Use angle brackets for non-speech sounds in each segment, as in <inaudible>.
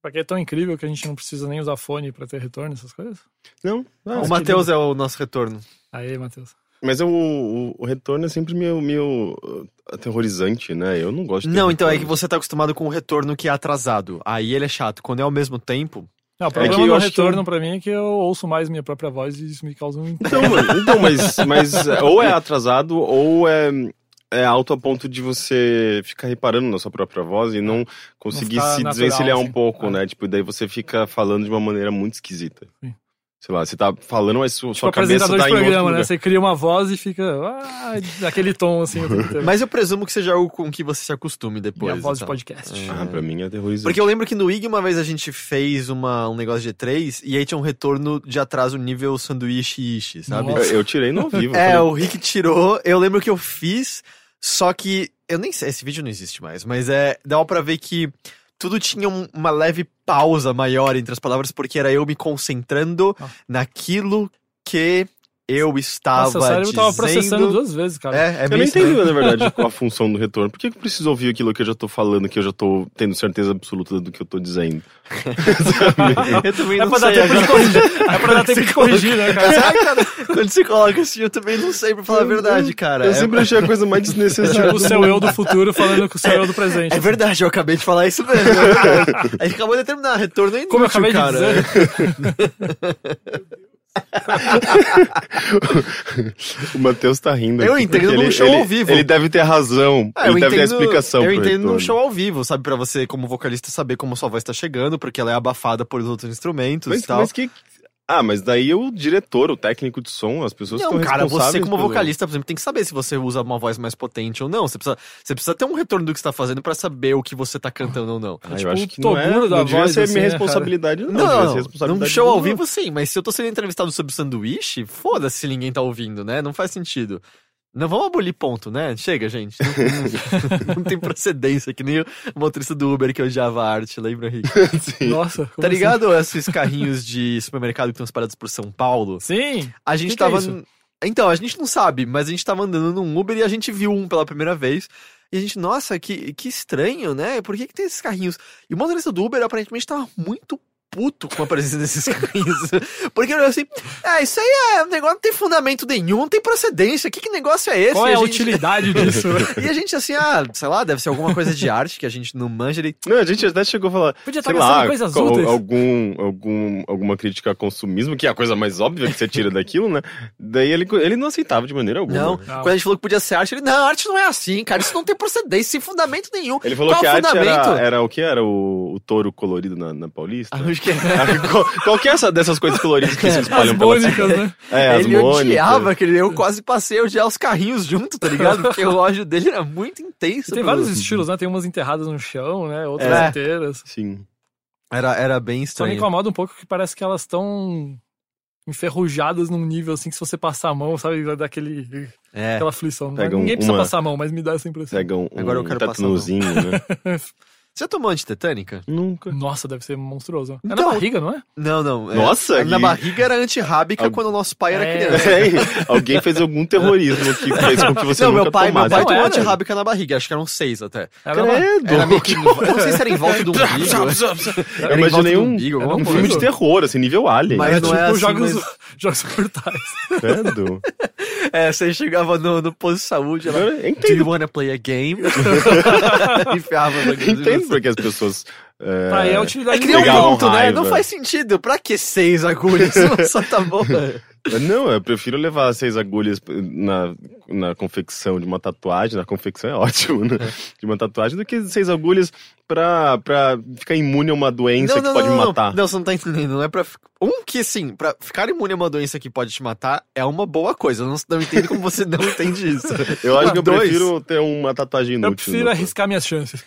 Pra que é tão incrível que a gente não precisa nem usar fone pra ter retorno, essas coisas? Não, não. O Matheus é o nosso retorno. Aí, Matheus. Mas o, o, o retorno é sempre meio, meio uh, aterrorizante, né? Eu não gosto Não, então é que você tá acostumado com o retorno que é atrasado. Aí ele é chato. Quando é ao mesmo tempo. Não, o que problema eu do que retorno eu- pra mim é que eu ouço mais minha própria voz e isso me causa um... Então, então mas, mas é, ou é atrasado ou é, é alto a ponto de você ficar reparando na sua própria voz e não conseguir ficar se natural, desvencilhar um assim. pouco, É. né? Tipo, daí você fica falando de uma maneira muito esquisita. Sim. Sei lá, você tá falando, mas sua, Tipo sua cabeça apresentador tá de em outro programa, né? lugar. Você cria uma voz e fica... Ah, daquele tom, assim. <laughs> Mas eu presumo que seja algo com que você se acostume depois. Minha voz de então. podcast. Ah, pra mim é aterrorizante. Porque eu lembro que no IG uma vez a gente fez uma, um negócio de E3 e aí tinha um retorno de atraso nível sanduíche ishi, sabe? Eu, eu tirei no ao vivo. É, falei, o Rick tirou. Eu lembro que eu fiz, só que. Eu nem sei, esse vídeo não existe mais, mas é. Dá pra ver que tudo tinha um- uma leve pausa maior entre as palavras, porque era eu me concentrando Ah. naquilo que eu estava. Nossa, cérebro dizendo. tava processando duas vezes, cara. É, é Eu não entendi, na verdade, <laughs> qual a função do retorno. Por que eu preciso ouvir aquilo que eu já tô falando, que eu já tô tendo certeza absoluta do que eu tô dizendo? <laughs> Eu também É não pra dar sei tempo de corrigir. É pra dar tempo de corrigir, né, cara? Sabe, <laughs> cara, quando você coloca assim, eu também não sei pra falar a verdade, cara. Eu É- sempre achei a coisa mais desnecessária. Tipo, o seu eu do futuro falando com o seu eu do presente. É verdade, eu acabei de falar isso mesmo. a gente acabou de terminar, retorno é inútil, Como eu acabei de cara. dizer. <laughs> O Matheus tá rindo. Eu entendo num ele, show ele- ao vivo. Ele deve ter razão. Ah, ele deve ter a explicação Eu entendo num show ao vivo, sabe? Pra você, como vocalista, saber como sua voz tá chegando, porque ela é abafada por outros instrumentos Mas, e tal. mas que. Ah, mas daí o diretor, o técnico de som, as pessoas Não, estão cara, você como pelo- vocalista, por exemplo, tem que saber se você usa uma voz mais potente ou não. Você precisa, você precisa ter um retorno do que você tá fazendo pra saber o que você tá cantando ou não. Ah, tipo eu acho que não é, não devia voz, ser assim, minha né, responsabilidade, não. Não, devia não, responsabilidade num show ao vivo sim, mas se eu tô sendo entrevistado sobre sanduíche, foda-se se ninguém tá ouvindo, né? Não faz sentido. Não vamos abolir ponto, né? Chega, gente. Não, não- não tem procedência, que nem o motorista do Uber que odiava a arte, lembra, Rick? <laughs> Nossa, como Tá ligado esses carrinhos de supermercado que estão espalhados por São Paulo? assim? Sim. A gente Que que é tava. isso? então, a gente não sabe, mas a gente tava andando num Uber e a gente viu um pela primeira vez. E a gente, nossa, que, que estranho, né? Por que, que tem esses carrinhos? E o motorista do Uber aparentemente tava muito puto com a presença desses <laughs> carrinhos. Porque ele olhou assim, ah, isso aí é um negócio, não tem fundamento nenhum, não tem procedência. Que, que negócio é esse? Qual é a gente- utilidade <laughs> disso? E a gente assim, ah, sei lá, deve ser alguma coisa de arte que a gente não manja. Ele, Não, a gente até chegou a falar, Podia estar sei gastando lá, coisas qual- úteis. algum, algum, alguma crítica a consumismo, que é a coisa mais óbvia que você tira daquilo, né? Daí ele, ele não aceitava de maneira alguma. não. Não. Quando a gente falou que podia ser arte, ele, não, arte não é assim, cara, isso não tem procedência, sem fundamento nenhum. Ele falou Qual que é a arte era, fundamento? era o que? Era o, o touro colorido na, na Paulista? Acho que qual, que é essa dessas coisas coloridas que se As espalham pela mônicas, né? É, as ele mônicas. odiava aquele. Eu quase passei a odiar os carrinhos junto, tá ligado? Porque o ódio dele era muito intenso. E tem vários estilos, né? Tem umas enterradas no chão, né? Outras É. inteiras. Sim. Era, era bem Só me estranho. incomoda um pouco que parece que elas estão enferrujadas num nível assim que se você passar a mão, sabe, vai dar aquele, É. aquela aflição. Um- Ninguém precisa uma- passar a mão, mas me dá essa impressão. Pega um, Agora eu um quero passar a tatuazinho, né? <laughs> Você já tomou antitetânica? Nunca. Nossa, deve ser monstruoso. É Então- na barriga, não é? Não, não. é- Nossa, Na que- barriga era antirrábica Al- quando o nosso pai era É. criança. É, alguém fez algum terrorismo que fez com que você não, nunca meu pai, meu pai tomou era. antirrábica na barriga, acho que eram seis até. Era Credo. Era meio que, eu não sei se era em volta do <laughs> umbigo. Eu Era em imaginei volta do um, umbigo, um filme de terror, assim, nível Alien. Mas É não tipo é assim, jogos, mas- <laughs> jogos mortais. Credo. É, você chegava no, no posto de saúde, ela, Eu Do you entendo, wanna play a game? <laughs> Enfiava no entendo porque as pessoas... É, Aí é a utilidade É que nem um ponto, né? raiva. Não faz sentido. Pra que seis agulhas? <laughs> Só tá bom. Não, eu prefiro levar seis agulhas na, na confecção de uma tatuagem. Na confecção é ótimo, né? De uma tatuagem, do que seis agulhas pra, pra ficar imune a uma doença que pode me matar. Não, você não tá entendendo. Não é pra. Um que, assim, pra ficar imune a uma doença que pode te matar é uma boa coisa. Eu não, não entendo como você não entende isso. <laughs> Eu acho que eu Dois. prefiro ter uma tatuagem inútil. Eu prefiro arriscar minhas chances.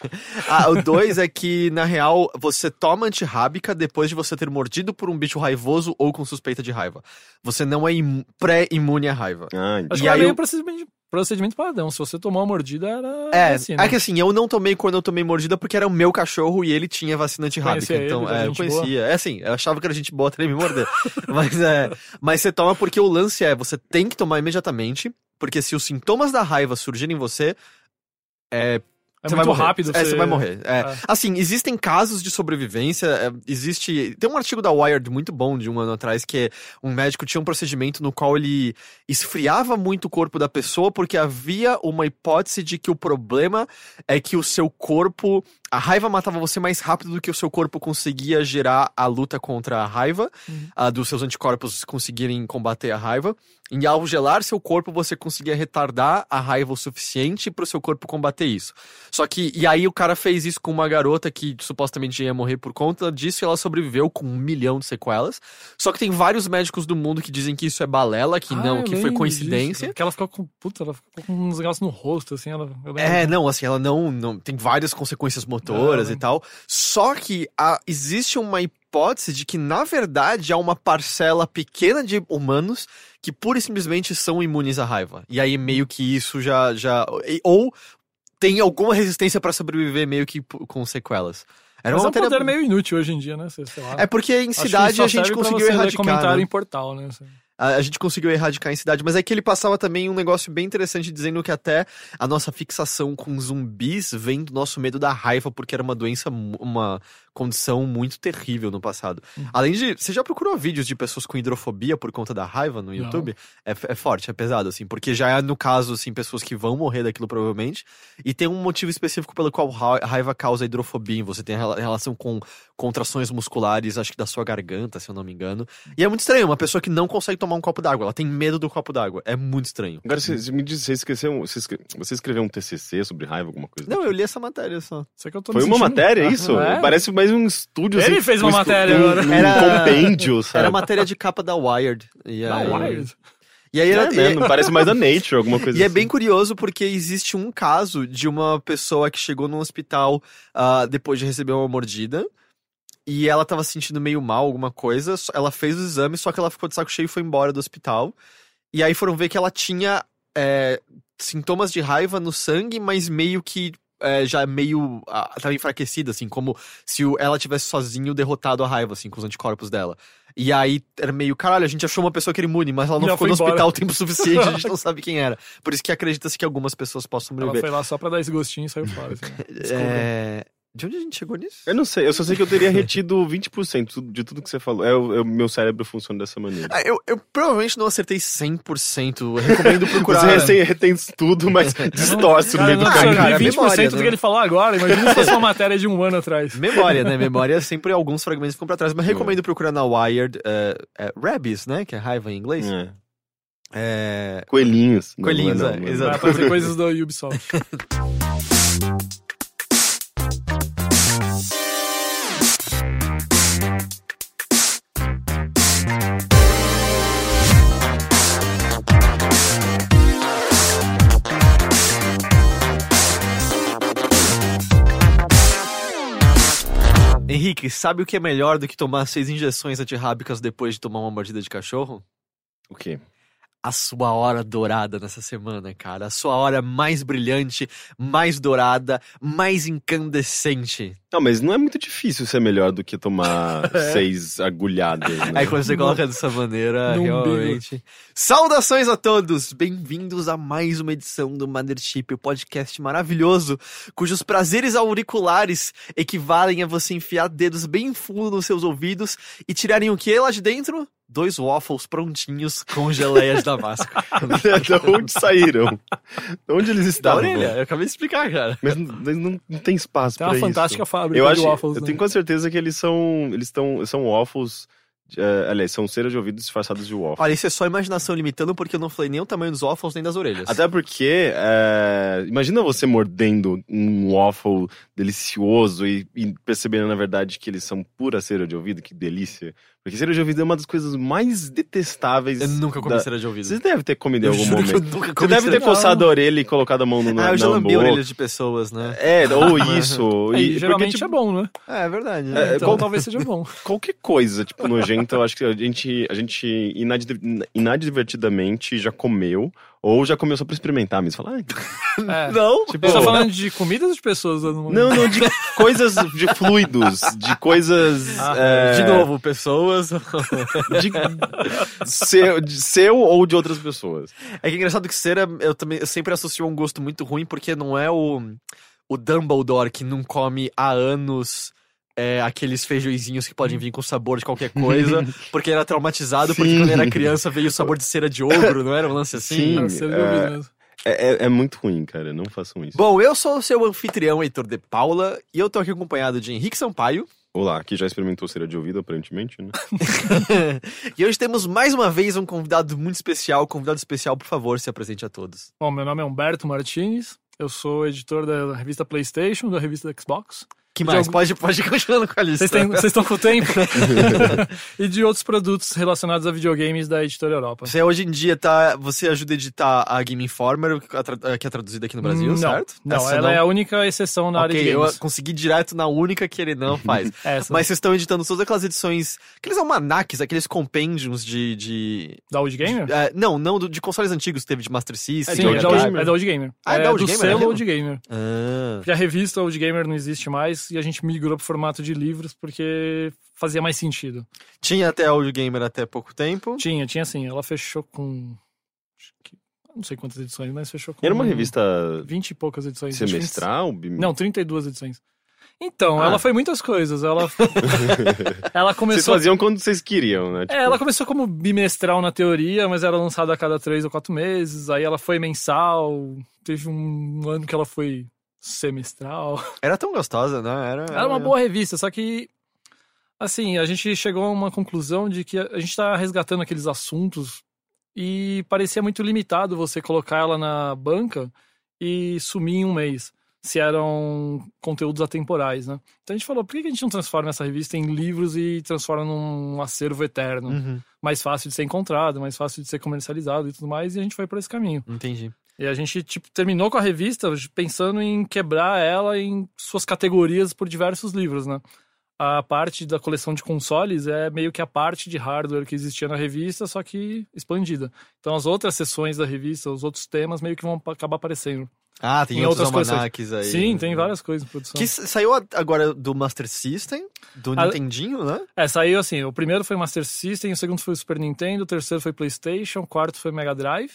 Ah, o dois é que, na real, você toma antirrábica depois de você ter mordido por um bicho raivoso ou com suspeita de raiva. Você não é imu- pré-imune à raiva. Ah, Acho entendi. que E era aí meio eu- procedimento, procedimento padrão. Se você tomou uma mordida, era É, vacina. é que assim, eu não tomei quando eu tomei mordida porque era o meu cachorro e ele tinha vacina antirrábica. Então, ele, é, eu conhecia. É assim, eu achava que era gente boa até ele me morder. <laughs> mas, é, mas você toma porque o lance é, você tem que tomar imediatamente, porque se os sintomas da raiva surgirem em você, é É você muito vai morrer. rápido. É, você vai morrer. É. É. Assim, existem casos de sobrevivência. é, existe. Tem um artigo da Wired muito bom de um ano atrás que é um médico tinha um procedimento no qual ele esfriava muito o corpo da pessoa porque havia uma hipótese de que o problema é que o seu corpo. A raiva matava você mais rápido do que o seu corpo conseguia gerar a luta contra a raiva, a dos seus anticorpos conseguirem combater a raiva. E ao gelar seu corpo, você conseguia retardar a raiva o suficiente para o seu corpo combater isso. Só que, e aí o cara fez isso com uma garota que supostamente ia morrer por conta disso e ela sobreviveu com um milhão de sequelas. Só que tem vários médicos do mundo que dizem que isso é balela, que Ah, não, que foi coincidência. disso. Que ela ficou com. Puta, ela ficou com uns negócios no rosto, assim. Ela. É, não, assim, ela não, não tem várias consequências motoras Não, e tal. Só que a- existe uma hipótese de que, na verdade, há uma parcela pequena de humanos que pura e simplesmente são imunes à raiva. E aí, meio que isso já. já ou tem alguma resistência pra sobreviver, meio que com sequelas. Era Mas uma é um matéria. poder meio inútil hoje em dia, né? Sei, sei. É porque em Acho cidade a gente conseguiu ler erradicar. comentário né? em portal, né? A, a gente conseguiu erradicar em cidade, mas é que ele passava também um negócio bem interessante dizendo que até a nossa fixação com zumbis vem do nosso medo da raiva, porque era uma doença, uma condição muito terrível no passado. Uhum. Além de. Você já procurou vídeos de pessoas com hidrofobia por conta da raiva no YouTube? É, é forte, é pesado, assim, porque já é no caso, assim, pessoas que vão morrer daquilo provavelmente. E tem um motivo específico pelo qual raiva causa hidrofobia em você. Tem a relação com contrações musculares, acho que da sua garganta, se eu não me engano. E é muito estranho, uma pessoa que não consegue tomar um copo d'água, ela tem medo do copo d'água. É muito estranho. Agora, você, me diz, você esqueceu, você, escre- você escreveu um TCC sobre raiva, alguma coisa? Não, eu li essa matéria só. Sei que eu tô Foi uma matéria, isso? <laughs> É? Parece mais um estúdio. Ele assim, fez um uma estu- matéria um, agora. Um Era- compêndio, sabe? Era matéria de capa da Wired. E Da aí, Wired. E aí era, É, né? Não parece mais a Nature, alguma coisa E é assim. bem curioso porque existe um caso de uma pessoa que chegou num hospital ah, depois de receber uma mordida. E ela tava se sentindo meio mal, alguma coisa. Ela fez o exame, só que ela ficou de saco cheio e foi embora do hospital. E aí foram ver que ela tinha é, sintomas de raiva no sangue, mas meio que é, já meio. ah, tava enfraquecida, assim, como se o- ela tivesse sozinho derrotado a raiva, assim, com os anticorpos dela. E aí era meio, caralho, a gente achou uma pessoa que era imune, mas ela não Já ficou foi no embora. hospital o tempo suficiente, a gente não <laughs> sabe quem era. Por isso que acredita-se que algumas pessoas possam Ela sobreviver. foi lá só pra dar esse gostinho e saiu fora. Assim, né? <laughs> É... De onde a gente chegou nisso? Eu não sei, eu só sei que eu teria <laughs> retido 20% de tudo que você falou. É, o é meu cérebro funciona dessa maneira. Ah, eu, eu provavelmente não acertei 100%. Eu recomendo <laughs> procurar. Você recém retém tudo, mas <laughs> distorce no meio eu do não caminho. cara, absorvi 20% memória, do né? que ele falou agora. Imagina se fosse uma matéria de um ano atrás. Memória, né? Memória sempre alguns fragmentos ficam pra trás, mas recomendo procurar na Wired. É, é, rabies, né? Que é raiva em inglês. É. É. Coelhinhos. Não, Coelhinhos, não é, não exato. Vai fazer coisas do Ubisoft. Henrique, sabe o que é melhor do que tomar seis injeções antirrábicas depois de tomar uma mordida de cachorro? O quê? A sua hora dourada nessa semana, cara. A sua hora mais brilhante, mais dourada, mais incandescente. Não, mas não é muito difícil ser melhor do que tomar <laughs> seis agulhadas. Né? Aí quando você coloca dessa maneira, umbigo. realmente. Saudações a todos! Bem-vindos a mais uma edição do Mothership, o podcast maravilhoso, cujos prazeres auriculares equivalem a você enfiar dedos bem fundo nos seus ouvidos e tirarem o que lá de dentro? Dois waffles prontinhos com geleia de damasco. <laughs> de onde saíram? De onde eles da estavam? orelha, eu acabei de explicar, cara. Mas não, não- tem espaço Tem pra uma isso. fantástica fábrica Eu de acho, waffles. eu né? tenho quase certeza que eles são, eles estão, são waffles é, aliás, são cera de ouvido disfarçadas de waffle. Olha, isso é só imaginação limitando, porque eu não falei nem o tamanho dos waffles nem das orelhas. Até porque, é, imagina você mordendo um waffle delicioso e, e percebendo, na verdade, que eles são pura cera de ouvido, que delícia. Porque cera de ouvido é uma das coisas mais detestáveis. Eu nunca comi da... cera de ouvido. Você deve ter comido em algum juro que eu momento. nunca Você comi deve cera ter de- coçado a orelha e colocado a mão no, Ah, eu já na lambi orelhas de pessoas, né? É, <laughs> ou isso. E, E, porque, geralmente tipo, é bom, né? É, é verdade. É, né? Então qual- talvez seja bom. <laughs> qualquer coisa, tipo, nojenta, eu acho que a gente, a gente inadver- inadvertidamente já comeu, ou já comeu só pra experimentar mesmo. Falar, "Ai, É. <laughs> Não, Tipo, você tá falando de comidas ou de pessoas? Não- não, não, de <laughs> coisas, de fluidos, de coisas. Ah, é, De novo, pessoas. <laughs> De seu, de seu ou de outras pessoas. É que é engraçado que cera, eu também eu sempre associo a um gosto muito ruim, porque não é o, o Dumbledore que não come há anos é, aqueles feijõezinhos que podem vir com sabor de qualquer coisa, <laughs> porque era traumatizado, porque Sim. quando era criança veio o sabor de cera de ogro, não era um lance assim? Sim. Não, você é- mesmo. É, é- é muito ruim, cara. Não façam isso. Bom, eu sou o seu anfitrião, Heitor de Paula, e eu tô aqui acompanhado de Henrique Sampaio. Olá, que já experimentou cera de ouvido, aparentemente, né? <laughs> e hoje temos mais uma vez um convidado muito especial. Convidado especial, por favor, se apresente a todos. Bom, meu nome é Humberto Martinez. Eu sou editor da revista PlayStation, da revista Xbox. Que mais? Jogo- Pode, pode ir continuando com a lista. Vocês estão com o tempo? <laughs> e de outros produtos relacionados a videogames da editora Europa. Você hoje em dia tá. Você ajuda a editar a Game Informer, que é traduzida aqui no Brasil, não, certo? Não, Essa ela é a única exceção na área Ok, de eu games. consegui direto na única que ele não faz. <laughs> Essa, Mas vocês estão editando todas aquelas edições. Aqueles almanacs, aqueles compêndios de. de da Old Gamer? é, não, não, de consoles antigos teve de Master System. Sim, de é da, Old, Gamer? é da Old Gamer. Ah, é da Old do Gamer, selo é Old Gamer. Ah. Porque a revista Old Gamer não existe mais e a gente migrou pro formato de livros porque fazia mais sentido. Tinha até a Audio Gamer até pouco tempo. Tinha, tinha sim. Ela fechou com. acho que- Não sei quantas edições, mas fechou com. Era uma revista 20 e poucas edições. semestral? bim- Não, 32 edições. Então, Ah. ela foi muitas coisas. Ela, <laughs> ela Vocês começou. faziam quando vocês queriam, né? Tipo, É, ela começou como bimestral na teoria, mas era lançada a cada três ou quatro meses. Aí ela foi mensal. Teve um ano que ela foi semestral. <laughs> Era tão gostosa, né? Era, Era uma boa revista, só que. Assim, a gente chegou a uma conclusão de que a gente tá resgatando aqueles assuntos e parecia muito limitado você colocar ela na banca e sumir em um mês, se eram conteúdos atemporais, né? Então a gente falou, por que que a gente não transforma essa revista em livros e transforma num acervo eterno? Uhum, Mais fácil de ser encontrado, mais fácil de ser comercializado e tudo mais, e a gente foi por esse caminho. entendi. E a gente, tipo, terminou com a revista pensando em quebrar ela em suas categorias por diversos livros, né? A parte da coleção de consoles é meio que a parte de hardware que existia na revista, só que expandida. Então as outras seções da revista, os outros temas meio que vão acabar aparecendo. Ah, tem Em outros outras almanacs aí. Sim, tem várias coisas em produção. Que saiu a- agora do Master System, do Ah, Nintendinho, né? É, saiu assim, o primeiro foi Master System, o segundo foi o Super Nintendo, o terceiro foi PlayStation, o quarto foi Mega Drive.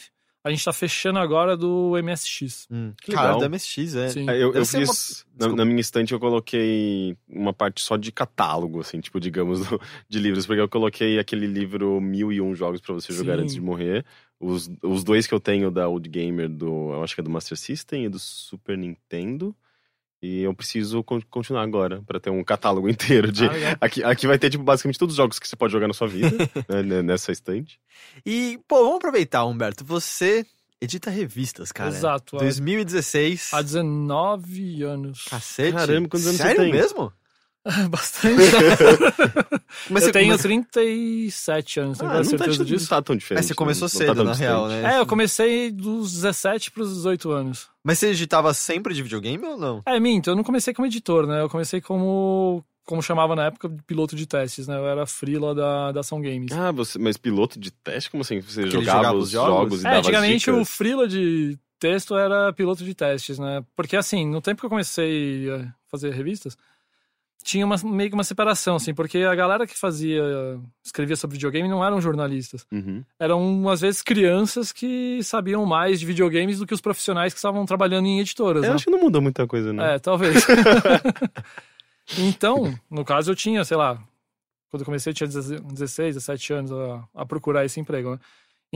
A gente tá fechando agora do MSX. Hum. Que Cara, da MSX, é. Sim. Eu, eu ser uma- fiz. Na, na minha estante eu coloquei uma parte só de catálogo, assim, tipo, digamos, <laughs> do- de livros, porque eu coloquei aquele livro Mil e Um Jogos pra você jogar Sim. antes de morrer. Os, os dois que eu tenho da Old Gamer, do, eu acho que é do Master System e do Super Nintendo. E eu preciso con- continuar agora, pra ter um catálogo <laughs> inteiro de. Ah. Aqui, aqui vai ter, tipo, basicamente todos os jogos que você pode jogar na sua vida, <laughs> né, nessa estante. E, pô, vamos aproveitar, Humberto. Você edita revistas, cara. Exato. há- 2016. Há 19 anos. Cacete. Caramba, quantos anos você Sério tem? mesmo? <laughs> Bastante. <laughs> Mas eu você tenho come- 37 anos, tenho Ah, quase não, tá, certeza não disso. tá tão diferente. Mas você começou né? Não cedo, tá na real, distante. né? É, eu comecei dos 17 pros 18 anos. Mas você editava sempre de videogame ou não? É, minto, eu não comecei como editor, né? Eu comecei como, como chamava na época, de piloto de testes, né? Eu era freela da, da Ação Games. Ah, você, mas piloto de teste? Como assim? Você jogava, jogava os os jogos? jogos, e É, dava antigamente o freela de texto era piloto de testes, né? Porque assim, no tempo que eu comecei a fazer revistas, tinha uma, meio que uma separação, assim, porque a galera que fazia, escrevia sobre videogame não eram jornalistas. Uhum. Eram, às vezes, crianças que sabiam mais de videogames do que os profissionais que estavam trabalhando em editoras, Eu né? acho que não mudou muita coisa, não. É, talvez. <laughs> então, no caso, eu tinha, sei lá, quando eu comecei, eu tinha 16, 17 anos a, a procurar esse emprego, né?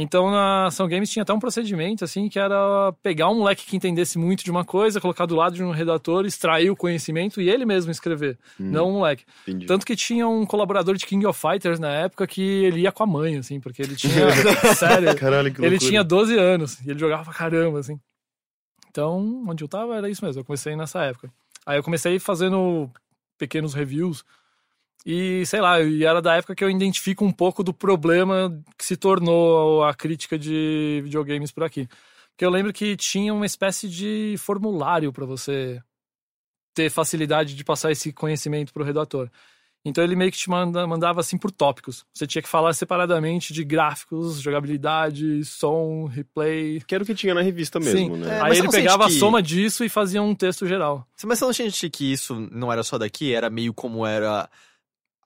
Então na Ação Games tinha até um procedimento assim que era pegar um moleque que entendesse muito de uma coisa, colocar do lado de um redator, extrair o conhecimento e ele mesmo escrever, não um moleque. Entendi. Tanto que tinha um colaborador de King of Fighters na época que ele ia com a mãe, assim, porque ele tinha. <laughs> sério. Caralho, que Ele tinha 12 anos e ele jogava pra caramba, assim. Então, onde eu tava era isso mesmo. Eu comecei nessa época. Aí eu comecei fazendo pequenos reviews. E, sei lá, e era da época que eu identifico um pouco do problema que se tornou a crítica de videogames por aqui. Porque eu lembro que tinha uma espécie de formulário para você ter facilidade de passar esse conhecimento pro redator. Então ele meio que te manda, mandava assim por tópicos. Você tinha que falar separadamente de gráficos, jogabilidade, som, replay. Que era o que tinha na revista mesmo, Sim. né? É, Aí ele pegava sente a que- soma disso e fazia um texto geral. Mas você não sente que isso não era só daqui? Era meio como era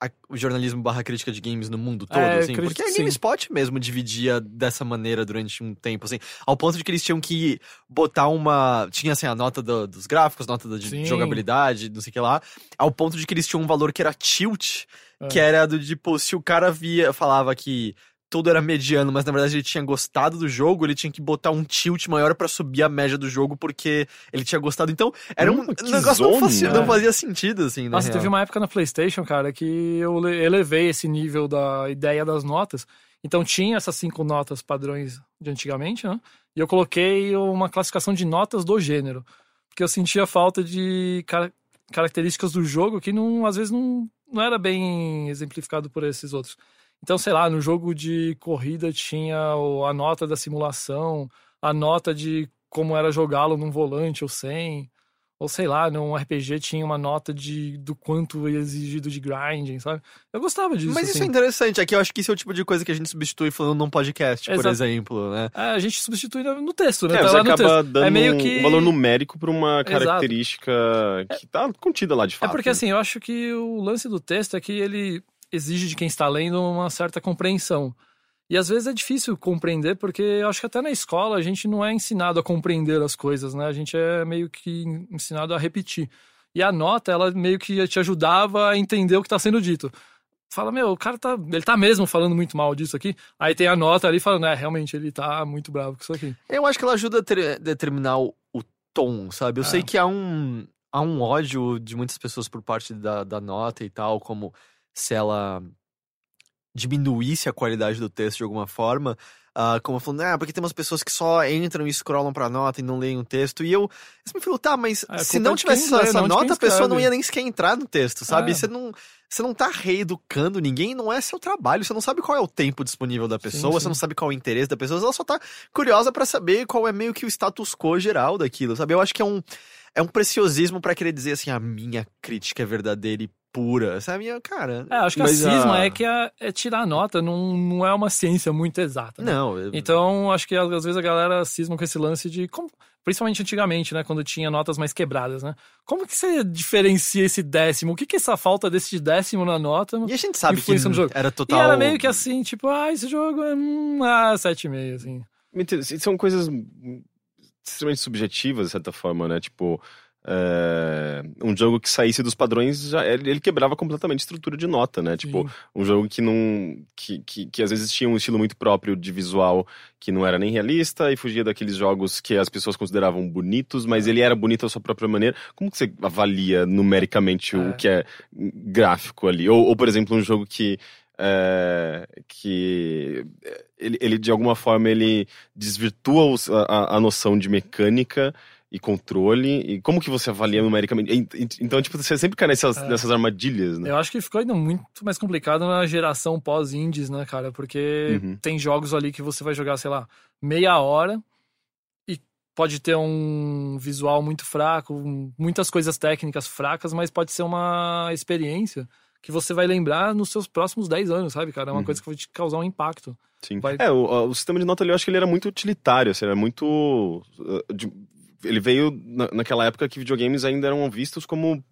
a- o jornalismo barra crítica de games no mundo todo, É, assim? Porque a. GameSpot mesmo dividia dessa maneira durante um tempo, assim. Ao ponto de que eles tinham que botar uma... Tinha, assim, a nota do- dos gráficos, nota da de jogabilidade, não sei o que lá. Ao ponto de que eles tinham um valor que era tilt, É. que era do tipo, se o cara via, falava que tudo era mediano, mas na verdade ele tinha gostado do jogo, ele tinha que botar um tilt maior pra subir a média do jogo porque ele tinha gostado. Então, era um Hum, negócio que não, fazia, né? não fazia sentido, assim, Nossa, real. teve uma época na PlayStation, cara, que eu le- elevei esse nível da ideia das notas. Então tinha essas cinco notas padrões de antigamente, né? E eu coloquei uma classificação de notas do gênero. Porque eu sentia falta de cara- características do jogo que não, às vezes não, não era bem exemplificado por esses outros. Então, sei lá, no jogo de corrida tinha a nota da simulação, a nota de como era jogá-lo num volante ou sem. Ou sei lá, num RPG tinha uma nota de do quanto é exigido de grinding, sabe? Eu gostava disso. Mas isso assim. é interessante, aqui eu acho que isso é o tipo de coisa que a gente substitui falando num podcast, por Exato. exemplo, né? É, a gente substitui no texto, né? É, Tá você acaba texto. dando é meio um- que um valor numérico pra uma Exato. característica que tá contida lá de É fato. porque né? assim, eu acho que o lance do texto é que ele exige de quem está lendo uma certa compreensão. E às vezes é difícil compreender, porque eu acho que até na escola a gente não é ensinado a compreender as coisas, né? A gente é meio que ensinado a repetir. E a nota, ela meio que te ajudava a entender o que está sendo dito. Fala, meu, o cara tá. Ele tá mesmo falando muito mal disso aqui. Aí tem a nota ali falando, é, realmente, ele tá muito bravo com isso aqui. Eu acho que ela ajuda a ter- determinar o, o tom, sabe? Eu É. sei que há um, há um ódio de muitas pessoas por parte da, da nota e tal, como se ela diminuísse a qualidade do texto de alguma forma. ah, como falando, ah, porque tem umas pessoas que só entram e scrollam pra nota e não leem o texto. E eu, você me falou, tá, mas É, se não é de tivesse lê, essa não nota, a pessoa não ia nem sequer entrar no texto, sabe? É. Você não. Você não tá reeducando ninguém, não é seu trabalho. Você não sabe qual é o tempo disponível da pessoa, sim. você não sabe qual é o interesse da pessoa, ela só tá curiosa pra saber qual é meio que o status quo geral daquilo, sabe? Eu acho que é um, é um preciosismo pra querer dizer assim, a minha crítica é verdadeira e pura, sabe? E eu, Cara, É, acho que Mas a cisma a- é que a- é tirar nota, não, não é uma ciência muito exata. né? não. eu- Então, acho que às vezes a galera cisma com esse lance de. como- principalmente antigamente, né? Quando tinha notas mais quebradas, né? Como que você diferencia esse décimo? O que que é essa falta desse décimo na nota? E a gente sabe que no jogo. era E total. era meio que assim, tipo, ah, esse jogo é hum, ah, 7,5, assim. São coisas extremamente subjetivas, de certa forma, né? Tipo, é, um jogo que saísse dos padrões, já, ele, quebrava completamente a estrutura de nota, né? Tipo, Sim. um jogo que não. Que, que, que às vezes tinha um estilo muito próprio de visual que não era nem realista e fugia daqueles jogos que as pessoas consideravam bonitos, mas ele era bonito à sua própria maneira. Como que você avalia numericamente É. o que é gráfico ali? Ou, ou, por exemplo, um jogo que. é, que ele, ele, de alguma forma ele desvirtua a- a noção de mecânica e controle e como que você avalia numericamente Ent- ent- então tipo você sempre cai nessas, É. nessas armadilhas né Eu acho que ficou ainda muito mais complicado na geração pós-indies, né, cara? Porque Uhum. tem jogos ali que você vai jogar, sei lá, meia hora e pode ter um visual muito fraco, muitas coisas técnicas fracas, mas pode ser uma experiência que você vai lembrar nos seus próximos 10 anos, sabe, cara? É uma Uhum. coisa que vai te causar um impacto. Sim. Vai- É, o, o sistema de nota ali eu acho que ele era muito utilitário, assim, era muito. uh, de- ele veio na- naquela época que videogames ainda eram vistos como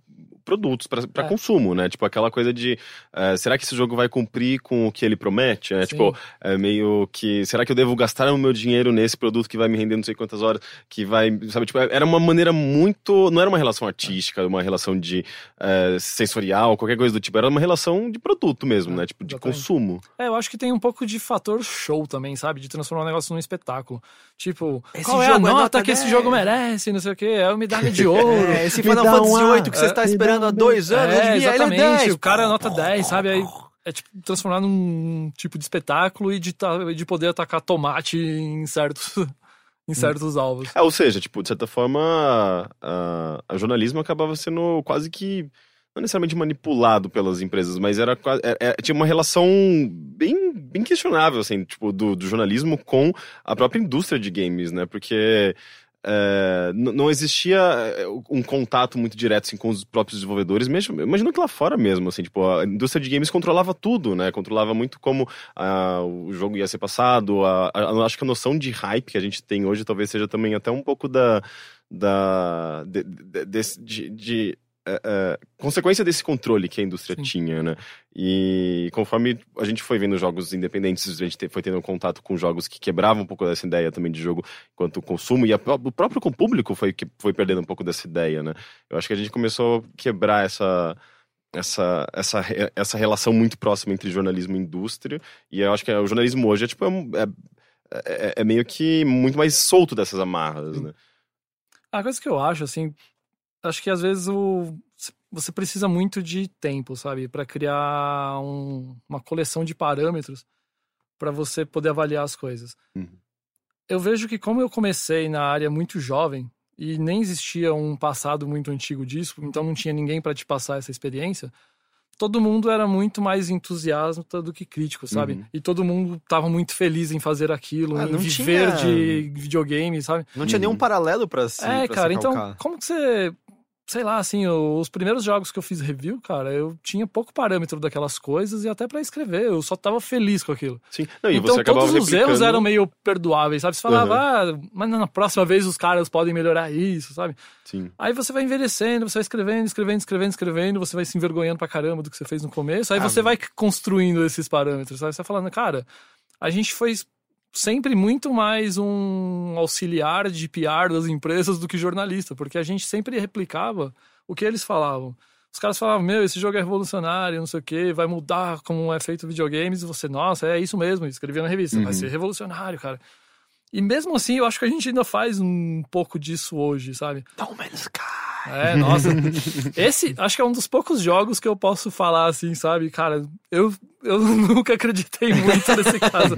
produtos para É. consumo, né? Tipo aquela coisa de eh, será que esse jogo vai cumprir com o que ele promete? Sim. Tipo, é meio que será que eu devo gastar o meu dinheiro nesse produto que vai me render não sei quantas horas, que vai, sabe, tipo, era uma maneira muito, não era uma relação artística, uma relação de eh, sensorial, qualquer coisa do tipo, era uma relação de produto mesmo, né? Tipo de exatamente. consumo. É, eu acho que tem um pouco de fator show também, sabe? De transformar o negócio num espetáculo. Tipo, Esse qual é a é nota, nota que esse 10. jogo merece, não sei o quê, é uma medalha de <laughs> ouro. É, esse Final Fantasy um A, VIII que você é, está me esperando há dois anos, É, adivinha, ele é exatamente. 10. o cara é nota 10, sabe? Aí é tipo transformar num tipo de espetáculo e de, ta- de poder atacar tomate em certos, <laughs> em certos alvos. É, ou seja, tipo, de certa forma, a, a jornalismo acabava sendo quase que não necessariamente manipulado pelas empresas, mas era, qua- é- é- tinha uma relação bem, bem questionável, assim, tipo, do, do jornalismo com a própria indústria de games, né? Porque é, não existia é, um contato muito direto assim, com os próprios desenvolvedores, mesmo, imagino que lá fora mesmo, assim, tipo, a indústria de games controlava tudo, né? Controlava muito como ah, o jogo ia ser passado, a, a- a- acho que a noção de hype que a gente tem hoje talvez seja também até um pouco da... da de, de, de- de, é, é, consequência desse controle que a indústria Sim. tinha, né? E conforme a gente foi vendo jogos independentes, a gente te- foi tendo contato com jogos que quebravam um pouco dessa ideia também de jogo quanto consumo, e a o próprio com o público foi que foi perdendo um pouco dessa ideia, né? Eu acho que a gente começou a quebrar essa essa, essa, essa relação muito próxima entre jornalismo e indústria, e eu acho que o jornalismo hoje é tipo é, é, é- é meio que muito mais solto dessas amarras, né? A coisa que eu acho, assim, acho que às vezes o, você precisa muito de tempo, sabe? Pra criar um- uma coleção de parâmetros pra você poder avaliar as coisas. Uhum. Eu vejo que como eu comecei na área muito jovem e nem existia um passado muito antigo disso, então não tinha ninguém pra te passar essa experiência, todo mundo era muito mais entusiasta do que crítico, sabe? Uhum. E todo mundo tava muito feliz em fazer aquilo, Ah, em viver tinha- de videogame, sabe? Não tinha nenhum paralelo pra se É, pra cara, se então, como que você. Sei lá, assim, os primeiros jogos que eu fiz review, cara, eu tinha pouco parâmetro daquelas coisas e até pra escrever, eu só tava feliz com aquilo. Sim. Não, e então você todos os erros eram meio perdoáveis, sabe? Você falava, ah, mas na próxima vez os caras podem melhorar isso, sabe? Sim. Aí você vai envelhecendo, você vai escrevendo, escrevendo, escrevendo, escrevendo, você vai se envergonhando pra caramba do que você fez no começo, aí Ah, você vai construindo esses parâmetros, sabe? Você vai falando, cara, a gente foi sempre muito mais um auxiliar de PR das empresas do que jornalista, porque a gente sempre replicava o que eles falavam. Os caras falavam, meu, esse jogo é revolucionário, não sei o quê, vai mudar como é feito videogames, e você, nossa, é isso mesmo, escrevia na revista, vai Uhum. ser revolucionário, cara. E mesmo assim, eu acho que a gente ainda faz um pouco disso hoje, sabe? No Man's Sky. É, nossa. <laughs> Esse, acho que é um dos poucos jogos que eu posso falar assim, sabe? Cara, eu, eu <laughs> nunca acreditei muito nesse caso.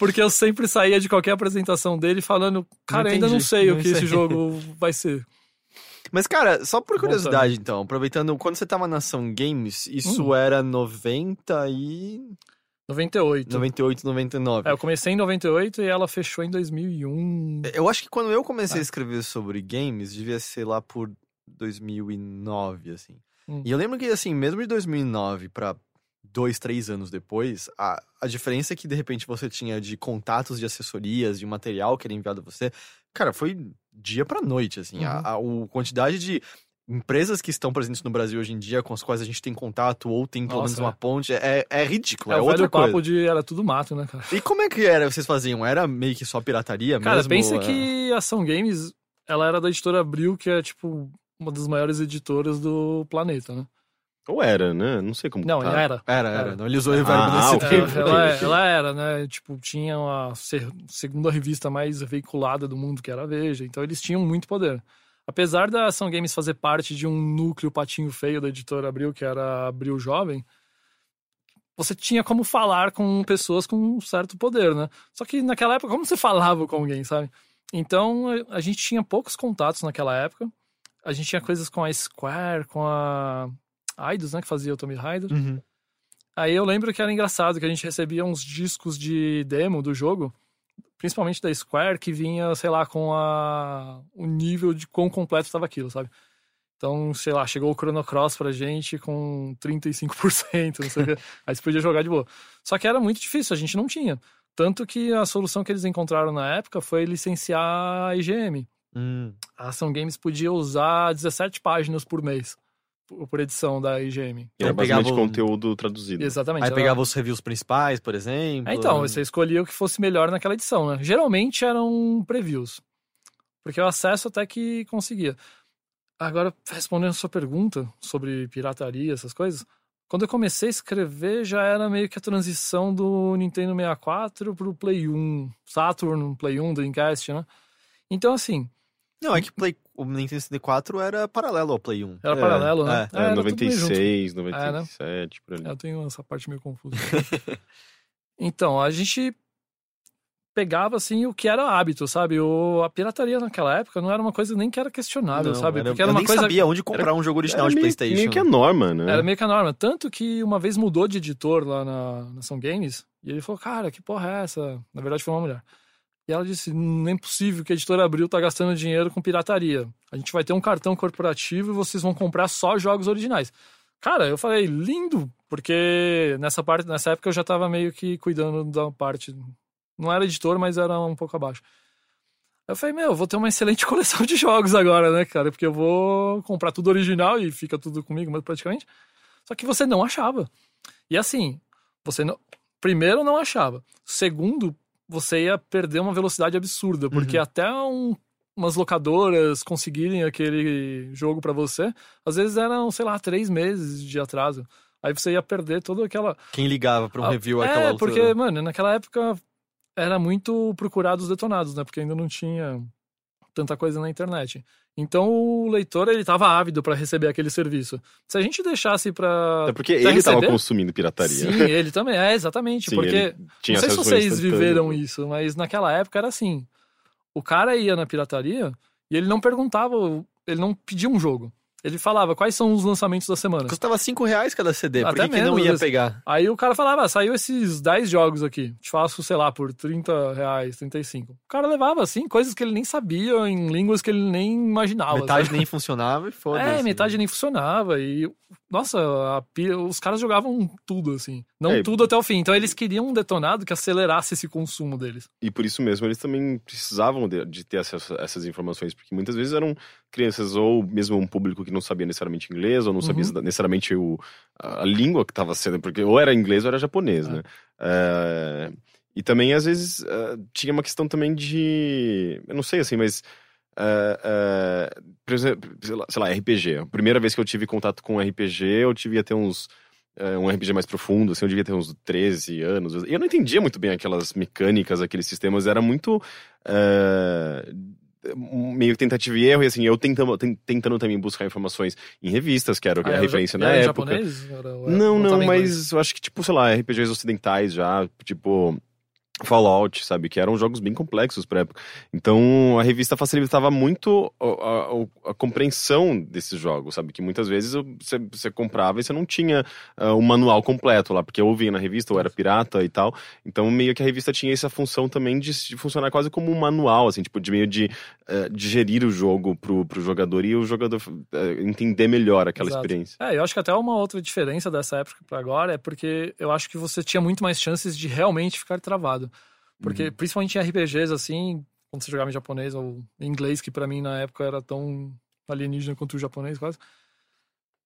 Porque eu sempre saía de qualquer apresentação dele falando, cara, ainda não sei o não que esse sei." jogo vai ser. Mas, cara, só por curiosidade, então, aproveitando, quando você tava na Ação Games, isso Hum. era 90 e... 98. 98, 99. É, eu comecei em 98 e ela fechou em 2001. Eu acho que quando eu comecei Ah. a escrever sobre games, devia ser lá por 2009, assim. Hum. E eu lembro que, assim, mesmo de 2009 pra dois, três anos depois, a, a diferença que, de repente, você tinha de contatos de assessorias, de material que era enviado a você, cara, foi dia pra noite, assim. A, Uhum. a o quantidade de empresas que estão presentes no Brasil hoje em dia, com as quais a gente tem contato ou tem pelo Nossa, menos uma é. ponte, é, é ridículo, É, é, o outra velho coisa. papo de era tudo mato, né, cara? E como é que era, vocês faziam? Era meio que só pirataria Cara, mesmo? pensa É. que a Ação Games, ela era da editora Abril, que é, tipo, uma das maiores editoras do planeta, né? Ou era, né? Não sei como Não, tá. era. Era, era. Não, ele usou o verbo Ah, nesse tempo. É, ela, ela era, né? Tipo, tinha a segunda revista mais veiculada do mundo, que era a Veja. Então eles tinham muito poder. Apesar da Ação Games fazer parte de um núcleo patinho feio da editora Abril, que era Abril Jovem, você tinha como falar com pessoas com um certo poder, né? Só que naquela época, como você falava com alguém, sabe? Então a- gente tinha poucos contatos naquela época. A gente tinha coisas com a Square, com a Eidos, né? Que fazia o Tomb Raider. Uhum. Aí eu lembro que era engraçado que a gente recebia uns discos de demo do jogo, principalmente da Square, que vinha, sei lá, com a o nível de quão completo estava aquilo, sabe? Então, sei lá, chegou o Chrono Cross pra gente com 35%, não sei o quê. <laughs> Aí você podia jogar de boa. Só que era muito difícil, a gente não tinha. Tanto que a solução que eles encontraram na época foi licenciar a IGM. Hum. A Ação Games podia usar 17 páginas por mês por edição da IGM. Era Então, basicamente pegava o- conteúdo traduzido. Exatamente. Aí era- pegava os reviews principais, por exemplo. É, então, você escolhia o que fosse melhor naquela edição, né? Geralmente eram previews. Porque o acesso até que conseguia. Agora, respondendo a sua pergunta sobre pirataria, essas coisas, quando eu comecei a escrever já era meio que a transição do Nintendo 64 pro Play 1, Saturn, Play 1, Dreamcast, né? Então, assim, Não, é que Play, o Nintendo 64 era paralelo ao Play 1. era É, paralelo, né? é. É, era junto. 96, É, né? 97, por ali. Eu tenho essa parte meio confusa. <laughs> então, a gente pegava assim o que era hábito, sabe? O, a pirataria naquela época não era uma coisa nem que era questionável, Não, sabe? era- Porque era eu uma nem coisa sabia onde comprar um jogo original Era de meio, PlayStation. meio que a norma, né? era meio que a norma, tanto que uma vez mudou de editor lá na Nação Games e ele falou: "Cara, que porra é essa?" Na verdade foi uma mulher. E ela disse: "Não é possível que a editora Abril tá gastando dinheiro com pirataria. A gente vai ter um cartão corporativo e vocês vão comprar só jogos originais." Cara, eu falei: "Lindo", porque nessa parte, nessa época eu já tava meio que cuidando da parte não era editor, mas era um pouco abaixo. Eu falei, meu, eu vou ter uma excelente <laughs> coleção de jogos agora, né, cara? Porque eu vou comprar tudo original e fica tudo comigo, mas praticamente. Só que você não achava. E assim, você não. Primeiro, não achava. Segundo, você ia perder uma velocidade absurda, porque até um- umas locadoras conseguirem aquele jogo pra você, às vezes eram, sei lá, três meses de atraso. Aí você ia perder toda aquela Quem ligava pra um ah, review é, àquela altura? porque, mano, naquela época era muito procurado os detonados, né? Porque ainda não tinha tanta coisa na internet. Então o leitor, ele tava ávido pra receber aquele serviço. Se a gente deixasse pra... É porque ele tava receber- consumindo pirataria. Sim, ele também, é, exatamente. Sim, porque, não sei se vocês viveram isso, mas naquela época era assim. O cara ia na pirataria e ele não perguntava, ele não pedia um jogo. Ele falava quais são os lançamentos da semana. Custava 5 reais cada CD, por Até que, que não menos, ia às vezes. pegar? Aí o cara falava, ah, saiu esses 10 jogos aqui, te faço, sei lá, por 30 reais, 35. O cara levava, assim, coisas que ele nem sabia, em línguas que ele nem imaginava. Metade sabe? nem funcionava e foda-se. É, metade nem funcionava. E, nossa, a pi- os caras jogavam tudo, assim. Não É, tudo até o fim. Então eles queriam um detonado que acelerasse esse consumo deles. E por isso mesmo eles também precisavam de, de ter acesso a essas informações, porque muitas vezes eram crianças ou mesmo um público que não sabia necessariamente inglês, ou não sabia Uhum. necessariamente o, a, língua que estava sendo, porque ou era inglês ou era japonês, É. né? É, e também, às vezes, é, tinha uma questão também de. Eu não sei assim, mas. É, é, por exemplo, sei lá- RPG. A primeira vez que eu tive contato com RPG, eu tive até uns é, um RPG mais profundo, assim, eu devia ter uns 13 anos. E eu não entendia muito bem aquelas mecânicas, aqueles sistemas, era muito. é, meio tentativa e erro, e assim, eu tentando, ten- tentando também buscar informações em revistas, que era Ah, a referência ja- na época. japonês? Era- era- Não, não, mas eu acho que, tipo, sei lá, RPGs ocidentais já, tipo. Fallout, sabe? Que eram jogos bem complexos pra época. Então a revista facilitava muito a, a- a compreensão desses jogos, sabe? Que muitas vezes você, você comprava e você não tinha o manual completo lá, porque ou vinha na revista ou era pirata e tal. Então meio que a revista tinha essa função também de, de funcionar quase como um manual, assim, tipo, de meio de eh, digerir o jogo pro, pro jogador e o jogador eh, entender melhor aquela Exato. experiência. É, eu acho que até uma outra diferença dessa época pra agora é porque eu acho que você tinha muito mais chances de realmente ficar travado. Porque, principalmente em RPGs, assim, quando você jogava em japonês ou em inglês, que pra mim na época era tão alienígena quanto o japonês quase,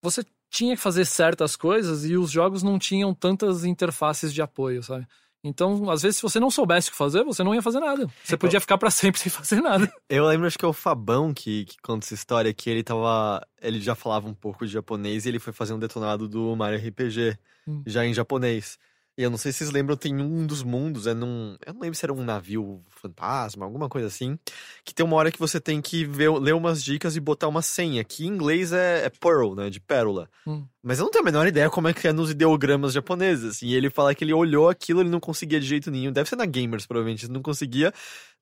você tinha que fazer certas coisas e os jogos não tinham tantas interfaces de apoio, sabe? Então, às vezes, se você não soubesse o que fazer, você não ia fazer nada. Você podia ficar pra <laughs> sempre sem fazer nada. Eu lembro, acho que é o Fabão que, que conta essa história, que ele tava. Ele já falava um pouco de japonês e ele foi fazer um detonado do Mario RPG, Hum. já em japonês. Eu não sei se vocês lembram, tem um dos mundos, é num. Eu não lembro se era um navio fantasma, alguma coisa assim. Que tem uma hora que você tem que ver, ler umas dicas e botar uma senha, que em inglês é, é Pearl, né? De pérola. Hum. Mas eu não tenho a menor ideia como é que é nos ideogramas japoneses. assim. E ele fala que ele olhou aquilo, ele não conseguia de jeito nenhum. Deve ser na Gamers, provavelmente. Ele não conseguia,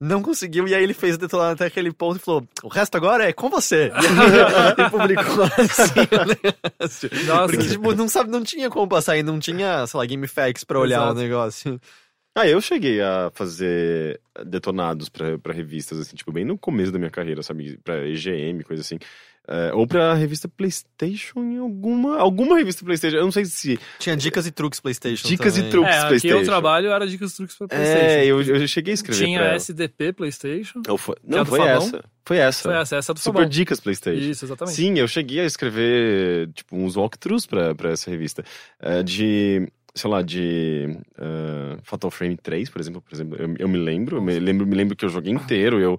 não conseguiu. E aí ele fez o detonado até aquele ponto e falou: o resto agora é com você. <laughs> E ele publicou assim o negócio. Nossa. Porque, tipo, não, sabe, não tinha como passar e não tinha, sei lá, GameFAQs pra olhar Exato. o negócio. Ah, eu cheguei a fazer detonados pra pra revistas, assim, tipo, bem no começo da minha carreira, sabe? Pra EGM, coisa assim. É, ou pra revista PlayStation em alguma. Alguma revista PlayStation. Eu não sei se. Tinha dicas e truques PlayStation. Dicas e também. truques. É, aqui PlayStation. eu trabalho era dicas e truques pra PlayStation. É, eu, eu cheguei a escrever. Tinha pra ela. SDP PlayStation. Foi- é a Não, foi essa. Foi essa. Foi essa, essa é do Super Fabão. Dicas PlayStation. Isso, exatamente. Sim, eu cheguei a escrever, tipo, uns walkthroughs pra, pra essa revista. É, de, sei lá, de eh, Fatal Frame 3, por exemplo. Por exemplo eu, eu me lembro, eu me lembro, me lembro que eu joguei inteiro, eu,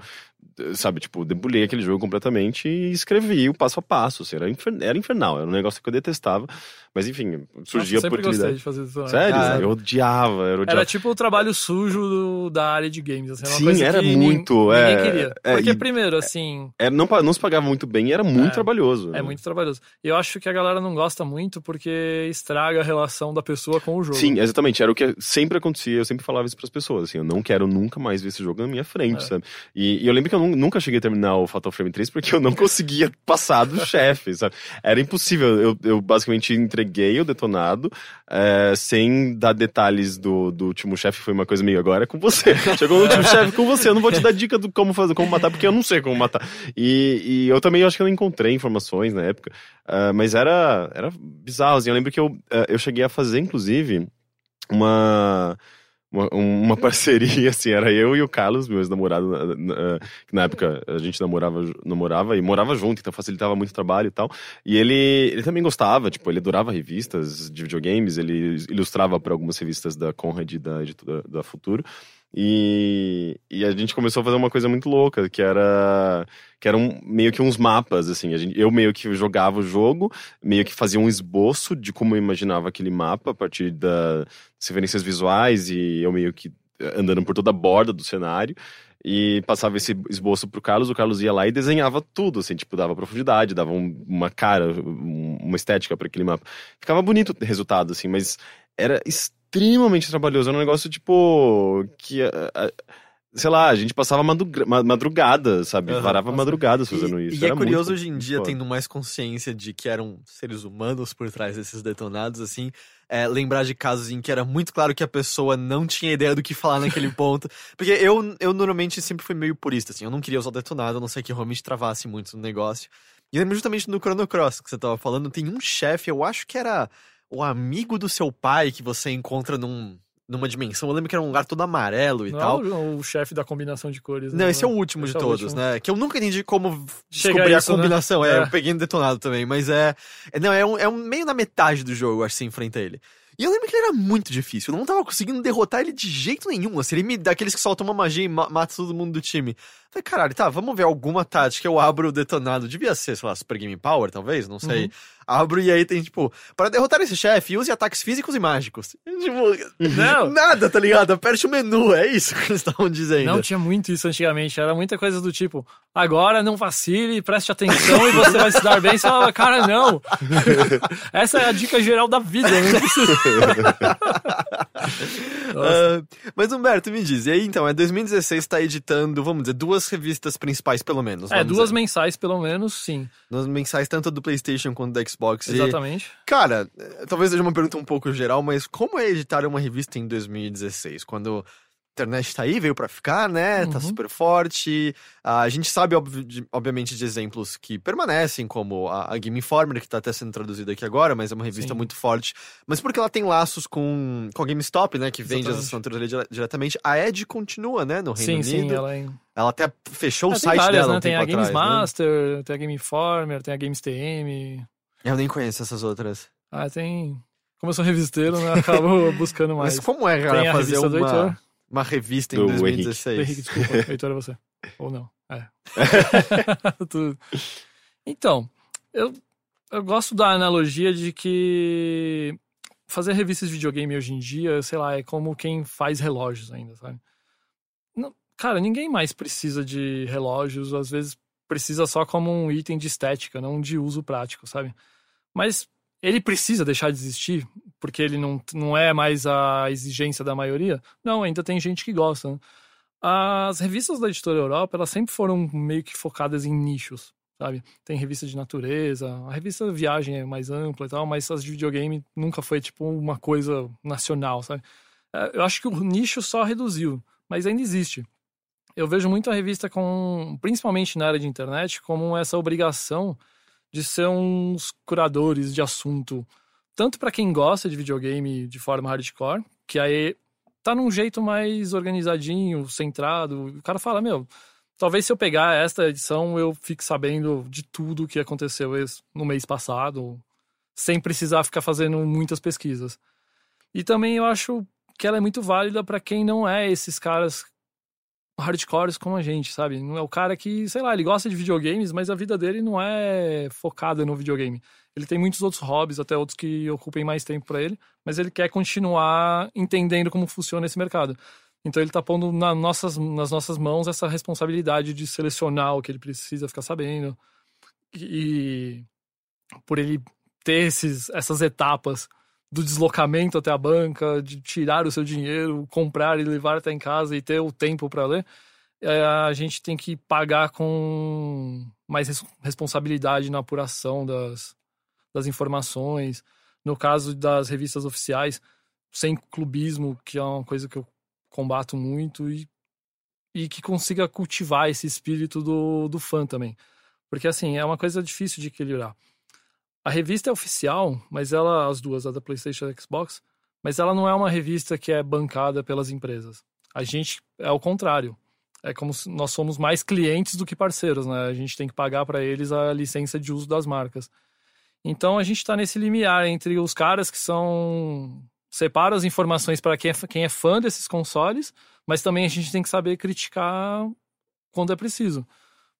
sabe, tipo, debulhei aquele jogo completamente e escrevi o passo a passo. Assim, era, infer- era infernal, era um negócio que eu detestava. Mas, enfim, surgia Nossa, a eu sempre gostei oportunidade. de fazer isso. Sério? Ah, eu odiava, eu odiava. Era tipo o trabalho sujo do- da área de games. Assim, Sim, era muito, nin- é, Ninguém queria. é, Porque, e- primeiro, assim, Era, não, não se pagava muito bem e era muito É, trabalhoso. é né? muito trabalhoso. E eu acho que a galera não gosta muito porque estraga a relação da pessoa com o jogo. Sim, exatamente. Era o que sempre acontecia. Eu sempre falava isso pras pessoas. Assim, eu não quero nunca mais ver esse jogo na minha frente, É. sabe? E, e eu lembro que eu nu- nunca cheguei a terminar o Fatal Frame 3 porque eu não conseguia passar do <laughs> chefe, sabe? Era impossível. Eu, eu basicamente entreguei o detonado é, sem dar detalhes do, do último chefe. Foi uma coisa meio agora é com você. <laughs> Chegou o último chefe com você. Eu não vou te dar dica do como fazer, como matar, porque eu não sei como matar. E, e eu também acho que eu não encontrei informações na época. Ah, mas era, era bizarro. Assim. Eu lembro que eu, ah, eu cheguei a fazer, inclusive, uma, uma, uma parceria, <laughs> assim, era eu e o Carlos, meu ex-namorado, na, na- na época a gente namorava, namorava e morava junto, então facilitava muito o trabalho e tal. E ele, ele também gostava, tipo, ele adorava revistas de videogames, ele ilustrava para algumas revistas da Conrad e da editora da Futuro. E, e a gente começou a fazer uma coisa muito louca, que era que eram meio que uns mapas, assim. A gente, eu meio que jogava o jogo, meio que fazia um esboço de como eu imaginava aquele mapa a partir das referências visuais e eu meio que eh, andando por toda a borda do cenário. E passava esse esboço pro Carlos, o Carlos ia lá e desenhava tudo, assim, tipo, dava profundidade, dava um- uma cara, um- uma estética para aquele mapa. Ficava bonito o resultado, assim, mas era extremamente trabalhoso. Era um negócio, tipo, que. ah, ah, sei lá, a gente passava madruga- ma- madrugada, sabe? Aham, Varava nossa. madrugadas fazendo E, isso. e é Era curioso muito- hoje em dia, foda. tendo mais consciência de que eram seres humanos por trás desses detonados, assim, é, lembrar de casos em que era muito claro que a pessoa não tinha ideia do que falar naquele <laughs> ponto. Porque eu, eu normalmente sempre fui meio purista, assim, eu não queria usar detonado, a não ser que realmente travasse muito no negócio. E lembro justamente no Chrono Cross que você tava falando, tem um chefe, eu acho que era o amigo do seu pai que você encontra num, numa dimensão. Eu lembro que era um lugar todo amarelo e Não tal. é o, o chefe da combinação de cores. Não, né? esse é o último Esse de é o todos, último. né? Que eu nunca entendi como Chega descobrir a isso, a né? combinação. É, É. eu peguei no detonado também, mas é. é- não, é um, é um meio na metade do jogo, acho que você enfrenta ele. E eu lembro que ele era muito difícil. Eu não tava conseguindo derrotar ele de jeito nenhum. Assim, ele me daqueles que soltam uma magia e ma- mata todo mundo do time. Falei, caralho, tá, vamos ver alguma tática. Eu abro o detonado. Devia ser, sei lá, Super Game Power, talvez, não sei. Uhum. Abro e aí tem, tipo, para derrotar esse chefe, use ataques físicos e mágicos. Tipo, Não. <laughs> nada, tá ligado? Aperte o menu, é isso que eles estavam dizendo. Não tinha muito isso antigamente, era muita coisa do tipo, agora não vacile, preste atenção e você vai se dar bem. Você fala, cara, não. <laughs> Essa é a dica geral da vida. <laughs> Nossa. Ah, mas Humberto, me diz, e aí então, é 2016 tá editando, vamos dizer, duas revistas principais pelo menos. É, duas dizer. mensais pelo menos, sim. Duas mensais, tanto do Playstation quanto do Xbox. E, Exatamente. cara, eh, talvez seja uma pergunta um pouco geral, mas como é editar uma revista em 2016? Quando internet tá aí, veio pra ficar, né? Tá Uhum. super forte. Ah, a gente sabe, obviamente, de exemplos que permanecem, como a, Game Informer, que tá até sendo traduzida aqui agora, mas é uma revista Sim. muito forte. Mas porque ela tem laços com, com a GameStop, né? Que vende as Exatamente. assinaturas ali dire- diretamente. A Ed continua, né? No Sim, Reino sim, Unido. ela é... Ela até fechou Ah, o site várias, dela né? um Tem a Games atrás, né? Master, tem a Game Informer, tem a Games TM. Eu nem conheço essas outras. Ah, tem... Como eu sou revisteiro, né? acabo <laughs> buscando mais. Mas como é, cara, fazer uma. Uma revista em Do 2016? Henrique, desculpa. <laughs> Heitor é você. Ou não. É. <laughs> <laughs> Tudo. Então, eu, eu gosto da analogia de que fazer revistas de videogame hoje em dia, sei lá, é como quem faz relógios ainda, sabe? Não- cara, ninguém mais precisa de relógios, às vezes precisa só como um item de estética, não de uso prático, sabe? Mas ele precisa deixar de existir porque ele não, não é mais a exigência da maioria? Não, ainda tem gente que gosta. Né? As revistas da editora Europa, elas sempre foram meio que focadas em nichos, sabe? Tem revista de natureza, a revista Viagem é mais ampla e tal, mas as de videogame nunca foi tipo uma coisa nacional, sabe? É, Eu acho que o nicho só reduziu, mas ainda existe. Eu vejo muito a revista com, principalmente na área de internet, como essa obrigação de ser uns curadores de assunto, tanto para quem gosta de videogame de forma hardcore, que aí tá num jeito mais organizadinho, centrado. O cara fala, meu, talvez se eu pegar esta edição eu fique sabendo de tudo o que aconteceu no mês passado, sem precisar ficar fazendo muitas pesquisas. E também eu acho que ela é muito válida para quem não é esses caras hardcores como a gente, sabe? É o cara que, sei lá, ele gosta de videogames, mas a vida dele não é focada no videogame. Ele tem muitos outros hobbies, até outros que ocupem mais tempo para ele, mas ele quer continuar entendendo como funciona esse mercado. Então ele tá pondo na nossas, nas nossas mãos essa responsabilidade de selecionar o que ele precisa ficar sabendo. E por ele ter esses, essas etapas do deslocamento até a banca, de tirar o seu dinheiro, comprar e levar até em casa e ter o tempo para ler, é, a gente tem que pagar com mais res responsabilidade na apuração das, das informações. No caso das revistas oficiais, sem clubismo, que é uma coisa que eu combato muito, e, e que consiga cultivar esse espírito do, do fã também. Porque, assim, é uma coisa difícil de equilibrar. A revista é oficial, mas ela, as duas, a da PlayStation e a Xbox, mas ela não é uma revista que é bancada pelas empresas. A gente é o contrário. É como se nós somos mais clientes do que parceiros, né? A gente tem que pagar para eles a licença de uso das marcas. Então a gente está nesse limiar entre os caras que são separa as informações para quem, é, quem é fã desses consoles, mas também a gente tem que saber criticar quando é preciso.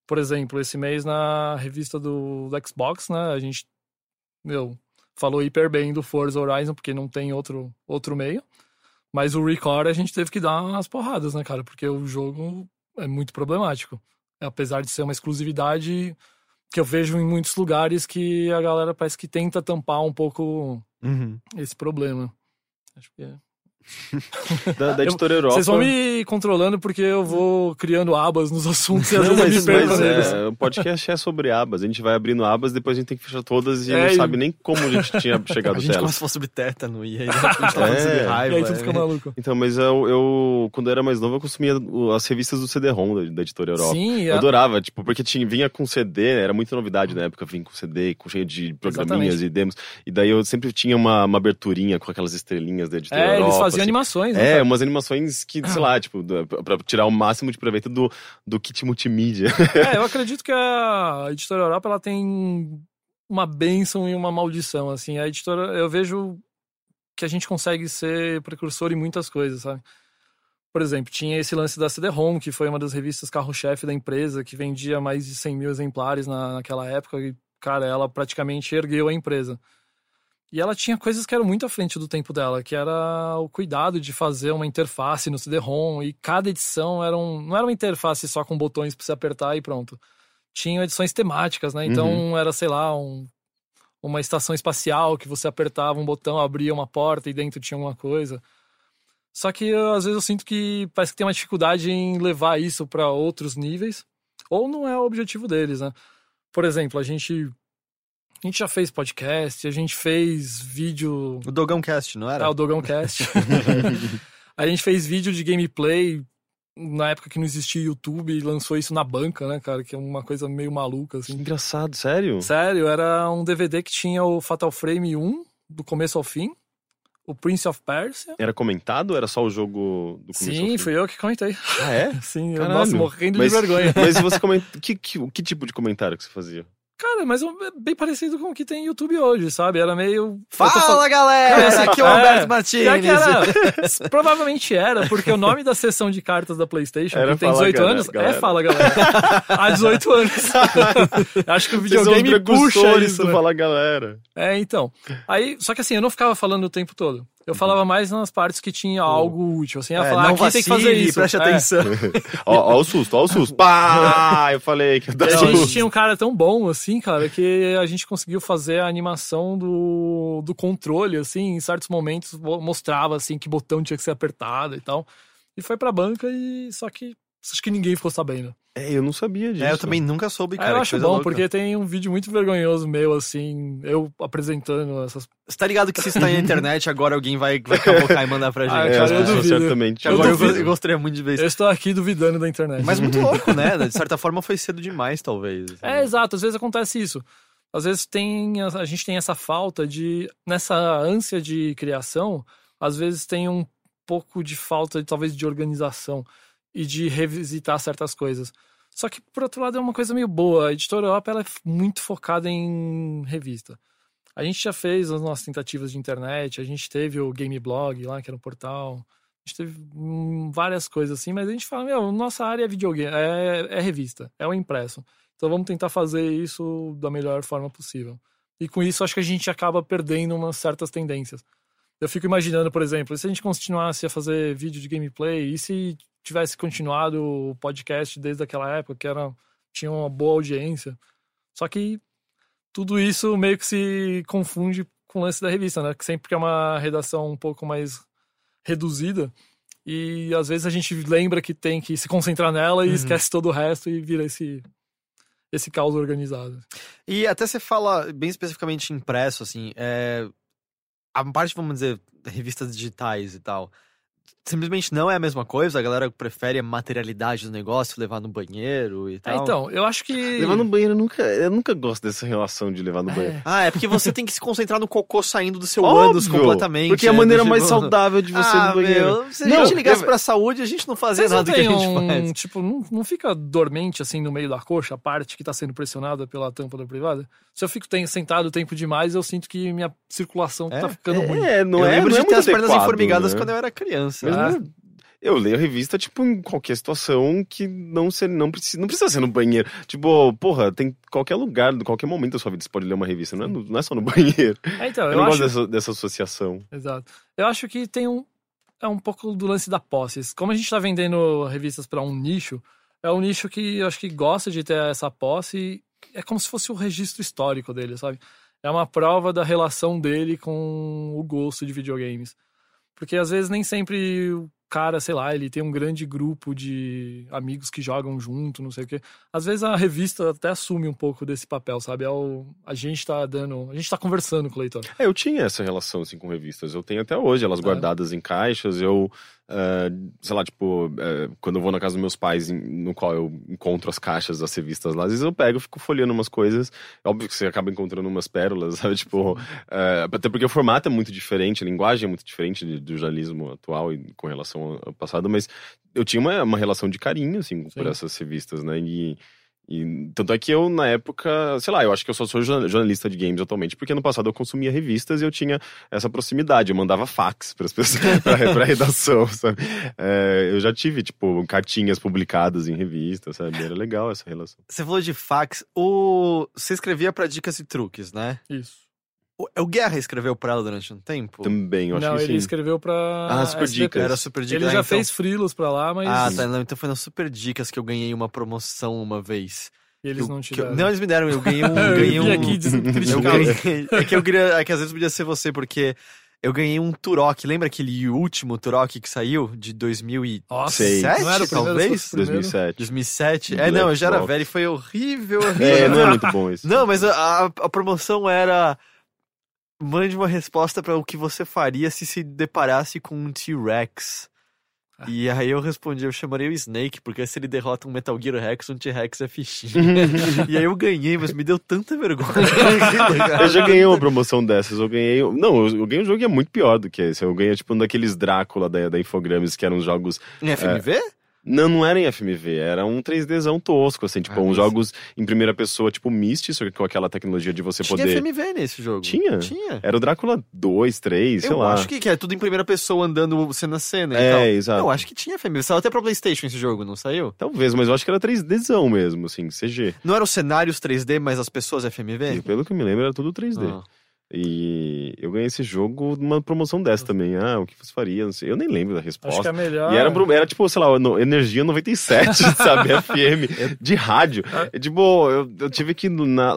Por exemplo, esse mês na revista do, do Xbox, né, a gente meu, falou hiper bem do Forza Horizon, porque não tem outro, outro meio. Mas o Record a gente teve que dar umas porradas, né, cara? Porque o jogo é muito problemático. Apesar de ser uma exclusividade que eu vejo em muitos lugares que a galera parece que tenta tampar um pouco Uhum. esse problema. Acho que é. Da, da editora Europa. Vocês vão me controlando porque eu vou criando abas nos assuntos e às Não, vezes mas, mas é, o podcast é sobre abas. A gente vai abrindo abas, depois a gente tem que fechar todas e É, não e- sabe nem como a gente tinha chegado A gente até começa a falar sobre tétano e aí de repente tá falando É. sobre E raiva. aí tu fica é. maluco. Então, mas eu, eu, quando eu era mais novo, eu consumia as revistas do CD-ROM da, da editora Europa. Sim, Eu é- adorava, tipo, porque tinha, vinha com CD, era muita novidade na época, vinha com CD, com cheio de programinhas Exatamente. e demos. E daí eu sempre tinha uma, uma aberturinha com aquelas estrelinhas da editora é, Europa. Eles faziam assim. animações, né? É, cara? umas animações que, sei lá, tipo, pra tirar o máximo de proveito do, do kit multimídia. É, <laughs> eu acredito que a editora Europa ela tem uma bênção e uma maldição, assim. A editora, eu vejo que a gente consegue ser precursor em muitas coisas, sabe? Por exemplo, tinha esse lance da CD-ROM, que foi uma das revistas carro-chefe da empresa, que vendia mais de 100 mil exemplares na, naquela época, e, cara, ela praticamente ergueu a empresa. E ela tinha coisas que eram muito à frente do tempo dela, que era o cuidado de fazer uma interface no CD-ROM, e cada edição era um, não era uma interface só com botões para você apertar e pronto. Tinham edições temáticas, né? Então era, sei lá, um, uma estação espacial que você apertava um botão, abria uma porta e dentro tinha alguma coisa. Só que eu, às vezes eu sinto que parece que tem uma dificuldade em levar isso para outros níveis, ou não é o objetivo deles, né? Por exemplo, a gente a gente já fez podcast, a gente fez vídeo O Dogão Cast, não era? ah, o Dogão Cast. <laughs> a gente fez vídeo de gameplay na época que não existia YouTube e lançou isso na banca, né, cara? Que é uma coisa meio maluca, assim. Engraçado, sério? Sério, era um DVD que tinha o Fatal Frame 1, do começo ao fim, o Prince of Persia. Era comentado ou era só o jogo do começo ao Sim, fim? fui eu que comentei. Ah, é? <laughs> Sim, eu, Caralho. nossa, morrendo Mas- de vergonha. <laughs> Mas você comenta. Que, que, que tipo de comentário que você fazia? Cara, mas é bem parecido com o que tem YouTube hoje, sabe? Era meio. Fala, fal- galera! Cara, Aqui é o é, Alberto que era. Martins. <laughs> Provavelmente era, porque o nome da sessão de cartas da PlayStation, Era que tem Fala, 18 galera, anos, galera. é Fala Galera. Há 18 anos. <laughs> Acho que o videogame puxa isso. né? Fala Galera. É, então. Aí, só que assim, eu não ficava falando o tempo todo. Eu falava mais nas partes que tinha algo útil. Assim, ia É, falar, não aqui tem que fazer vacile, isso. preste É. atenção. <laughs> Ó, ó o susto, ó o susto. Pá! <laughs> Eu falei que a gente tinha um cara tão bom, assim, cara, que a gente conseguiu fazer a animação do, do controle, assim, em certos momentos mo- mostrava, assim, que botão tinha que ser apertado e tal. E foi pra banca e só que acho que ninguém ficou sabendo. É, eu não sabia disso. É, eu também nunca soube, Aí cara. eu que acho coisa bom, louca. porque tem um vídeo muito vergonhoso meu, assim, eu apresentando essas. Você tá ligado que se isso tá na internet, agora alguém vai, vai cavocar e mandar pra <laughs> gente. Ah, É, cara, as eu duvido. certamente. Eu agora eu, duvido. eu gostaria muito de ver isso. Eu estou aqui duvidando da internet. Mas muito <laughs> louco, né? De certa forma foi cedo demais, talvez. É, exato, às vezes acontece isso. às vezes tem a gente tem essa falta de nessa ânsia de criação, às vezes tem um pouco de falta talvez de organização e de revisitar certas coisas. Só que por outro lado é uma coisa meio boa. A editora Europa ela é muito focada em revista. A gente já fez as nossas tentativas de internet, a gente teve o Game Blog lá, que era um portal. A gente teve hum, várias coisas assim, mas a gente fala, meu, nossa área é videogame, é, é revista, é o impresso. Então vamos tentar fazer isso da melhor forma possível. E com isso acho que a gente acaba perdendo umas certas tendências. Eu fico imaginando, por exemplo, se a gente continuasse a fazer vídeo de gameplay, e se tivesse continuado o podcast desde aquela época, que era, tinha uma boa audiência. Só que tudo isso meio que se confunde com o lance da revista, né? Que sempre que é uma redação um pouco mais reduzida, e às vezes a gente lembra que tem que se concentrar nela e Uhum. esquece todo o resto e vira esse, esse caos organizado. E até você fala bem especificamente impresso, assim, é... a parte, vamos dizer, revistas digitais e tal, simplesmente não é a mesma coisa? A galera prefere a materialidade do negócio, levar no banheiro e É, tal? então, eu acho que. Levar no banheiro, eu nunca, eu nunca gosto dessa relação de levar no banheiro. Ah, é porque você tem que se concentrar no cocô saindo do seu Óbvio, ânus completamente. Porque é a né? maneira Do mais tipo- saudável de você ir ah, no banheiro. Meu, se a Não, gente ligasse eu- pra saúde, a gente não fazia Vocês não nada do que a gente um, faz. tipo, não, não fica dormente assim no meio da coxa, a parte que tá sendo pressionada pela tampa da privada? Se eu fico tem- sentado tempo demais, eu sinto que minha circulação É? tá ficando ruim. É, não eu é, lembro não é de ter muito as pernas adequado, informigadas né? quando eu era criança. Mas Ah. é- Eu leio a revista, tipo, em qualquer situação que não, ser, não, precisa, não precisa ser no banheiro. Tipo, porra, tem qualquer lugar, em qualquer momento da sua vida você pode ler uma revista, não é, no- não é só no <laughs> banheiro. É, então, Eu, eu, não acho. gosto dessa, dessa associação. Exato. Eu acho que tem um. É um pouco do lance da posse. Como a gente tá vendendo revistas para um nicho, é um nicho que eu acho que gosta de ter essa posse. É como se fosse o registro histórico dele, sabe? É uma prova da relação dele com o gosto de videogames. Porque às vezes nem sempre o cara, sei lá, ele tem um grande grupo de amigos que jogam junto, não sei o quê. Às vezes a revista até assume um pouco desse papel, sabe? É o, a gente tá dando. A gente tá conversando com o leitor. É, eu tinha essa relação, assim, com revistas. Eu tenho até hoje, elas guardadas em caixas. Eu, eh, sei lá, tipo, eh, quando eu vou na casa dos meus pais, em- no qual eu encontro as caixas das revistas lá, às vezes eu pego fico folheando umas coisas. É óbvio que você acaba encontrando umas pérolas, <laughs> sabe? Tipo, eh, até porque o formato é muito diferente, a linguagem é muito diferente de- do jornalismo atual e com relação ao passado, mas eu tinha uma, uma relação de carinho, assim, por Sim. essas revistas, né? E, e tanto é que eu, na época, sei lá, eu acho que eu só sou jorna- jornalista de games atualmente, porque no passado eu consumia revistas e eu tinha essa proximidade, eu mandava fax <laughs> para as pessoas, pra, pra <laughs> redação, sabe? É, eu já tive, tipo, cartinhas publicadas em revistas, sabe? Era legal essa relação. Você falou de fax. O... Você escrevia pra dicas e truques, né? Isso. O, o Guerra escreveu pra ela durante um tempo? Também, eu acho Não, que ele sim. escreveu pra. Ah, Super SBT. Dicas. Era super dica. Ele Ah, já então- fez frilos pra lá, mas Ah, tá. Não, então foi nas Super Dicas que eu ganhei uma promoção uma vez. eles Que eu- não que eu- tiveram. Não, eles me deram. Eu ganhei um. <laughs> Eu ganhei um... aqui Eu ganhei... <laughs> É que eu queria. É que às vezes podia ser você, porque eu ganhei um Turok. Lembra aquele último Turok que saiu? De 2007, Nossa, não era o primeiro, talvez? se fosse o primeiro. 2007. 2007? Do É, não, eu já era velho e foi horrível, horrível. É, não é muito bom <laughs> isso. Não, mas a, a promoção era. Mande uma resposta para o que você faria se se deparasse com um T-Rex. Ah. E aí eu respondi, eu chamaria o Snake, porque se ele derrota um Metal Gear Rex, um T-Rex é fichinho. <laughs> e aí eu ganhei, mas me deu tanta vergonha. <laughs> Eu já ganhei uma promoção dessas. Eu ganhei. Não, eu ganhei um jogo que é muito pior do que esse. Eu ganhei, tipo, um daqueles Drácula da, da Infogrames, que eram jogos. Em FMV? Não, não era em FMV, era um 3Dzão tosco, assim, tipo, Ah, uns mas- jogos em primeira pessoa, tipo Myst, que com aquela tecnologia de você Tinha poder. FMV nesse jogo. Tinha? Tinha. Era o Drácula 2, 3, sei eu lá. acho que, que é tudo em primeira pessoa andando cena a cena É, exato. Eu acho que tinha FMV. Saiu até pra Playstation esse jogo, não saiu? Talvez, mas eu acho que era 3Dzão mesmo, assim, CG. Não eram cenários 3D, mas as pessoas FMV? E pelo que eu me lembro, era tudo 3D. Ah. E eu ganhei esse jogo numa promoção dessa também. Ah, o que você faria? Não sei. Eu nem lembro da Acho que resposta. é melhor. E era, era tipo, sei lá, no- Energia 97, <laughs> sabe? FM, de rádio. É, tipo, eu, eu tive que na.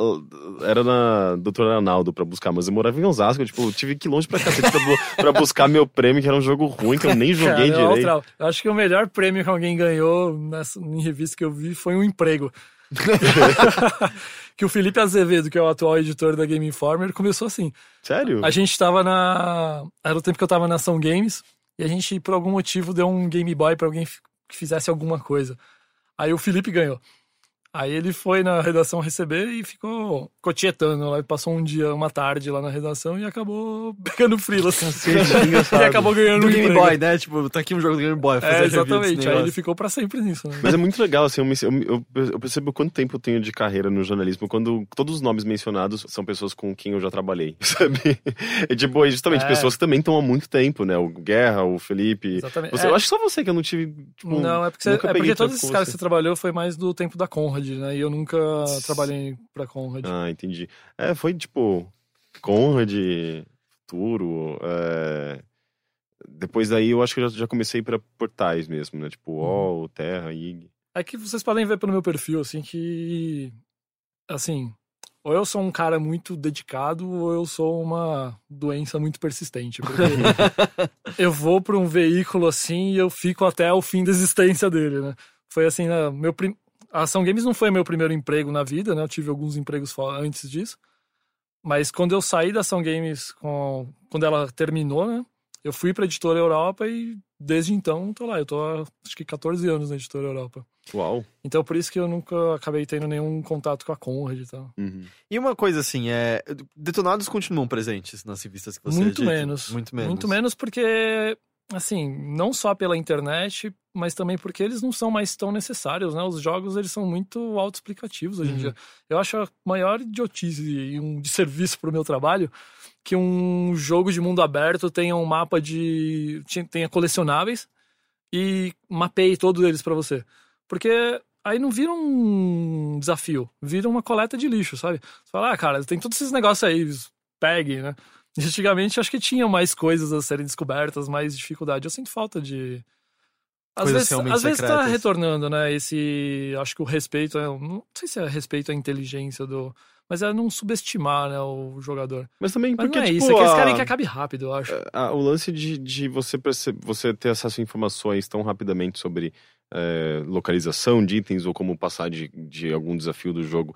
Era na Doutora Arnaldo pra buscar, mas eu morava em Osasco. Tipo, eu tive que ir longe pra cacete pra, pra buscar meu prêmio, que era um jogo ruim, que eu nem <laughs> joguei Cara, é direito. outra- Eu acho que o melhor prêmio que alguém ganhou nessa, em revista que eu vi foi um emprego. <laughs> que o Felipe Azevedo, que é o atual editor da Game Informer, começou assim. Sério? A gente tava na. Era o tempo que eu tava na Ação Games, e a gente, por algum motivo, deu um Game Boy pra alguém que fizesse alguma coisa. Aí o Felipe ganhou. Aí ele foi na redação receber e ficou, ficou tietando lá. Passou um dia, uma tarde lá na redação e acabou <laughs> pegando freelas. <laughs> e acabou ganhando Do um Game emprego. Boy, né? Tipo, tá aqui um jogo do Game Boy. É, exatamente. Aí ele ficou pra sempre nisso, né? Mas é muito legal, assim, eu, me- eu, eu- percebo quanto tempo eu tenho de carreira no jornalismo quando todos os nomes mencionados são pessoas com quem eu já trabalhei, <laughs> sabe? É tipo, justamente É. pessoas que também estão há muito tempo, né? O Guerra, o Felipe. Exatamente. Você, É. Eu acho que só você que eu não tive. Tipo, Não, é porque, você- é porque todos esses caras que você. você trabalhou foi mais do tempo da Conrad, né? E eu nunca trabalhei pra Conrad. Ah, entendi. É, foi tipo. Conrad, Futuro. é, Depois daí eu acho que eu já, já comecei pra portais mesmo, né? Tipo, UOL, Terra, IG. É que vocês podem ver pelo meu perfil, assim, que. Assim. Ou eu sou um cara muito dedicado, ou eu sou uma doença muito persistente. Porque <laughs> eu vou pra um veículo assim e eu fico até o fim da existência dele, né? Foi assim, né? Meu prim... A Ação Games não foi meu primeiro emprego na vida, né? Eu tive alguns empregos antes disso. Mas quando eu saí da Ação Games, com... quando ela terminou, né? Eu fui pra Editora Europa e desde então tô lá. Eu tô há acho que 14 anos na Editora Europa. Uau. Então por isso que eu nunca acabei tendo nenhum contato com a Conrad e tal. Uhum. E uma coisa assim, é. Detonados continuam presentes nas revistas que você Muito edita? menos. Muito menos. Muito menos porque, assim, não só pela internet, mas também porque eles não são mais tão necessários, né? Os jogos, eles são muito autoexplicativos hoje em Uhum. dia. Eu acho a maior idiotice e um desserviço pro meu trabalho que um jogo de mundo aberto tenha um mapa de... tenha colecionáveis e mapeie todos eles pra você. Porque aí não vira um desafio, vira uma coleta de lixo, sabe? Você fala, ah, cara, tem todos esses negócios aí, pegue, né? <laughs> Antigamente acho que tinha mais coisas a serem descobertas, mais dificuldade. Eu sinto falta de. Às Coisas vezes, às vezes tá retornando, né? Esse. Acho que o respeito é. Não sei se é respeito à inteligência do. Mas é não subestimar, né, o jogador. Mas também Mas porque, não é tipo, isso, é que eles a- querem que acabe rápido, eu acho. a- o lance de, de você, você ter acesso a informações tão rapidamente sobre é, localização de itens ou como passar de, de algum desafio do jogo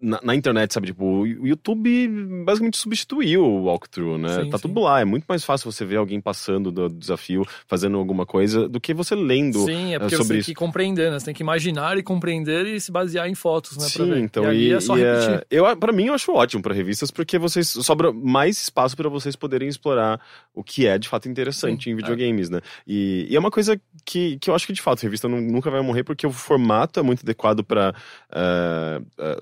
na, na internet, sabe? Tipo, o YouTube basicamente substituiu o walkthrough, né? Sim, tá sim. tudo lá. É muito mais fácil você ver alguém passando do desafio, fazendo alguma coisa, do que você lendo. Sim, é porque sobre você tem isso. que compreender, né? Você tem que imaginar e compreender e se basear em fotos, né? pra Sim, então e, aí e, é só e, repetir. é, eu para mim eu acho ótimo para revistas porque vocês sobra mais espaço para vocês poderem explorar o que é de fato interessante Sim, em videogames, né? E, e é uma coisa que, que eu acho que de fato a revista nu- nunca vai morrer porque o formato é muito adequado para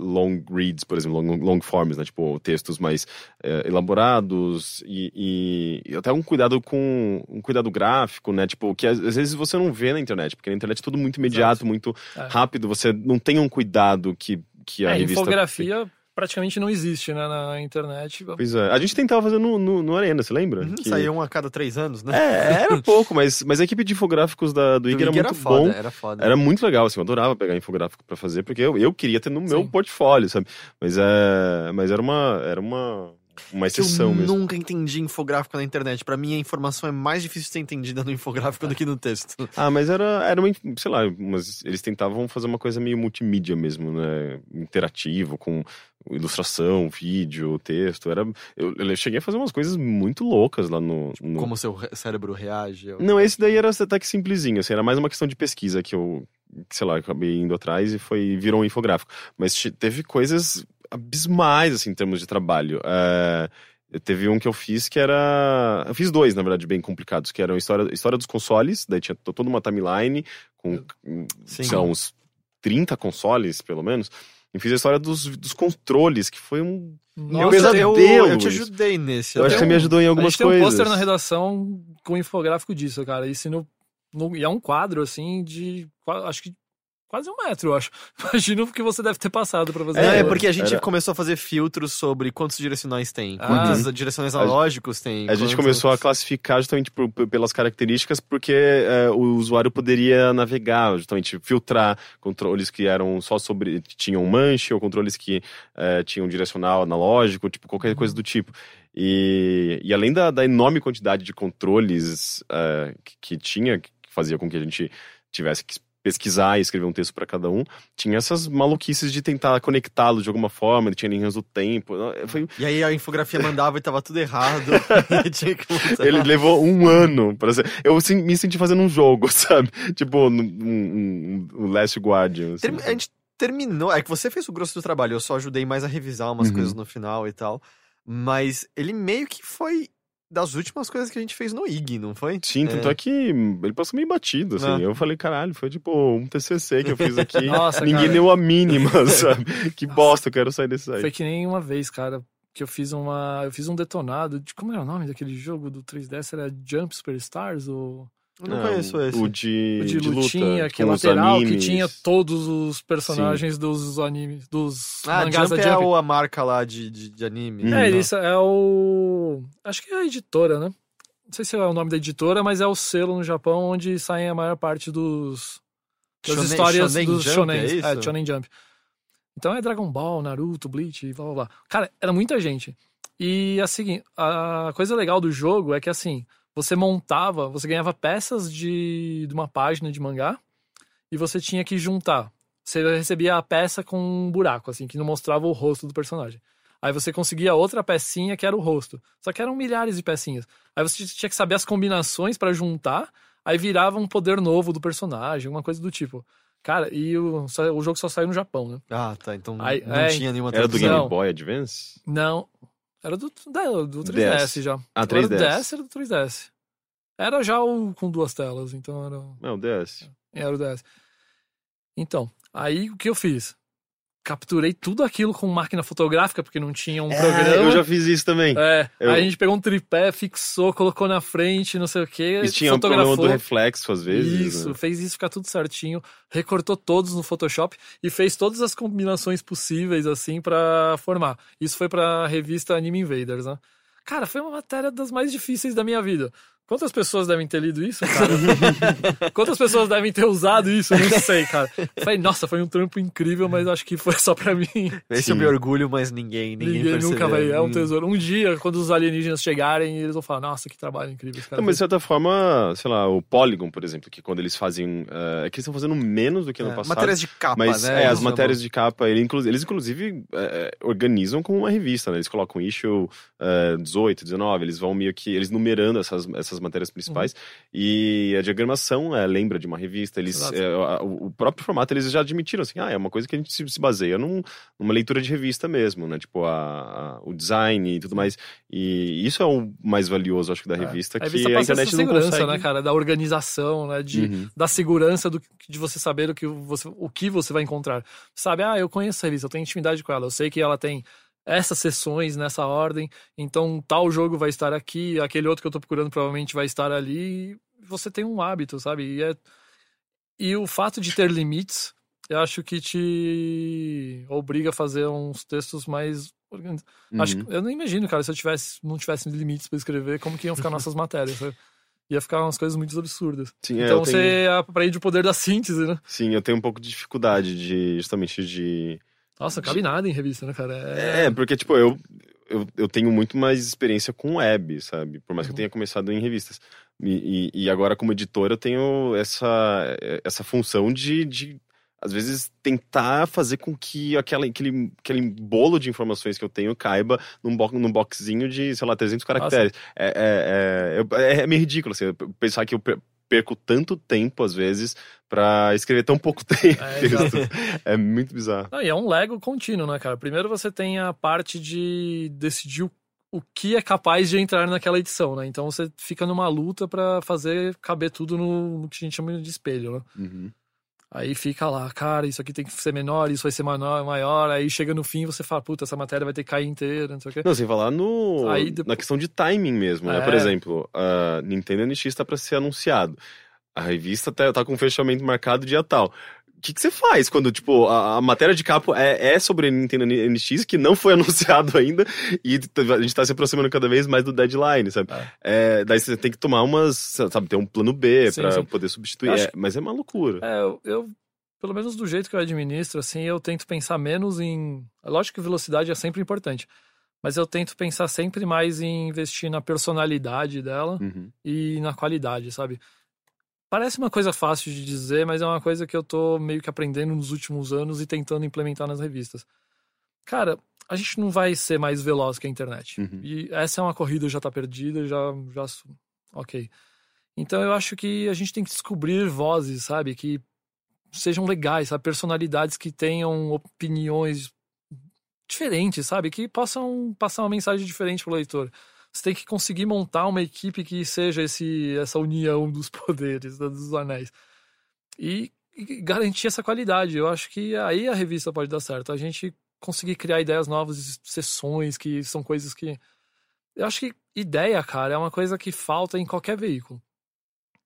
long reads, por exemplo, long, long forms, né? Tipo textos mais eh, elaborados e, e- e até um cuidado com um cuidado gráfico, né? Tipo que às, às vezes você não vê na internet porque na internet é tudo muito imediato, muito É. rápido. Você não tem um cuidado que que a É, revista infografia praticamente não existe, né, na internet. Pois é. A gente tentava fazer no, no, no Arena, você lembra? Uhum, Que- Saiu um a cada três anos, né? É, <laughs> era pouco, mas, mas a equipe de infográficos da, do Do IG era muito foda, bom. era foda. Era muito legal, assim, eu adorava pegar infográfico pra fazer, porque eu, eu queria ter no meu Sim. portfólio, sabe? Mas, é, mas era uma, era uma, uma exceção eu mesmo. nunca entendi infográfico na internet. Pra mim, a informação é mais difícil de ser entendida no infográfico do que no texto. Ah, mas era, era uma, sei lá, mas eles tentavam fazer uma coisa meio multimídia mesmo, né? Interativo, com ilustração, vídeo, texto. Era, eu, eu cheguei a fazer umas coisas muito loucas lá no. no... Como o seu re- cérebro reage. eu- Não, esse daí era até que simplesinho, assim, era mais uma questão de pesquisa que eu, sei lá, acabei indo atrás e foi, virou um infográfico. Mas te- teve coisas abismais, assim, em termos de trabalho. É, eu teve um que eu fiz que era. Eu fiz dois, na verdade, bem complicados, que eram a história, história dos consoles, daí tinha to- toda uma timeline com, sei lá, uns 30 consoles, pelo menos. E fiz a história dos, dos controles, que foi um. Nossa, eu, eu, pesadelo eu te ajudei nesse. Eu acho que você me ajudou em algumas gente tem um coisas. pôster na redação com infográfico disso, cara. E, se no, no- e é um quadro, assim, de. Acho que quase um metro, eu acho. <laughs> Imagino o que você deve ter passado pra fazer. É É, porque a gente era- começou a fazer filtros sobre quantos direcionais tem, Ah. quantos direcionais analógicos tem. A gente quantos- começou a classificar justamente por- pelas características, porque é, o usuário poderia navegar, justamente filtrar controles que eram só sobre. tinham manche, ou controles que é, tinham direcional analógico, tipo, qualquer coisa do tipo. E, e além da, da enorme quantidade de controles é, que, que tinha, que fazia com que a gente tivesse que pesquisar e escrever um texto para cada um, tinha essas maluquices de tentar conectá-los de alguma forma, tinha linhas do tempo. Foi, E aí a infografia mandava e tava tudo errado. <laughs> <laughs> ele levou um ano pra ser. Eu sim- me senti fazendo um jogo, <laughs> sabe? Tipo, um, um, um Last Guardian. assim. A gente terminou. É que você fez o grosso do trabalho, eu só ajudei mais a revisar umas Uhum. coisas no final e tal. Mas ele meio que foi das últimas coisas que a gente fez no IG, não foi? Sim, tanto é. que ele passou meio batido, assim. Ah. Eu falei, caralho, foi tipo um TCC que eu fiz aqui. <laughs> Nossa, Ninguém cara. deu a mínima, <laughs> sabe? Que bosta, eu quero sair desse aí. Foi que nem uma vez, cara, que eu fiz uma. Eu fiz um detonado. De, como era o nome daquele jogo do 3DS? Era Jump Superstars? Ou. Eu não, conheço esse. O de, O de, de lutinha, luta, que é lateral, que tinha todos os personagens dos animes, dos Ah, mangás Jump da é Jump. o- a marca lá de, de, de anime. Hum. É, Não. isso é o. Acho que é a editora, né? Não sei se é o nome da editora, mas é o selo no Japão onde saem a maior parte dos. das Shonen- histórias Shonen dos Jump, shonen. é isso? Shonen Jump. Então é Dragon Ball, Naruto, Bleach, e blá blá blá. Cara, era muita gente. E assim, a coisa legal do jogo é que assim, você montava, você ganhava peças de, de uma página de mangá e você tinha que juntar. Você recebia a peça com um buraco, assim, que não mostrava o rosto do personagem. Aí você conseguia outra pecinha que era o rosto. Só que eram milhares de pecinhas. Aí você tinha que saber as combinações pra juntar, aí virava um poder novo do personagem, uma coisa do tipo. Cara, e o, o jogo só saiu no Japão, né? Ah, tá. Então Aí- não é, tinha nenhuma Era do tradução. Game. Boy Advance? Não. Era do, da- do 3DS DS. já. Ah, Ou Era do 3DS. DS, era do 3DS. Era já o com duas telas, então era. Não, DS. Era o DS. Então, aí o que eu fiz? Capturei tudo aquilo com máquina fotográfica, porque não tinha um programa. É, eu já fiz isso também. É, Eu- aí a gente pegou um tripé, fixou, colocou na frente, não sei o quê. E tinha um problema do reflexo, às vezes. Isso, né? fez isso ficar tudo certinho, recortou todos no Photoshop e fez todas as combinações possíveis, assim, pra formar. Isso foi pra revista Anime Invaders, né? Cara, foi uma matéria das mais difíceis da minha vida. Quantas pessoas devem ter lido isso, cara? <laughs> Quantas pessoas devem ter usado isso? Eu não sei, cara. Falei, nossa, foi um trampo incrível, mas acho que foi só pra mim. Esse eu me orgulho, mas ninguém, ninguém, Ninguém percebeu. nunca vai. É um Hum. tesouro. Um dia, quando os alienígenas chegarem, eles vão falar, nossa, que trabalho incrível. esse cara Não, mas de fez." certa forma, sei lá, o Polygon, por exemplo, que quando eles fazem. eh, é que eles estão fazendo menos do que no É, passado. matérias de capa, Mas né? é, as eles matérias de capa, ele, inclu- eles inclusive é, é, organizam como uma revista, né? Eles colocam issue é, 18, 19, eles vão meio que. Eles numerando essas, essas matérias principais. E a diagramação é, lembra de uma revista. Eles, é, a- o, próprio formato eles já admitiram assim, ah, é uma coisa que a gente se, se baseia num- numa leitura de revista mesmo, né? Tipo, a, a- o design e tudo mais. E isso é o mais valioso, acho que, da revista, A que revista a internet não consegue. né, cara? Da organização, né? De, Uhum. Da segurança do, de você saber o que você, o que você vai encontrar. Sabe, ah, eu conheço a revista, eu tenho intimidade com ela, eu sei que ela tem essas sessões nessa ordem, então tal jogo vai estar aqui, aquele outro que eu tô procurando provavelmente vai estar ali. Você tem um hábito, sabe? E, é, e o fato de ter limites, eu acho que te obriga a fazer uns textos mais. Acho Uhum. que- eu não imagino, cara, se eu tivesse, não tivesse limites pra escrever, como que iam ficar nossas matérias, sabe? Ia ficar umas coisas muito absurdas. Sim, é, então tenho- você aprende o poder da síntese, né? Sim, eu tenho um pouco de dificuldade de justamente de. Nossa, cabe nada em revista, né, cara? É, É, porque, tipo, eu, eu, eu tenho muito mais experiência com web, sabe? Por mais que eu Uhum. tenha começado em revistas. E, e, e agora, como editor, eu tenho essa, essa função de, de, às vezes, tentar fazer com que aquela, aquele, aquele bolo de informações que eu tenho caiba num, bo num boxzinho de, sei lá, 300 caracteres. É, é, é, é, é meio ridículo, assim, pensar que eu perco tanto tempo, às vezes, pra escrever tão pouco <laughs> tempo. É, é muito bizarro. Não, e é um Lego contínuo, né, cara? Primeiro você tem a parte de decidir o, o que é capaz de entrar naquela edição, né? Então você fica numa luta pra fazer caber tudo no, no que a gente chama de espelho, né? Uhum. Aí fica lá, cara, isso aqui tem que ser menor, isso vai ser maior, maior. Aí chega no fim você fala, puta, essa matéria vai ter que cair inteira, não sei o quê. Não, sem falar no, Aí depois- na questão de timing mesmo, né? É. Por exemplo, a Nintendo NX tá pra ser anunciado. A revista tá, tá com fechamento marcado dia tal. O que, que você faz quando, tipo, a, a matéria de capa é, é sobre a Nintendo NX, que não foi <laughs> anunciado ainda, e a gente tá se aproximando cada vez mais do deadline, sabe? É, daí você tem que tomar umas, sabe, ter um plano B Sim, pra sim. poder substituir. Acho É, mas é uma loucura. É, eu, eu, pelo menos do jeito que eu administro, assim, eu tento pensar menos em. Lógico que velocidade é sempre importante, mas eu tento pensar sempre mais em investir na personalidade dela Uhum. e na qualidade, sabe? Parece uma coisa fácil de dizer, mas é uma coisa que eu tô meio que aprendendo nos últimos anos e tentando implementar nas revistas. Cara, a gente não vai ser mais veloz que a internet. Uhum. E essa é uma corrida já tá perdida, já, já. Ok. Então eu acho que a gente tem que descobrir vozes, sabe? Que sejam legais, sabe? Personalidades que tenham opiniões diferentes, sabe? Que possam passar uma mensagem diferente pro leitor. Você tem que conseguir montar uma equipe que seja esse, essa união <laughs> dos poderes, né, dos anéis. E, e garantir essa qualidade. Eu acho que aí a revista pode dar certo. A gente conseguir criar ideias novas, sessões, que são coisas que. Eu acho que ideia, cara, é uma coisa que falta em qualquer veículo.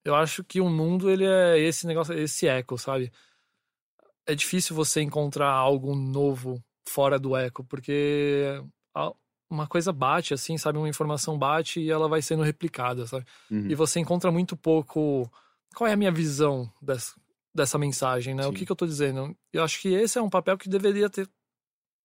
Eu acho que o mundo, ele é esse negócio, esse eco, sabe? É difícil você encontrar algo novo fora do eco, porque uma coisa bate, assim, sabe? Uma informação bate e ela vai sendo replicada, sabe? Uhum. E você encontra muito pouco. Qual é a minha visão dessa, dessa mensagem, né? O Sim. que, que eu tô dizendo? Eu acho que esse é um papel que deveria ter,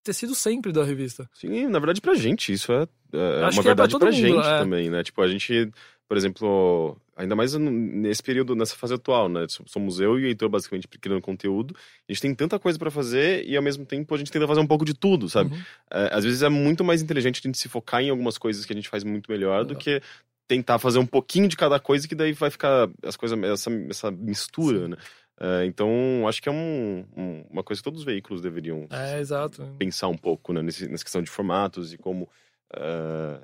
ter sido sempre da revista. Sim, na verdade, pra gente, isso é, é uma que é pra verdade pra gente é. também, né? Tipo, a gente, por exemplo, ainda mais nesse período, nessa fase atual, né? Somos eu e o Heitor, basicamente, criando conteúdo. A gente tem tanta coisa pra fazer e, ao mesmo tempo, a gente tenta fazer um pouco de tudo, sabe? Uhum. É, às vezes é muito mais inteligente a gente se focar em algumas coisas que a gente faz muito melhor do que tentar fazer um pouquinho de cada coisa que daí vai ficar as coisas, essa, essa mistura, Sim. né? É, então, acho que é um- um- uma coisa que todos os veículos deveriam É, pensar um pouco né, nesse, nessa questão de formatos e como eh,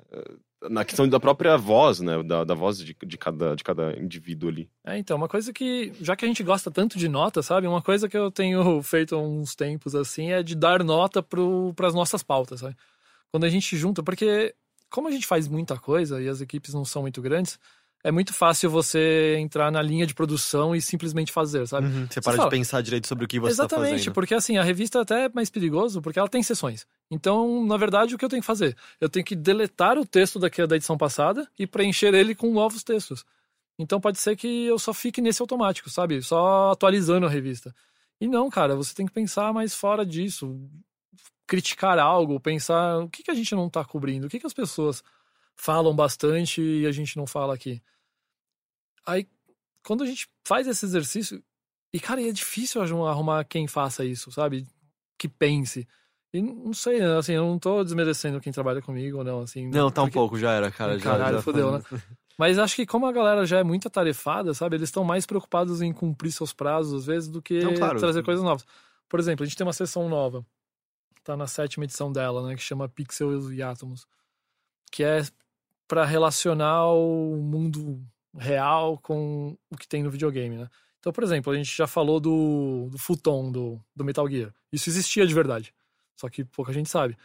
na questão da própria voz, né, da, da voz de, de, cada, de cada indivíduo ali. É, então, uma coisa que, já que a gente gosta tanto de nota, sabe? Uma coisa que eu tenho <laughs> feito há uns tempos, assim, é de dar nota para as nossas pautas, sabe? Quando a gente junta, porque como a gente faz muita coisa e as equipes não são muito grandes, é muito fácil você entrar na linha de produção e simplesmente fazer, sabe? Uhum, Você para fala- de pensar direito sobre o que você tá Exatamente, fazendo. porque assim, a revista até é mais perigoso porque ela tem sessões. Então, na verdade, o que eu tenho que fazer? Eu tenho que deletar o texto daqui da edição passada e preencher ele com novos textos. Então pode ser que eu só fique nesse automático, sabe? Só atualizando a revista. E não, cara, você tem que pensar mais fora disso. Criticar algo, pensar o que, que a gente não tá cobrindo, o que, que as pessoas falam bastante e a gente não fala aqui. Aí, quando a gente faz esse exercício, e, cara, é difícil arrumar- quem faça isso, sabe? Que pense. E não sei, assim, eu não tô desmerecendo quem trabalha comigo ou não, assim. Não, tá um porque- pouco, já era, cara. Já, Caralho, já fodeu, né? Mas acho que como a galera já é muito atarefada, sabe? Eles estão mais preocupados em cumprir seus prazos, às vezes, do que Não, claro. trazer coisas novas. Por exemplo, a gente tem uma sessão nova. Tá na sétima edição dela, né? Que chama Pixels e Átomos. Que é para relacionar o mundo real com o que tem no videogame, né? Então, por exemplo, a gente já falou do, do futon do, do Metal Gear. Isso existia de verdade. Só que pouca gente sabe.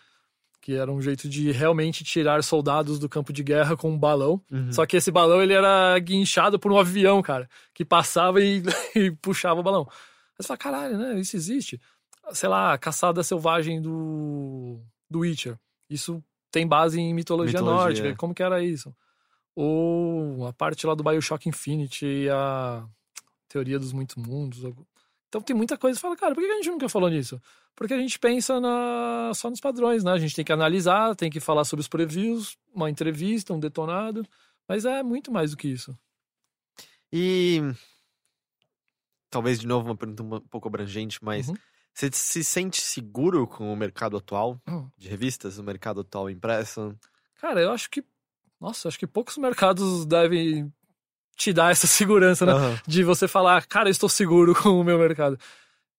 Que era um jeito de realmente tirar soldados do campo de guerra com um balão. Uhum. Só que esse balão ele era guinchado por um avião, cara, que passava e, <laughs> e puxava o balão. Aí você fala, caralho, né? Isso existe. Sei lá, a caçada selvagem do, do Witcher. Isso tem base em mitologia, Mitologia, nórdica. Como que era isso? Ou a parte lá do Bioshock Infinity e a teoria dos muitos mundos. Então tem muita coisa. Você fala, cara, por que a gente nunca falou nisso? Porque a gente pensa na... só nos padrões, né? A gente tem que analisar, tem que falar sobre os previews, uma entrevista, um detonado. Mas é muito mais do que isso. E. Talvez de novo uma pergunta um pouco abrangente, mas Uhum. você se sente seguro com o mercado atual Hum. de revistas, o mercado atual impresso? Cara, eu acho que. Nossa, acho que poucos mercados devem te dar essa <laughs> segurança, né? Aham. De você falar, cara, eu estou seguro <laughs> com o meu mercado.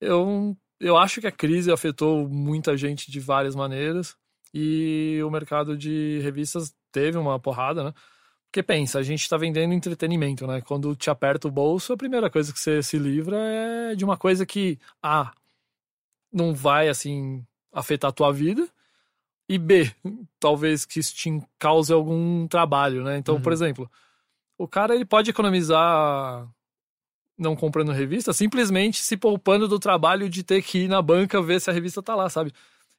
Eu, eu acho que a crise afetou muita gente de várias maneiras. E o mercado de revistas teve uma porrada, né? Porque pensa, a gente tá vendendo entretenimento, né? Quando te aperta o bolso, a primeira coisa que você se livra é de uma coisa que, A, não vai, assim, afetar a tua vida. E B, talvez que isso te cause algum trabalho, né? Então, por Uhum. exemplo, o cara ele pode economizar não comprando revista, simplesmente se poupando do trabalho de ter que ir na banca ver se a revista tá lá, sabe?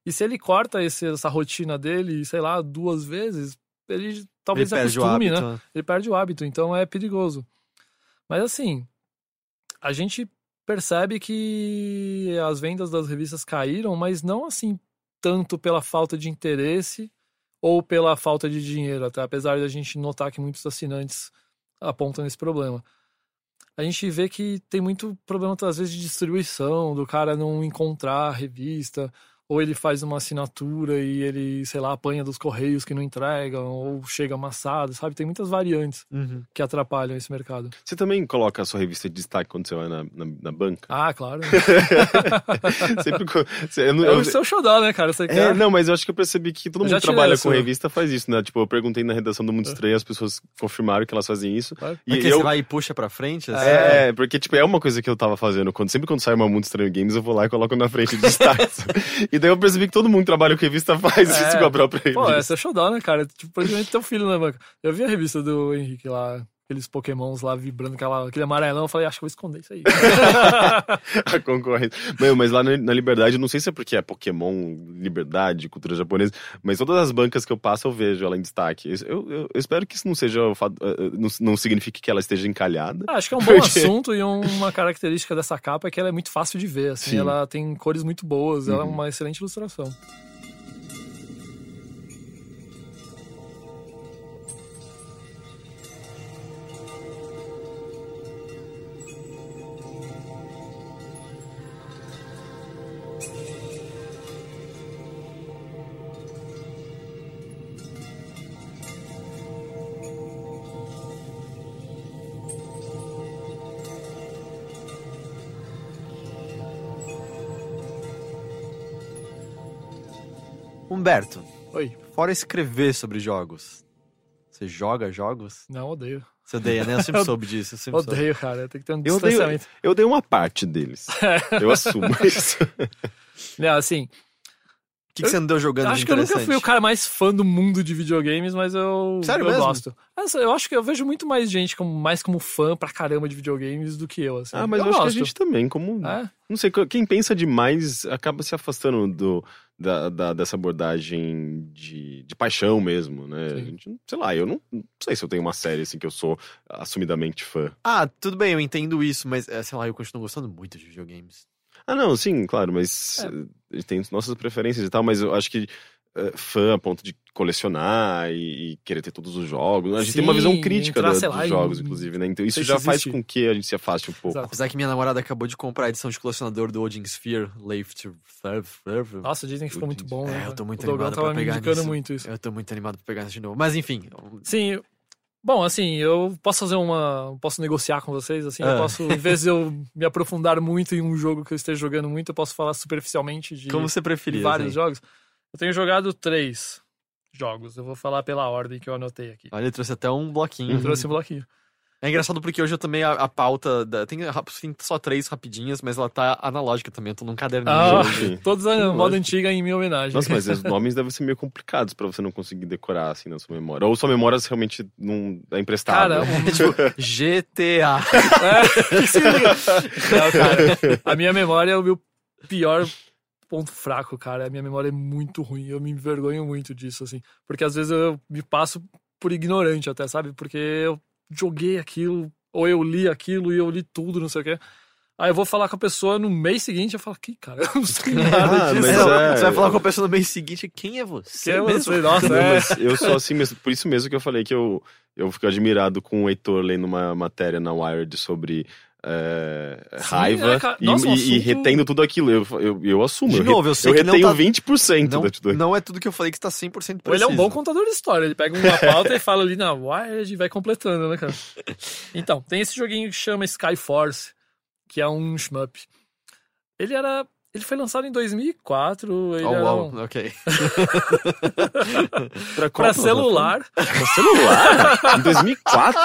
E se ele corta esse- essa rotina dele, sei lá, duas vezes, ele talvez Ele acostume, hábito. né? né? Ele perde o hábito, então é perigoso. Mas assim, a gente percebe que as vendas das revistas caíram, mas não assim tanto pela falta de interesse ou pela falta de dinheiro, até apesar de a gente notar que muitos assinantes apontam esse problema. A gente vê que tem muito problema, às vezes, de distribuição, do cara não encontrar a revista, ou ele faz uma assinatura e ele, sei lá, apanha dos correios que não entregam, ou chega amassado, sabe? Tem muitas variantes Uhum. que atrapalham esse mercado. Você também coloca a sua revista de destaque quando você vai na, na, na banca? Ah, claro. <laughs> Sempre co- você- eu não- é o seu xodó, né, cara? Você É, quer... não, mas eu acho que eu percebi que todo mundo tirei trabalha com revista faz isso, né? Tipo, eu perguntei na redação do Mundo Estranho, as pessoas confirmaram que elas fazem isso. Claro. E Porque eu, você vai e puxa pra frente? assim? É, porque, tipo, é uma coisa que eu tava fazendo. Quando, sempre quando sai uma Mundo Estranho Games, eu vou lá e coloco na frente de destaque. <laughs> e daí eu percebi que todo mundo que trabalha com revista faz É. isso com a própria revista. Pô, essa é xodó, né, cara? Tipo, praticamente teu filho na banca. Eu vi a revista do Henrique lá, aqueles pokémons lá vibrando, aquela, aquele amarelão, eu falei, acho que vou esconder isso aí. <laughs> a concorrência. Meu, mas lá na, Liberdade, não sei se é porque é Pokémon, Liberdade, cultura japonesa, mas todas as bancas que eu passo eu vejo ela em destaque. Eu, eu- eu espero que isso não seja. eh, eh, não, não signifique que ela esteja encalhada. Ah, acho que é um bom <laughs> Porque- assunto e uma característica dessa capa é que ela é muito fácil de ver, assim, Sim. ela tem cores muito boas, ela é Uhum. uma excelente ilustração. Humberto, Oi. fora escrever sobre jogos, você joga jogos? Não, odeio. Você odeia, né? Eu sempre <laughs> soube disso. Eu sempre soube. Odeio, cara. Tem que ter um Eu odeio, distanciamento. eu dei uma parte deles. Eu <laughs> assumo isso. Não, assim, O que, que você andou jogando acho que eu nunca fui o cara mais fã do mundo de videogames, mas eu, Sério eu mesmo? gosto. Essa- Eu acho que eu vejo muito mais gente como, mais como fã pra caramba de videogames do que eu, assim. Ah, mas eu, acho gosto. que a gente também, como. É? Não sei, quem pensa demais acaba se afastando do, da, da- dessa abordagem de, de paixão mesmo, né? Sim. A gente, sei lá, eu não, não sei se eu tenho uma série assim que eu sou assumidamente fã. Ah, tudo bem, eu entendo isso, mas, é, sei lá, eu continuo gostando muito de videogames. Ah, não, sim, claro, mas eh, tem nossas preferências e tal, mas eu acho que eh, fã a ponto de colecionar e, e querer ter todos os jogos. A gente tem uma Sim, visão crítica entrar, da- sei dos jogos, inclusive, né? Então isso já faz existe. com que a gente se afaste um pouco. Exato. Apesar que minha namorada acabou de comprar a edição de colecionador do Odin Sphere, Left Nossa, dizem que ficou muito bom, né? É, eu tô muito o animado tava pra me pegar indicando nisso. muito isso. Eu tô muito animado pra pegar isso de novo. Mas enfim, Sim. Bom, assim, eu posso fazer uma. Posso negociar com vocês, assim, eu Ah. posso, em vez de eu me aprofundar muito em um jogo que eu esteja jogando muito, eu posso falar superficialmente de, como você de preferir. vários assim. jogos. Eu tenho jogado três jogos. Eu vou falar pela ordem que eu anotei aqui. Olha, ele trouxe até um bloquinho. Eu trouxe um bloquinho. É engraçado porque hoje eu tomei a, a pauta. Da, tem, tem só três rapidinhas, mas ela tá analógica também. Eu tô num caderninho. Ah, Sim. todos a moda antiga em minha homenagem. Nossa, mas <laughs> os nomes devem ser meio complicados pra você não conseguir decorar assim na sua memória. Ou sua memória realmente não é emprestada. Cara, <laughs> um- É tipo, GTA. É, que significa? Não, cara, a minha memória é o meu pior ponto fraco, cara. A minha memória é muito ruim. Eu me envergonho muito disso, assim. Porque às vezes eu me passo por ignorante até, sabe? Porque eu joguei aquilo, ou eu li aquilo e eu li tudo, não sei o quê. Aí eu vou falar com a pessoa no mês seguinte, eu falo, que cara, eu não sei <laughs> nada Ah, disso. mas Não, é- Você vai falar com a pessoa no mês seguinte, quem é você? Que é mesmo? você? Nossa, Não, é. mas eu sou assim mesmo. Por isso mesmo que eu falei que eu, eu fico admirado com o Heitor lendo uma matéria na Wired sobre é, raiva é, cara. e, Nossa, um e- e assunto- retendo tudo aquilo. Eu, eu, eu assumo. De novo, eu sei eu que não retenho tá- 20% Não, da tudo. não é tudo que eu falei que está 100% preciso. Ele é um bom contador de história. Ele pega uma <laughs> pauta e fala ali na Wired e vai completando, né, cara? Então, tem esse joguinho que chama Skyforce, que é um shmup. Ele era. Ele foi lançado em 2004. Ele Oh, uau, um- ok. <laughs> Pra, pra plataforma? celular. Pra celular? <laughs> em 2004?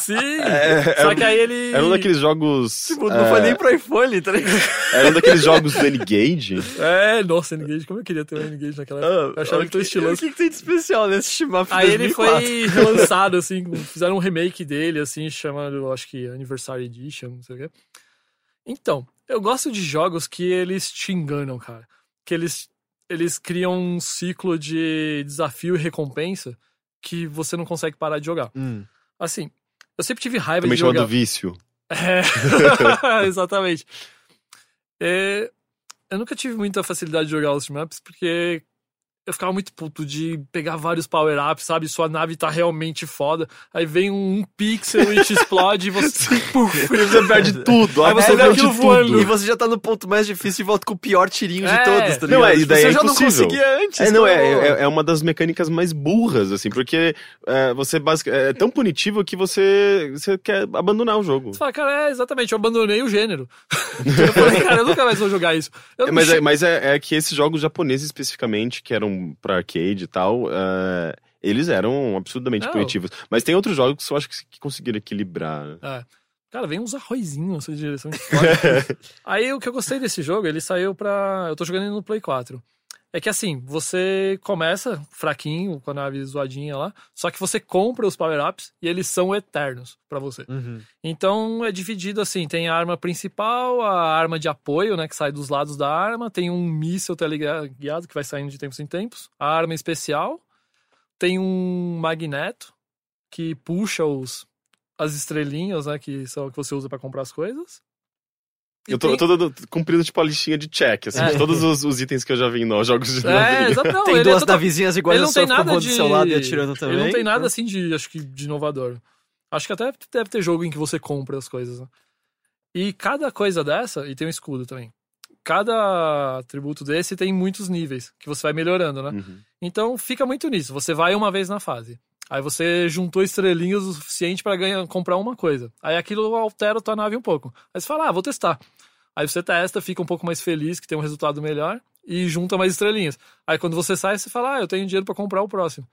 Sim! É, Só é- que aí ele. Era um daqueles jogos. Tipo, não é, foi nem pro iPhone, tá ligado? Era um daqueles jogos do N-Gage. É, nossa, N-Gage. Como eu queria ter um N-Gage naquela época. eu achava ele tão O estiloso. que, que tem de especial nesse de Aí ele 2004? foi relançado, assim, fizeram um remake dele, assim, chamado, acho que Anniversary Edition, não sei o quê. Então, eu gosto de jogos que eles te enganam, cara. Que eles, eles criam um ciclo de desafio e recompensa que você não consegue parar de jogar. Hum. Assim, eu sempre tive raiva Também de jogar... chamado vício. <laughs> É, <laughs> exatamente. É, eu nunca tive muita facilidade de jogar os maps porque eu ficava muito puto de pegar vários power-ups, sabe? Sua nave tá realmente foda. Aí vem um, pixel e te explode e você. <laughs> Puf, E <laughs> você perde <laughs> tudo. Aí você vê absolutamente aquilo voando. E você já tá no ponto mais difícil e volta com o pior tirinho de É. todos, tá Não, ligado? é, e daí você é já não conseguia antes. É, não, é, então- é, é uma das mecânicas mais burras, assim, porque é, você basic, é tão punitivo que você, você quer abandonar o jogo. Você fala, cara, é exatamente, eu abandonei o gênero. eu falei, cara, eu nunca mais vou jogar isso. É, não mas che- é, mas é, é que esses jogos japoneses especificamente, que eram pra arcade e tal, é, eles eram absurdamente Não. punitivos. Mas tem outros jogos que eu acho que, que conseguiram equilibrar. né? É. Cara, vem uns arrozinhos nessa direção. <laughs> Aí o que eu gostei desse jogo, ele saiu pra. Eu tô jogando ele no Play 4. É que assim, você começa fraquinho, com a nave zoadinha lá, só que você compra os power-ups e eles são eternos pra você. Uhum. Então é dividido assim: tem a arma principal, a arma de apoio, né, que sai dos lados da arma, tem um míssil teleguiado que vai saindo de tempos em tempos, a arma especial, tem um magneto que puxa os as estrelinhas, né, que são que você usa pra comprar as coisas. Eu tô, tem- tô dando- cumprindo tipo a listinha de check, assim, É. de todos os, os itens que eu já vi em jogos de É, não, Tem ele é duas total- navezinhas iguais ele a não tem nada de do seu lado e atirando também. Ele não tem nada assim de, acho que de inovador. Acho que até deve ter jogo em que você compra as coisas. Né? E cada coisa dessa, e tem um escudo também. Cada atributo desse tem muitos níveis que você vai melhorando, né? Uhum. Então fica muito nisso. Você vai uma vez na fase. Aí você juntou estrelinhas o suficiente pra ganhar, comprar uma coisa. Aí aquilo altera a tua nave um pouco. Aí você fala, ah, vou testar. Aí você testa, fica um pouco mais feliz que tem um resultado melhor e junta mais estrelinhas. Aí quando você sai, você fala, ah, eu tenho dinheiro pra comprar o próximo.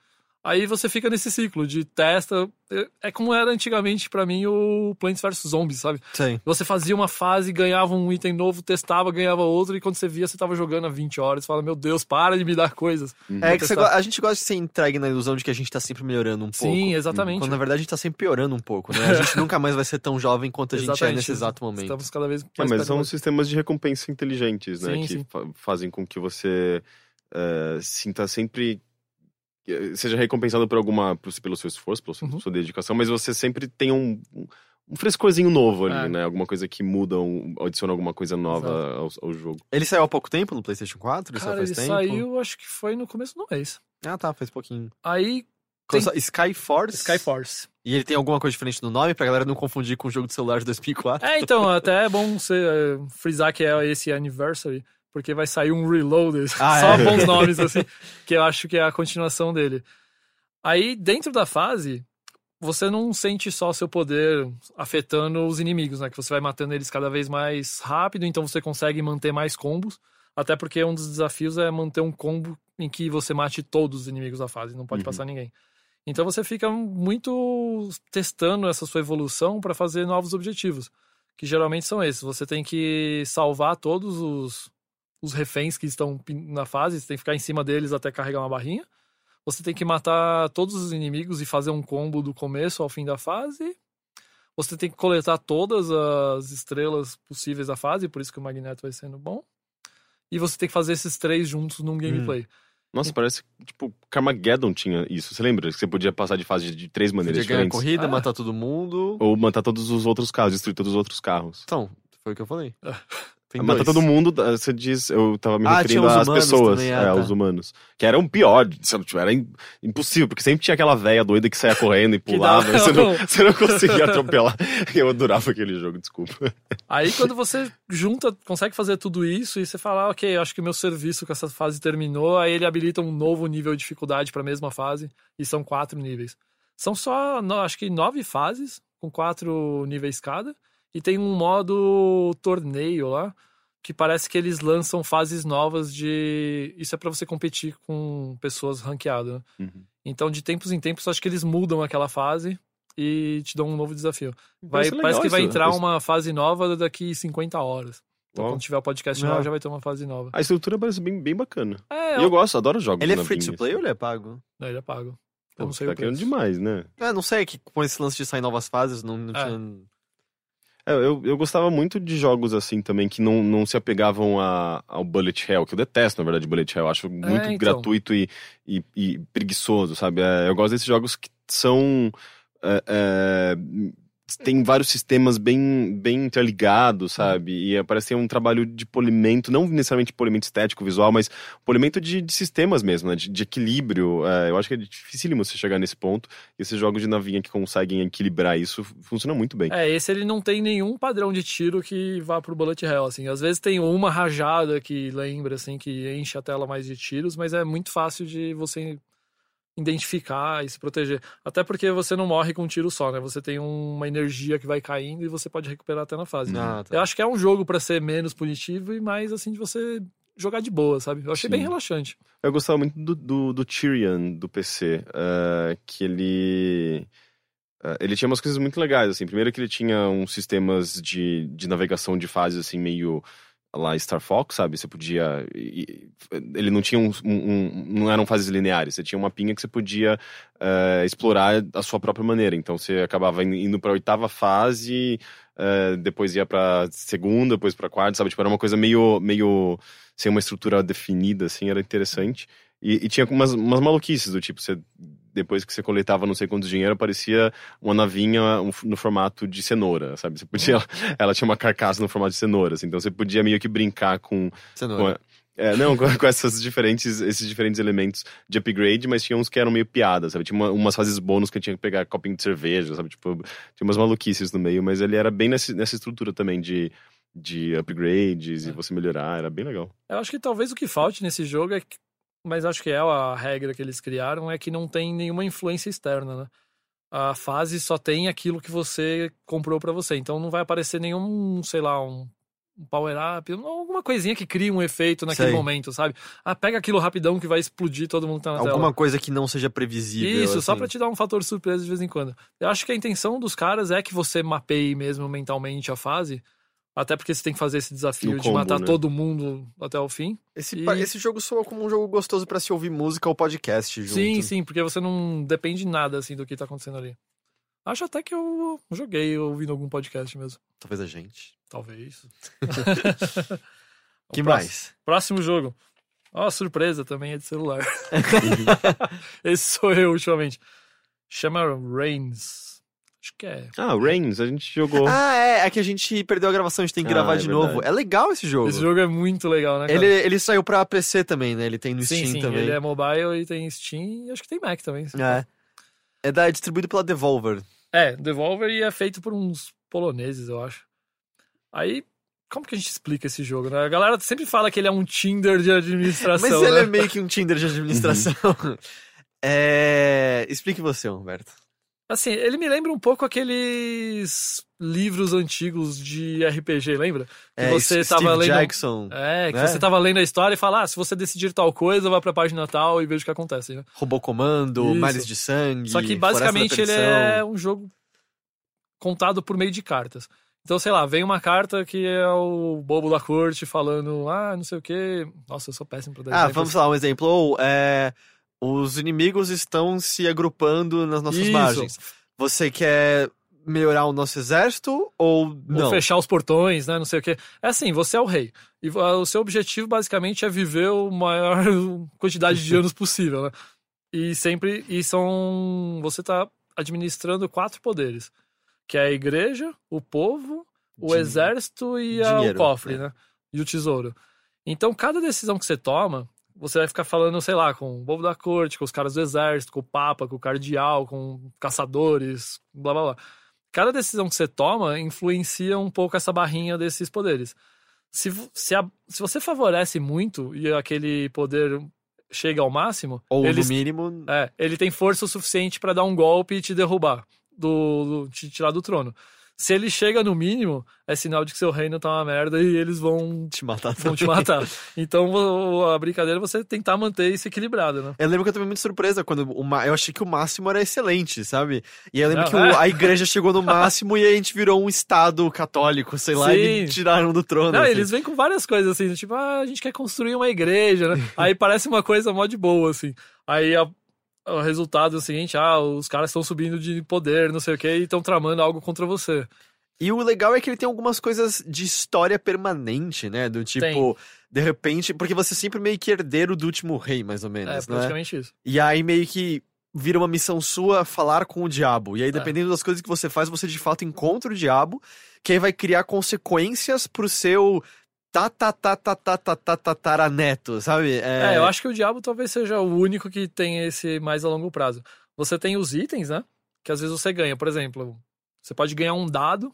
Aí você fica nesse ciclo de testa. É- É como era antigamente pra mim o Plants vs Zombies, sabe? Sim. Você fazia uma fase, ganhava um item novo, testava, ganhava outro, e quando você via, você tava jogando há 20 horas. Você fala, meu Deus, para de me dar coisas. É que a gente gosta de ser entregue na ilusão de que a gente tá sempre melhorando um pouco. Sim, exatamente. Quando na verdade a gente tá sempre piorando um pouco, né? A gente <laughs> nunca mais vai ser tão jovem quanto a gente é Exatamente. nesse exato momento. Estamos cada vez É, mais mas perto são sistemas de recompensa inteligentes, né? Sim, que sim. fa- fazem com que você eh, sinta sempre. Eh, Seja recompensado por alguma. por- pelo seu esforço, pela sua, Uhum. sua dedicação, mas você sempre tem um. um frescorzinho novo ali, É. né? Alguma coisa que muda, um, adiciona alguma coisa nova ao, ao jogo. Ele saiu há pouco tempo no PlayStation 4? Ele Cara, saiu ele tempo? saiu, acho que foi no começo do mês. Ah, tá, faz pouquinho. Aí, Tem- Skyforce? Skyforce. E ele tem alguma coisa diferente no nome pra galera não confundir com o jogo de celular de 2004? É, então, até é bom você eh, frisar que é esse Anniversary, porque vai sair um Reloaded, <laughs> Ah, <laughs> só é? bons nomes, assim, que eu acho que é a continuação dele. Aí, dentro da fase, você não sente só seu poder afetando os inimigos, né? Que você vai matando eles cada vez mais rápido, então você consegue manter mais combos. Até porque um dos desafios é manter um combo em que você mate todos os inimigos da fase, não pode Uhum. passar ninguém. Então você fica muito testando essa sua evolução para fazer novos objetivos, que geralmente são esses. Você tem que salvar todos os, os reféns que estão na fase, você tem que ficar em cima deles até carregar uma barrinha. Você tem que matar todos os inimigos e fazer um combo do começo ao fim da fase. Você tem que coletar todas as estrelas possíveis da fase, por isso que o Magneto vai sendo bom. E você tem que fazer esses três juntos num gameplay. Nossa, parece tipo Carmageddon tinha isso. Você lembra? Que você podia passar de fase de três maneiras Podia ganhar a diferentes. corrida, Ah. matar todo mundo. Ou matar todos os outros carros, destruir todos os outros carros. Então, foi o que eu falei. <laughs> Tem matar dois. todo mundo, você diz, eu tava me Ah, referindo às pessoas, também, é, ah, tá. aos humanos. Que eram pior, sabe, tipo, era im- impossível, porque sempre tinha aquela véia doida que saia correndo e <laughs> pulava, e você, não, você não conseguia atropelar. Eu adorava aquele jogo, desculpa. Aí quando você junta, consegue fazer tudo isso e você fala, ah, ok, acho que o meu serviço com essa fase terminou, aí ele habilita um novo nível de dificuldade para a mesma fase e são quatro níveis. São só, acho que nove fases com quatro níveis cada e tem um modo torneio lá que parece que eles lançam fases novas de isso é para você competir com pessoas ranqueadas. né? Uhum. Então de tempos em tempos acho que eles mudam aquela fase e te dão um novo desafio. Vai, Parece que vai isso. entrar uma fase nova daqui 50 horas. Então, Uau. quando tiver o podcast Ah. lá, já vai ter uma fase nova. A estrutura parece bem, bem bacana. É, E eu gosto, adoro jogos Ele é free to play ou assim. ele é pago? não, ele é pago. Eu Pô, não você sei tá o querendo demais, né? É, não sei, que com esse lance de sair novas fases, não, não É. tinha... É, eu, eu gostava muito de jogos assim também, que não, não se apegavam a, ao Bullet Hell, que eu detesto, na verdade, Bullet Hell. Eu acho muito então. gratuito e, e, e preguiçoso, sabe? É, eu gosto desses jogos que são. é, é, tem vários sistemas bem, bem interligados, sabe? E parece ter um trabalho de polimento, não necessariamente polimento estético, visual, mas polimento de, de sistemas mesmo, né? De, de equilíbrio. É, eu acho que é dificílimo você chegar nesse ponto. Esses jogos de navinha que conseguem equilibrar isso funcionam muito bem. É, esse ele não tem nenhum padrão de tiro que vá pro bullet hell, assim. Às vezes tem uma rajada que lembra, assim, que enche a tela mais de tiros, mas é muito fácil de você identificar e se proteger. Até porque você não morre com um tiro só, né? Você tem uma energia que vai caindo e você pode recuperar até na fase. Ah, tá. Eu acho que é um jogo para ser menos punitivo e mais assim de você jogar de boa, sabe? Eu achei Sim. bem relaxante. Eu gostava muito do, do, do Tyrion do PC, eh, que ele. eh, ele tinha umas coisas muito legais, assim. Primeiro que ele tinha uns sistemas de, de navegação de fases, assim, meio lá Star Fox, sabe? Você podia. Ele não tinha um, um- Não eram fases lineares. Você tinha uma pinha que você podia eh, explorar a sua própria maneira. Então você acabava indo- indo pra oitava fase, eh, depois ia pra segunda, depois pra quarta, sabe? Tipo, era uma coisa meio. meio sem uma estrutura definida, assim, era interessante. E, e tinha umas, umas maluquices do tipo, você, depois que você coletava não sei quanto dinheiro, aparecia uma navinha no formato de cenoura, sabe? Você podia, <laughs> ela tinha uma carcaça no formato de cenoura, assim, então você podia meio que brincar com, Cenoura. com é, não, <laughs> com, com essas diferentes, esses diferentes elementos de upgrade, mas tinha uns que eram meio piadas, sabe? Tinha uma- umas fases bônus que eu tinha que pegar copinho de cerveja, sabe? Tipo, tinha umas maluquices no meio, mas ele era bem nesse, nessa estrutura também de, de upgrades e você melhorar, era bem legal. Eu acho que talvez o que falte nesse jogo é que, mas acho que é a regra que eles criaram é que não tem nenhuma influência externa, né? A fase só tem aquilo que você comprou pra você, então não vai aparecer nenhum, sei lá, um um power-up, alguma coisinha que cria um efeito naquele Sei. momento, sabe? Ah, pega aquilo rapidão que vai explodir todo mundo que tá na tela. Alguma coisa que não seja previsível. Isso, só assim. pra te dar um fator surpresa de vez em quando. Eu acho que a intenção dos caras é que você mapeie mesmo mentalmente a fase. Até porque você tem que fazer esse desafio No de combo, matar né? todo mundo até o fim. Esse, E- esse jogo soa como um jogo gostoso pra se ouvir música ou podcast junto. Sim, sim, porque você não depende de nada assim do que tá acontecendo ali. Acho até que eu joguei ouvindo algum podcast mesmo. Talvez a gente. Talvez. <laughs> que próximo- mais? Próximo jogo. Ó, surpresa também é de celular. <laughs> Esse sou eu ultimamente. Chama Reigns. Acho que é. Ah, Reigns, a gente jogou. Ah, é. É que a gente perdeu a gravação, a gente tem que Ah, gravar é de verdade. novo. É legal esse jogo. Esse jogo é muito legal, né? Cara? Ele, ele saiu pra PC também, né? Ele tem no sim, Steam sim, também. ele é mobile e tem Steam e acho que tem Mac também. É. É, da, é distribuído pela Devolver. É, Devolver e é feito por uns poloneses, eu acho. Aí, como que a gente explica esse jogo, né? A galera sempre fala que ele é um Tinder de administração, Mas ele né? é meio que um Tinder de administração. <laughs> é... Explique você, Humberto. Assim, ele me lembra um pouco aqueles livros antigos de RPG, lembra? Que É, você Steve tava lendo... Jackson, É, que né? você tava lendo a história e fala, ah, se você decidir tal coisa, vai pra página tal e veja o que acontece, né? Robô Comando, Isso. Mares de Sangue. Só que basicamente ele é um jogo contado por meio de cartas. Então, sei lá, vem uma carta que é o bobo da corte falando, ah, não sei o quê. Nossa, eu sou péssimo pra dar Ah, exemplos. vamos lá, um exemplo. Ou, é, os inimigos estão se agrupando nas nossas Isso. margens. Você quer melhorar o nosso exército ou Ou não? fechar os portões, né? Não sei o quê. É assim, você é o rei. E o seu objetivo, basicamente, é viver o maior <laughs> quantidade de anos possível, né? E sempre. E são. Você tá administrando quatro poderes. Que é a igreja, o povo, o Din- exército e a- o dinheiro, cofre, é. né? E o tesouro. Então, cada decisão que você toma, você vai ficar falando, sei lá, com o bobo da corte, com os caras do exército, com o papa, com o cardeal, com caçadores, blá blá blá. Cada decisão que você toma influencia um pouco essa barrinha desses poderes. Se, se, a- se você favorece muito e aquele poder chega ao máximo, Ou eles- no mínimo. é, ele tem força o suficiente pra dar um golpe e te derrubar, do, do- te tirar do trono. Se ele chega no mínimo, é sinal de que seu reino tá uma merda e eles vão, Te matar vão te matar. Então o- a brincadeira é você tentar manter isso equilibrado, né? Eu lembro que eu tomei muito surpresa quando o ma- eu achei que o máximo era excelente, sabe? E eu lembro Não, que o- é. a igreja chegou no máximo e a gente virou um estado católico, sei lá, e me Sim. tiraram do trono. Não, assim. eles vêm com várias coisas assim, tipo, ah, a gente quer construir uma igreja, né? <laughs> Aí parece uma coisa mó de boa, assim. Aí a- o resultado é o seguinte, ah, os caras estão subindo de poder, não sei o que, e estão tramando algo contra você. E o legal é que ele tem algumas coisas de história permanente, né? Do tipo, Tem. de repente, porque você é sempre meio que herdeiro do último rei, mais ou É, menos, né? praticamente isso. E aí meio que vira uma missão sua falar com o diabo. E aí, dependendo das coisas que você faz, você de fato encontra o diabo, que aí vai criar consequências pro seu tá, tataraneto, sabe? É, eu acho que o diabo talvez seja o único que tem esse mais a longo prazo. Você tem os itens, né? Que às vezes você ganha. Por exemplo, você pode ganhar um dado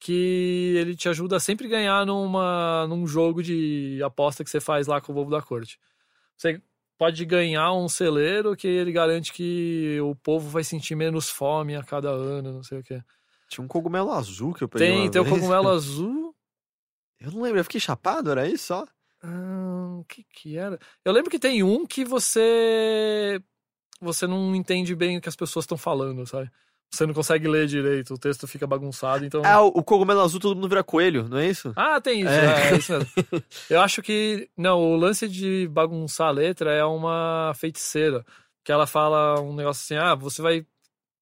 que ele te ajuda a sempre ganhar numa, num jogo de aposta que você faz lá com o povo da corte. Você pode ganhar um celeiro que ele garante que o povo vai sentir menos fome a cada ano, não sei o quê. Tinha um cogumelo azul que eu peguei. Tem, uma tem o vez. cogumelo <laughs> azul. Eu não lembro, eu fiquei chapado, era isso só? Ah, O que que era? Eu lembro que tem um que você você não entende bem o que as pessoas estão falando, sabe? Você não consegue ler direito, o texto fica bagunçado, então. Ah, o, cogumelo azul todo mundo vira coelho, não é isso? Ah, tem isso, É. é, é isso mesmo. <laughs> Eu acho que. Não, o lance de bagunçar a letra é uma feiticeira. Que ela fala um negócio assim: ah, você vai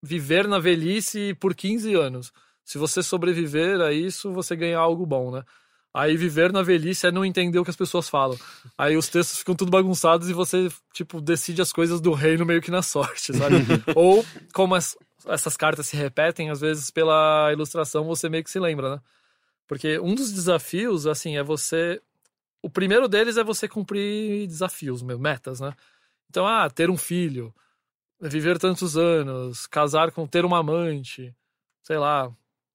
viver na velhice por 15 anos. Se você sobreviver a isso, você ganha algo bom, né? Aí viver na velhice é não entender o que as pessoas falam. Aí os textos ficam tudo bagunçados e você, tipo, decide as coisas do reino meio que na sorte, sabe? Ou, como as- essas cartas se repetem, às vezes pela ilustração você meio que se lembra, né? Porque um dos desafios, assim, é você. O primeiro deles é você cumprir desafios, metas, né? Então, ah, ter um filho, viver tantos anos, casar com, ter uma amante, sei lá,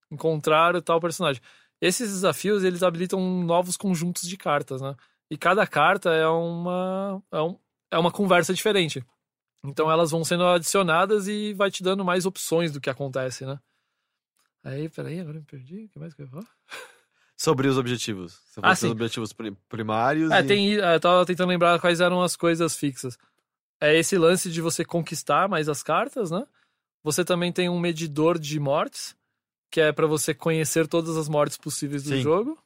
encontrar o tal personagem. Esses desafios, eles habilitam novos conjuntos de cartas, né? E cada carta é uma, é, um- é uma conversa diferente. Então elas vão sendo adicionadas e vai te dando mais opções do que acontece, né? Aí, peraí, agora eu me perdi. O que mais que eu ia falar? <laughs> Sobre os objetivos. Você Ah, falou sim. objetivos pri- primários. É, e- tem, é, eu tava tentando lembrar quais eram as coisas fixas. É esse lance de você conquistar mais as cartas, né? Você também tem um medidor de mortes, que é pra você conhecer todas as mortes possíveis do Sim. jogo.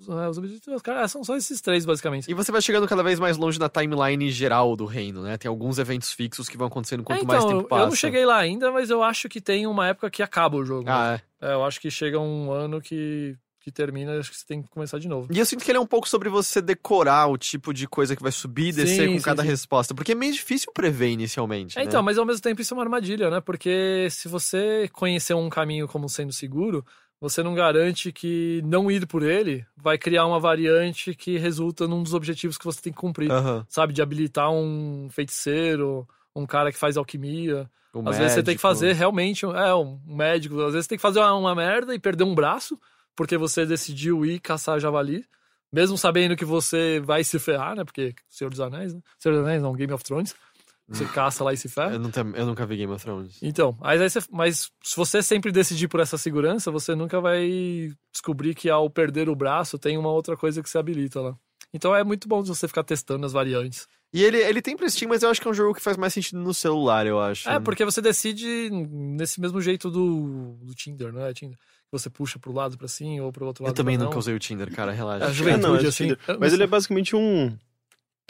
Os, é, os objetivos, cara, são só esses três, basicamente. E você vai chegando cada vez mais longe na timeline geral do reino, né? Tem alguns eventos fixos que vão acontecendo quanto É, mais então, tempo passa. eu não cheguei lá ainda, mas eu acho que tem uma época que acaba o jogo. Ah, é. É, eu acho que chega um ano que, que termina, acho que você tem que começar de novo. E eu sinto que ele é um pouco sobre você decorar o tipo de coisa que vai subir e descer Sim, com sim, cada sim. resposta. Porque é meio difícil prever inicialmente. É, né? então, mas ao mesmo tempo isso é uma armadilha, né? Porque se você conhecer um caminho como sendo seguro, você não garante que não ir por ele vai criar uma variante que resulta num dos objetivos que você tem que cumprir. Sabe? De habilitar um feiticeiro, um cara que faz alquimia. Às vezes você tem que médico. fazer realmente, um- é, um médico. Às vezes você tem que fazer uma, uma merda e perder um braço, porque você decidiu ir caçar javali. Mesmo sabendo que você vai se ferrar, né? Porque Senhor dos Anéis, né? Senhor dos Anéis não, Game of Thrones. Você <laughs> caça lá e se ferra. Eu, tenho- eu nunca vi Game of Thrones. Então, mas, aí você- mas se você sempre decidir por essa segurança, você nunca vai descobrir que ao perder o braço tem uma outra coisa que se habilita lá. Então é muito bom você ficar testando as variantes. E ele, ele tem pra Steam, mas eu acho que é um jogo que faz mais sentido no celular, eu acho. É, porque você decide nesse mesmo jeito do, do Tinder, não é? Tinder. Você puxa pro lado, pra cima, ou pro outro Eu lado. também pra nunca não. usei o Tinder, cara, relaxa. É, a É, juventude, não, é assim. Eu Mas ele é basicamente um,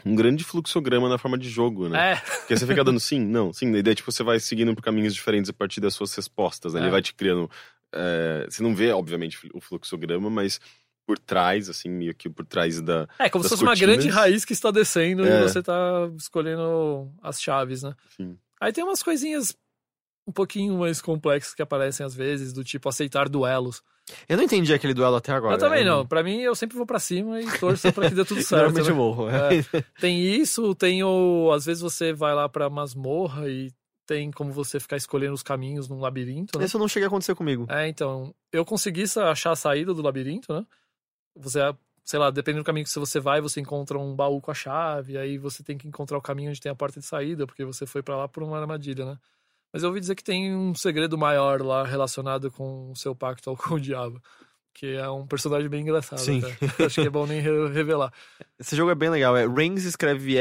um grande fluxograma na forma de jogo, né? É, Porque você fica dando sim, não, sim. E daí, tipo, você vai seguindo por caminhos diferentes a partir das suas respostas, né? É. Ele vai te criando. é, você não vê, obviamente, o fluxograma, mas por trás, assim, meio que por trás da. é como se fosse uma cortinas. grande raiz que está descendo É. e você tá escolhendo as chaves, né? Sim. Aí tem umas coisinhas um pouquinho mais complexas que aparecem às vezes, do tipo aceitar duelos. Eu não entendi aquele duelo até agora. eu também é- não. Pra mim, eu sempre vou pra cima e torço pra que dê tudo <laughs> certo. Normalmente né? morro. É. Tem isso, tem o. Às vezes você vai lá pra masmorra e tem como você ficar escolhendo os caminhos num labirinto, né? Isso não chega a acontecer comigo. É, então, eu consegui achar a saída do labirinto, né? Você, sei lá, dependendo do caminho que você vai, você encontra um baú com a chave, aí você tem que encontrar o caminho onde tem a porta de saída, porque você foi pra lá por uma armadilha, né? Mas eu ouvi dizer que tem um segredo maior lá relacionado com o seu pacto <laughs> com o diabo. Que é um personagem bem engraçado. Sim. até. Acho que é bom nem re- revelar. Esse jogo é bem legal. É Reigns escreve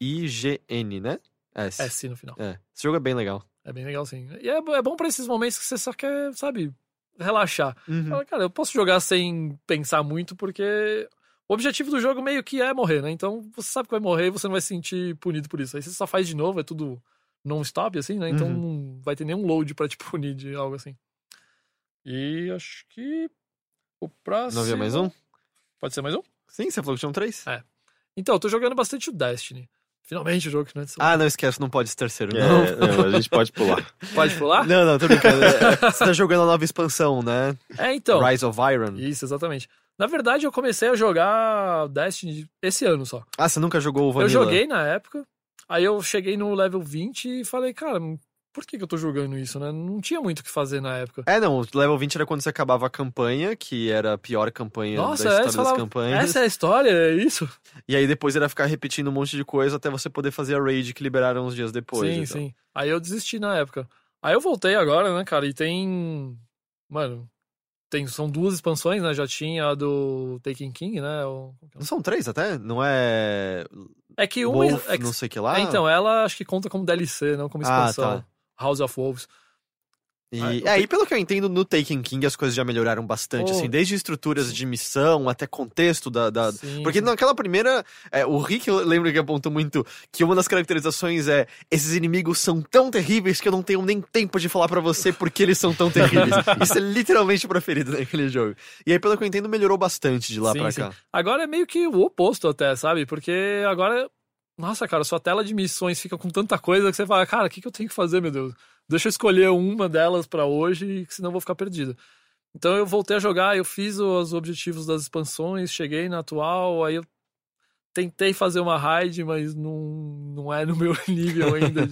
R-E-I-G-N, né? S. S no final. É. Esse jogo é bem legal. É bem legal, sim. E é, é bom pra esses momentos que você só quer, sabe, relaxar. Uhum. Fala, cara, eu posso jogar sem pensar muito, porque o objetivo do jogo meio que é morrer, né? Então você sabe que vai morrer e você não vai se sentir punido por isso. Aí você só faz de novo, é tudo non-stop, assim, né? Então Uhum. não vai ter nenhum load pra te <laughs> punir de algo assim. E acho que o próximo. Não havia mais um? Pode ser mais um? Sim, você falou que tinham três? É. Então, eu tô jogando bastante o Destiny. Finalmente o jogo que não é de celular. Ah, não esquece, não pode esse terceiro, É, não. <laughs> não, a gente pode pular. Pode pular? Não, não, tô brincando. É, <laughs> Você tá jogando a nova expansão, né? É, então. Rise of Iron. Isso, exatamente. Na verdade, eu comecei a jogar Destiny esse ano só. Ah, você nunca jogou o Eu Vanilla? joguei na época, aí eu cheguei no level 20 e falei, cara, por que, que eu tô jogando isso, né? Não tinha muito o que fazer na época. É, não, o level 20 era quando você acabava a campanha, que era a pior campanha Nossa, da é, história das falava, campanhas. essa é a história, é isso? E aí depois era ficar repetindo um monte de coisa até você poder fazer a raid que liberaram uns dias depois. sim, então. sim. Aí eu desisti na época. Aí eu voltei agora, né, cara, e tem... Mano, tem, são duas expansões, né? Já tinha a do Taken King, né? o- Não são três até? Não é. É que uma... Wolf, é que- não sei que lá? é, então, ela acho que conta como DLC, não como Ah, expansão. tá. House of Wolves. E, eu é, pelo que eu entendo, no Taken King as coisas já melhoraram bastante, Oh. assim, desde estruturas de missão até contexto da. da-. Porque naquela primeira. é, o Rick, eu lembro que apontou muito que uma das caracterizações é: esses inimigos são tão terríveis que eu não tenho nem tempo de falar pra você porque eles são tão terríveis. <laughs> Isso é literalmente o preferido naquele jogo. E aí, pelo que eu entendo, melhorou bastante de lá Sim, pra sim. cá. Agora é meio que o oposto até, sabe? Porque agora, nossa, cara, sua tela de missões fica com tanta coisa que você fala, cara, o que, que eu tenho que fazer, meu Deus? Deixa eu escolher uma delas pra hoje, senão eu vou ficar perdido. Então eu voltei a jogar, eu fiz os objetivos das expansões, cheguei na atual, aí eu tentei fazer uma raid, mas não, não é no meu <laughs> nível ainda.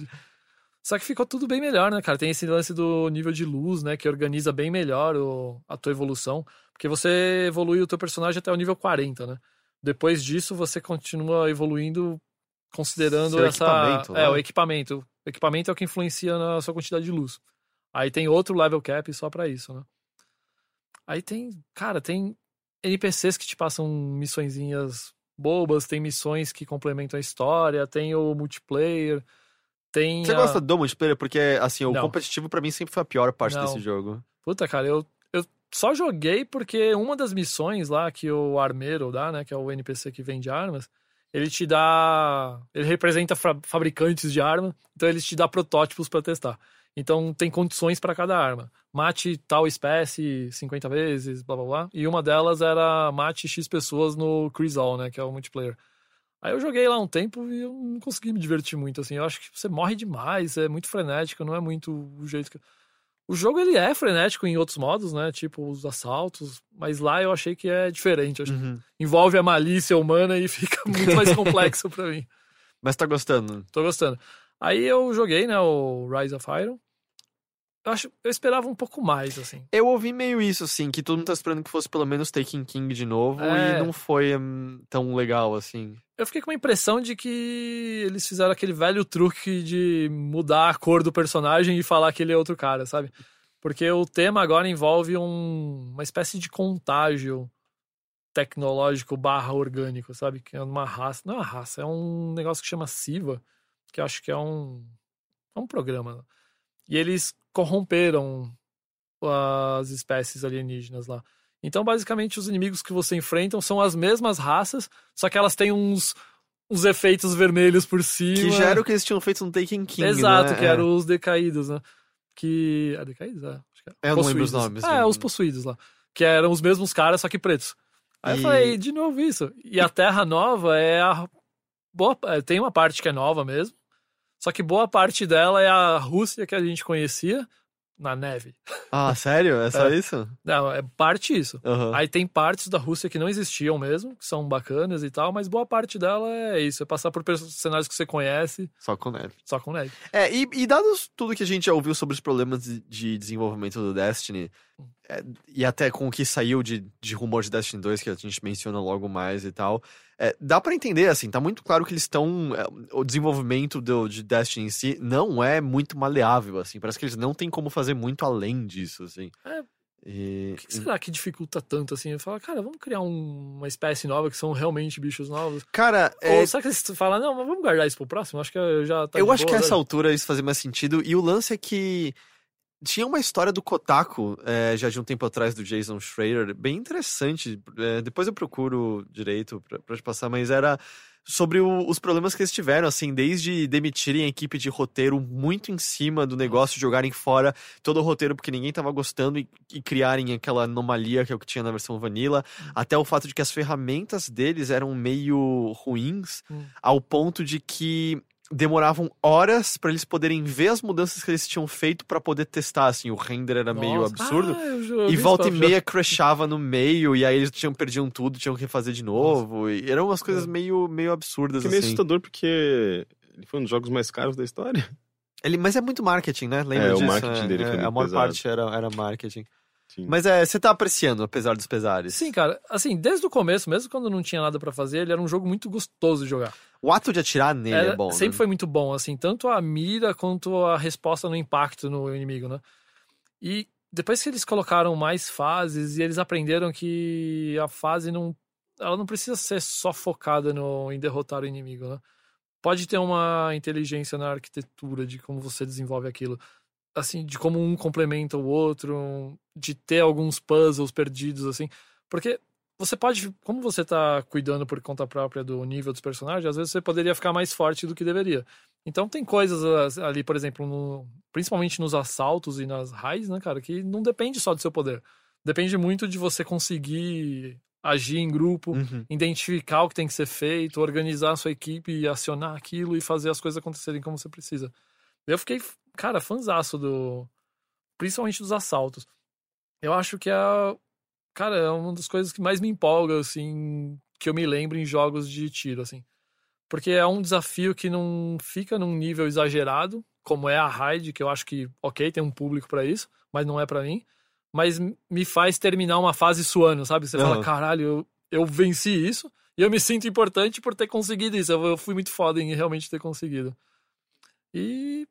Só que ficou tudo bem melhor, né, cara? Tem esse lance do nível de luz, né, que organiza bem melhor o- a tua evolução. Porque você evolui o teu personagem até o nível 40, né? Depois disso, você continua evoluindo considerando Seu essa. equipamento, é, né? o equipamento. O equipamento é o que influencia na sua quantidade de luz. Aí tem outro level cap só pra isso, né? Aí tem. Cara, tem NPCs que te passam missõezinhas bobas, tem missões que complementam a história, tem o multiplayer, tem. Você a- gosta do multiplayer? Porque, assim, o Não. competitivo pra mim sempre foi a pior parte Não. desse jogo. Puta, cara, eu, eu só joguei porque uma das missões lá que o armeiro dá, né, que é o NPC que vende armas, ele te dá. Ele representa fa- fabricantes de arma, então ele te dá protótipos pra testar. Então tem condições pra cada arma. Mate tal espécie 50 vezes, blá blá blá. E uma delas era mate X pessoas no Crisol, né, que é o multiplayer. Aí eu joguei lá um tempo e eu não consegui me divertir muito, assim. Eu acho que você morre demais, é muito frenético, não é muito o jeito que. O jogo ele é frenético em outros modos, né? Tipo os assaltos, mas lá eu achei que é diferente. Que Uhum. envolve a malícia humana e <laughs> fica muito mais <laughs> complexo pra mim. Mas tá gostando? Tô gostando. Aí eu joguei, né, o Rise of Iron. Eu acho, eu esperava um pouco mais, assim. Eu ouvi meio isso, assim, que todo mundo tá esperando que fosse pelo menos Taken King de novo É. e não foi hum, tão legal assim. Eu fiquei com a impressão de que eles fizeram aquele velho truque de mudar a cor do personagem e falar que ele é outro cara, sabe? Porque o tema agora envolve um- uma espécie de contágio tecnológico barra orgânico, sabe? Que é uma raça. Não é uma raça, é um negócio que chama Siva, que eu acho que é um. É um programa. E eles corromperam as espécies alienígenas lá. Então, basicamente, os inimigos que você enfrenta são as mesmas raças, só que elas têm uns, uns efeitos vermelhos por cima. Que já era o que eles tinham feito no Taken King, Exato, né? que É. eram os decaídos, né? Que. É decaídos? É, acho que é. Eu não lembro os Possuídos. nomes, É, né? os possuídos lá. Que eram os mesmos caras, só que pretos. Aí E- eu falei, de novo isso. E a Terra Nova é a. Boa... é, Tem uma parte que é nova mesmo. Só que boa parte dela é a Rússia que a gente conhecia na neve. Ah, <laughs> sério? É só É. isso? Não, é parte isso. Aham. Aí tem partes da Rússia que não existiam mesmo, que são bacanas e tal, mas boa parte dela é isso, é passar por cenários que você conhece, Só com neve. só com neve. É, e, e dados tudo que a gente já ouviu sobre os problemas de, de desenvolvimento do Destiny, e até com o que saiu de, de rumor de Destiny 2, que a gente menciona logo mais e tal, é, dá pra entender, assim, tá muito claro que eles estão. é, o desenvolvimento do, de Destiny em si não é muito maleável, assim, parece que eles não têm como fazer muito além disso, assim. É. E, O que será que dificulta tanto assim? Eu falo, cara, vamos criar um- uma espécie nova que são realmente bichos novos. cara, é, Ou será que eles falam, não, mas vamos guardar isso pro próximo? Acho que já tá eu acho que boa, a essa altura isso fazia mais sentido. E o lance é que Tinha uma história do Kotaku, é, já de um tempo atrás, do Jason Schrader, bem interessante. É, depois eu procuro direito pra, pra te passar, mas era sobre o- os problemas que eles tiveram, assim, desde demitirem a equipe de roteiro muito em cima do negócio, jogarem fora todo o roteiro porque ninguém tava gostando e, e criarem aquela anomalia que é o que tinha na versão vanilla, até o fato de que as ferramentas deles eram meio ruins, Hum. ao ponto de que demoravam horas pra eles poderem ver as mudanças que eles tinham feito pra poder testar, assim, o render era meio Nossa. absurdo. Ah, E volta e já. meia crashava no meio, e aí eles tinham perdiam tudo, tinham que refazer de novo. E eram umas coisas É. meio, meio absurdas, Que é meio assim. assustador porque ele foi um dos jogos mais caros da história. Ele, mas é muito marketing, né? Lembra É, o disso? marketing dele foi é, muito A maior pesado. parte era, era marketing. Sim. Mas é, você tá apreciando, apesar dos pesares. Sim, cara. Assim, desde o começo, mesmo quando não tinha nada pra fazer, ele era um jogo muito gostoso de jogar. O ato de atirar nele Era- é bom, sempre né? foi muito bom, assim, tanto a mira quanto a resposta no impacto no inimigo, né? E depois que eles colocaram mais fases e eles aprenderam que a fase não ela não precisa ser só focada no em derrotar o inimigo, né? Pode ter uma inteligência na arquitetura de como você desenvolve aquilo, assim, de como um complementa o outro, de ter alguns puzzles perdidos assim, porque você pode, como você tá cuidando por conta própria do nível dos personagens, às vezes você poderia ficar mais forte do que deveria. Então tem coisas ali, por exemplo, no- principalmente nos assaltos e nas raids, né, cara, que não depende só do seu poder. Depende muito de você conseguir agir em grupo, Uhum. identificar o que tem que ser feito, organizar a sua equipe e acionar aquilo e fazer as coisas acontecerem como você precisa. Eu fiquei, cara, fanzaço do. Principalmente dos assaltos. Eu acho que é. Cara, é uma das coisas que mais me empolga, assim, que eu me lembro em jogos de tiro, assim. Porque é um desafio que não fica num nível exagerado, como é a raid, que eu acho que, ok, tem um público pra isso, mas não é pra mim. Mas me faz terminar uma fase suando, sabe? Você fala, Aham. caralho, eu, eu venci isso e eu me sinto importante por ter conseguido isso. Eu, eu fui muito foda em realmente ter conseguido. E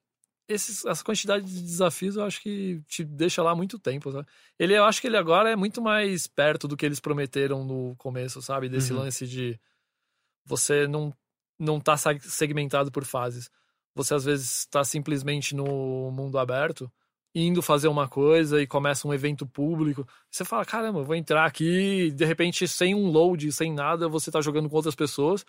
esses, essa quantidade de desafios eu acho que te deixa lá muito tempo, sabe? Ele, eu acho que ele agora é muito mais perto do que eles prometeram no começo, sabe? Desse Uhum. lance de você não, não tá seg- segmentado por fases. Você às vezes está simplesmente no mundo aberto, indo fazer uma coisa e começa um evento público. Você fala, caramba, eu vou entrar aqui, e de repente, sem um load, sem nada, você tá jogando com outras pessoas.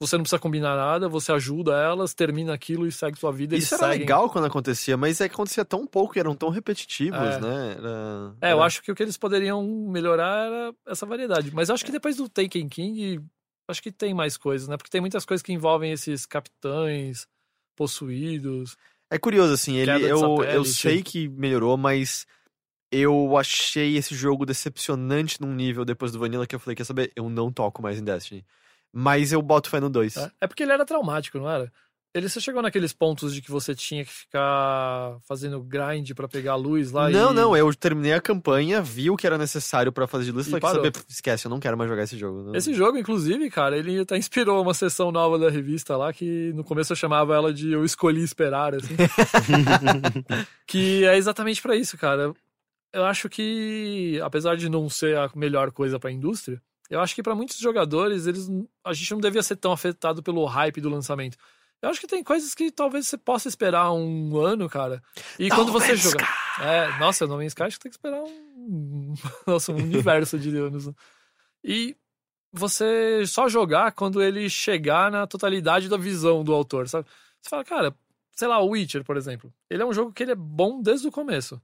Você não precisa combinar nada, você ajuda elas, termina aquilo e segue sua vida. Isso era seguem. legal quando acontecia, mas é que acontecia tão pouco e eram tão repetitivos, É. né? Era- É, eu era- acho que o que eles poderiam melhorar era essa variedade. Mas acho que depois do Taken King, acho que tem mais coisas, né? Porque tem muitas coisas que envolvem esses capitães possuídos. É curioso, assim, ele, eu, eu sei que melhorou, mas eu achei esse jogo decepcionante num nível depois do Vanilla que eu falei, quer saber, eu não toco mais em Destiny. Mas eu boto fé no 2. É, é porque ele era traumático, não era? Ele você chegou naqueles pontos de que você tinha que ficar fazendo grind pra pegar a luz lá Não, e... não, eu terminei a campanha, vi o que era necessário pra fazer de luz falei, saber, esquece, eu não quero mais jogar esse jogo. não. Esse jogo, inclusive, cara, ele até inspirou uma sessão nova da revista lá, que no começo eu chamava ela de Eu Escolhi Esperar, assim. <laughs> que é exatamente pra isso, cara. Eu acho que, apesar de não ser a melhor coisa pra indústria, eu acho que pra muitos jogadores, eles a gente não devia ser tão afetado pelo hype do lançamento. Eu acho que tem coisas que talvez você possa esperar um ano, cara. E quando você joga. É, nossa, No Man's Sky acho que tem que esperar um. <laughs> Nossa, um universo de anos. né? E você só jogar quando ele chegar na totalidade da visão do autor, sabe? Você fala, cara, sei lá, o Witcher, por exemplo. Ele é um jogo que ele é bom desde o começo.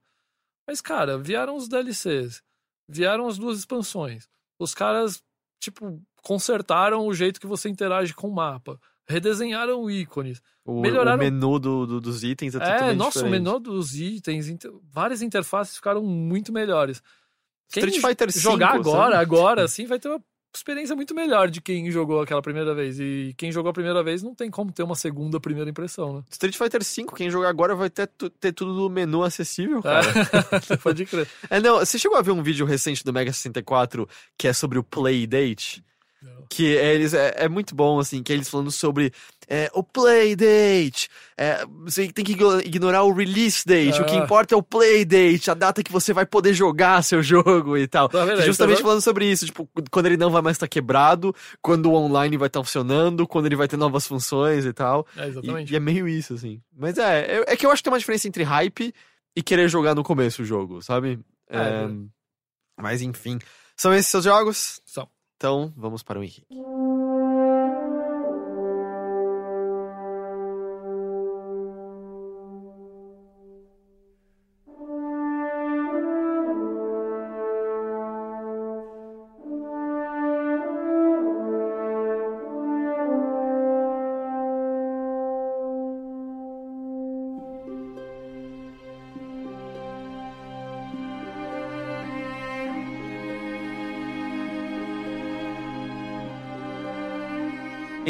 Mas, cara, vieram os DLCs, vieram as duas expansões. Os caras, tipo, consertaram o jeito que você interage com o mapa. Redesenharam ícones. O, melhoraram- o menu do- do- dos itens é, É, totalmente nossa, o diferente. menu dos itens, inter- várias interfaces ficaram muito melhores. Quem Street Fighter jogar 5, agora, sabe? agora, assim, vai ter uma experiência muito melhor de quem jogou aquela primeira vez. E quem jogou a primeira vez não tem como ter uma segunda primeira impressão, né? Street Fighter V, quem jogar agora vai ter, ter tudo no menu acessível, cara. É, <laughs> pode crer. É, não, você chegou a ver um vídeo recente do Mega 64 que é sobre o Playdate? Não. Que é, eles, é, é muito bom, assim, que eles falando sobre é, o Playdate. É, você tem que igno- ignorar o release date. O que Ah. importa é o Playdate, a data que você vai poder jogar seu <laughs> jogo e tal. Tá vendo? E Aí, justamente tá falando sobre isso, tipo, quando ele não vai mais estar quebrado, quando o online vai estar funcionando, quando ele vai ter novas funções e tal. É, E, exatamente. e é meio isso, assim. Mas é, é, é que eu acho que tem uma diferença entre hype e querer jogar no começo o jogo, sabe? É, é. mas enfim. São esses seus jogos? São. Então, vamos para o Henrique.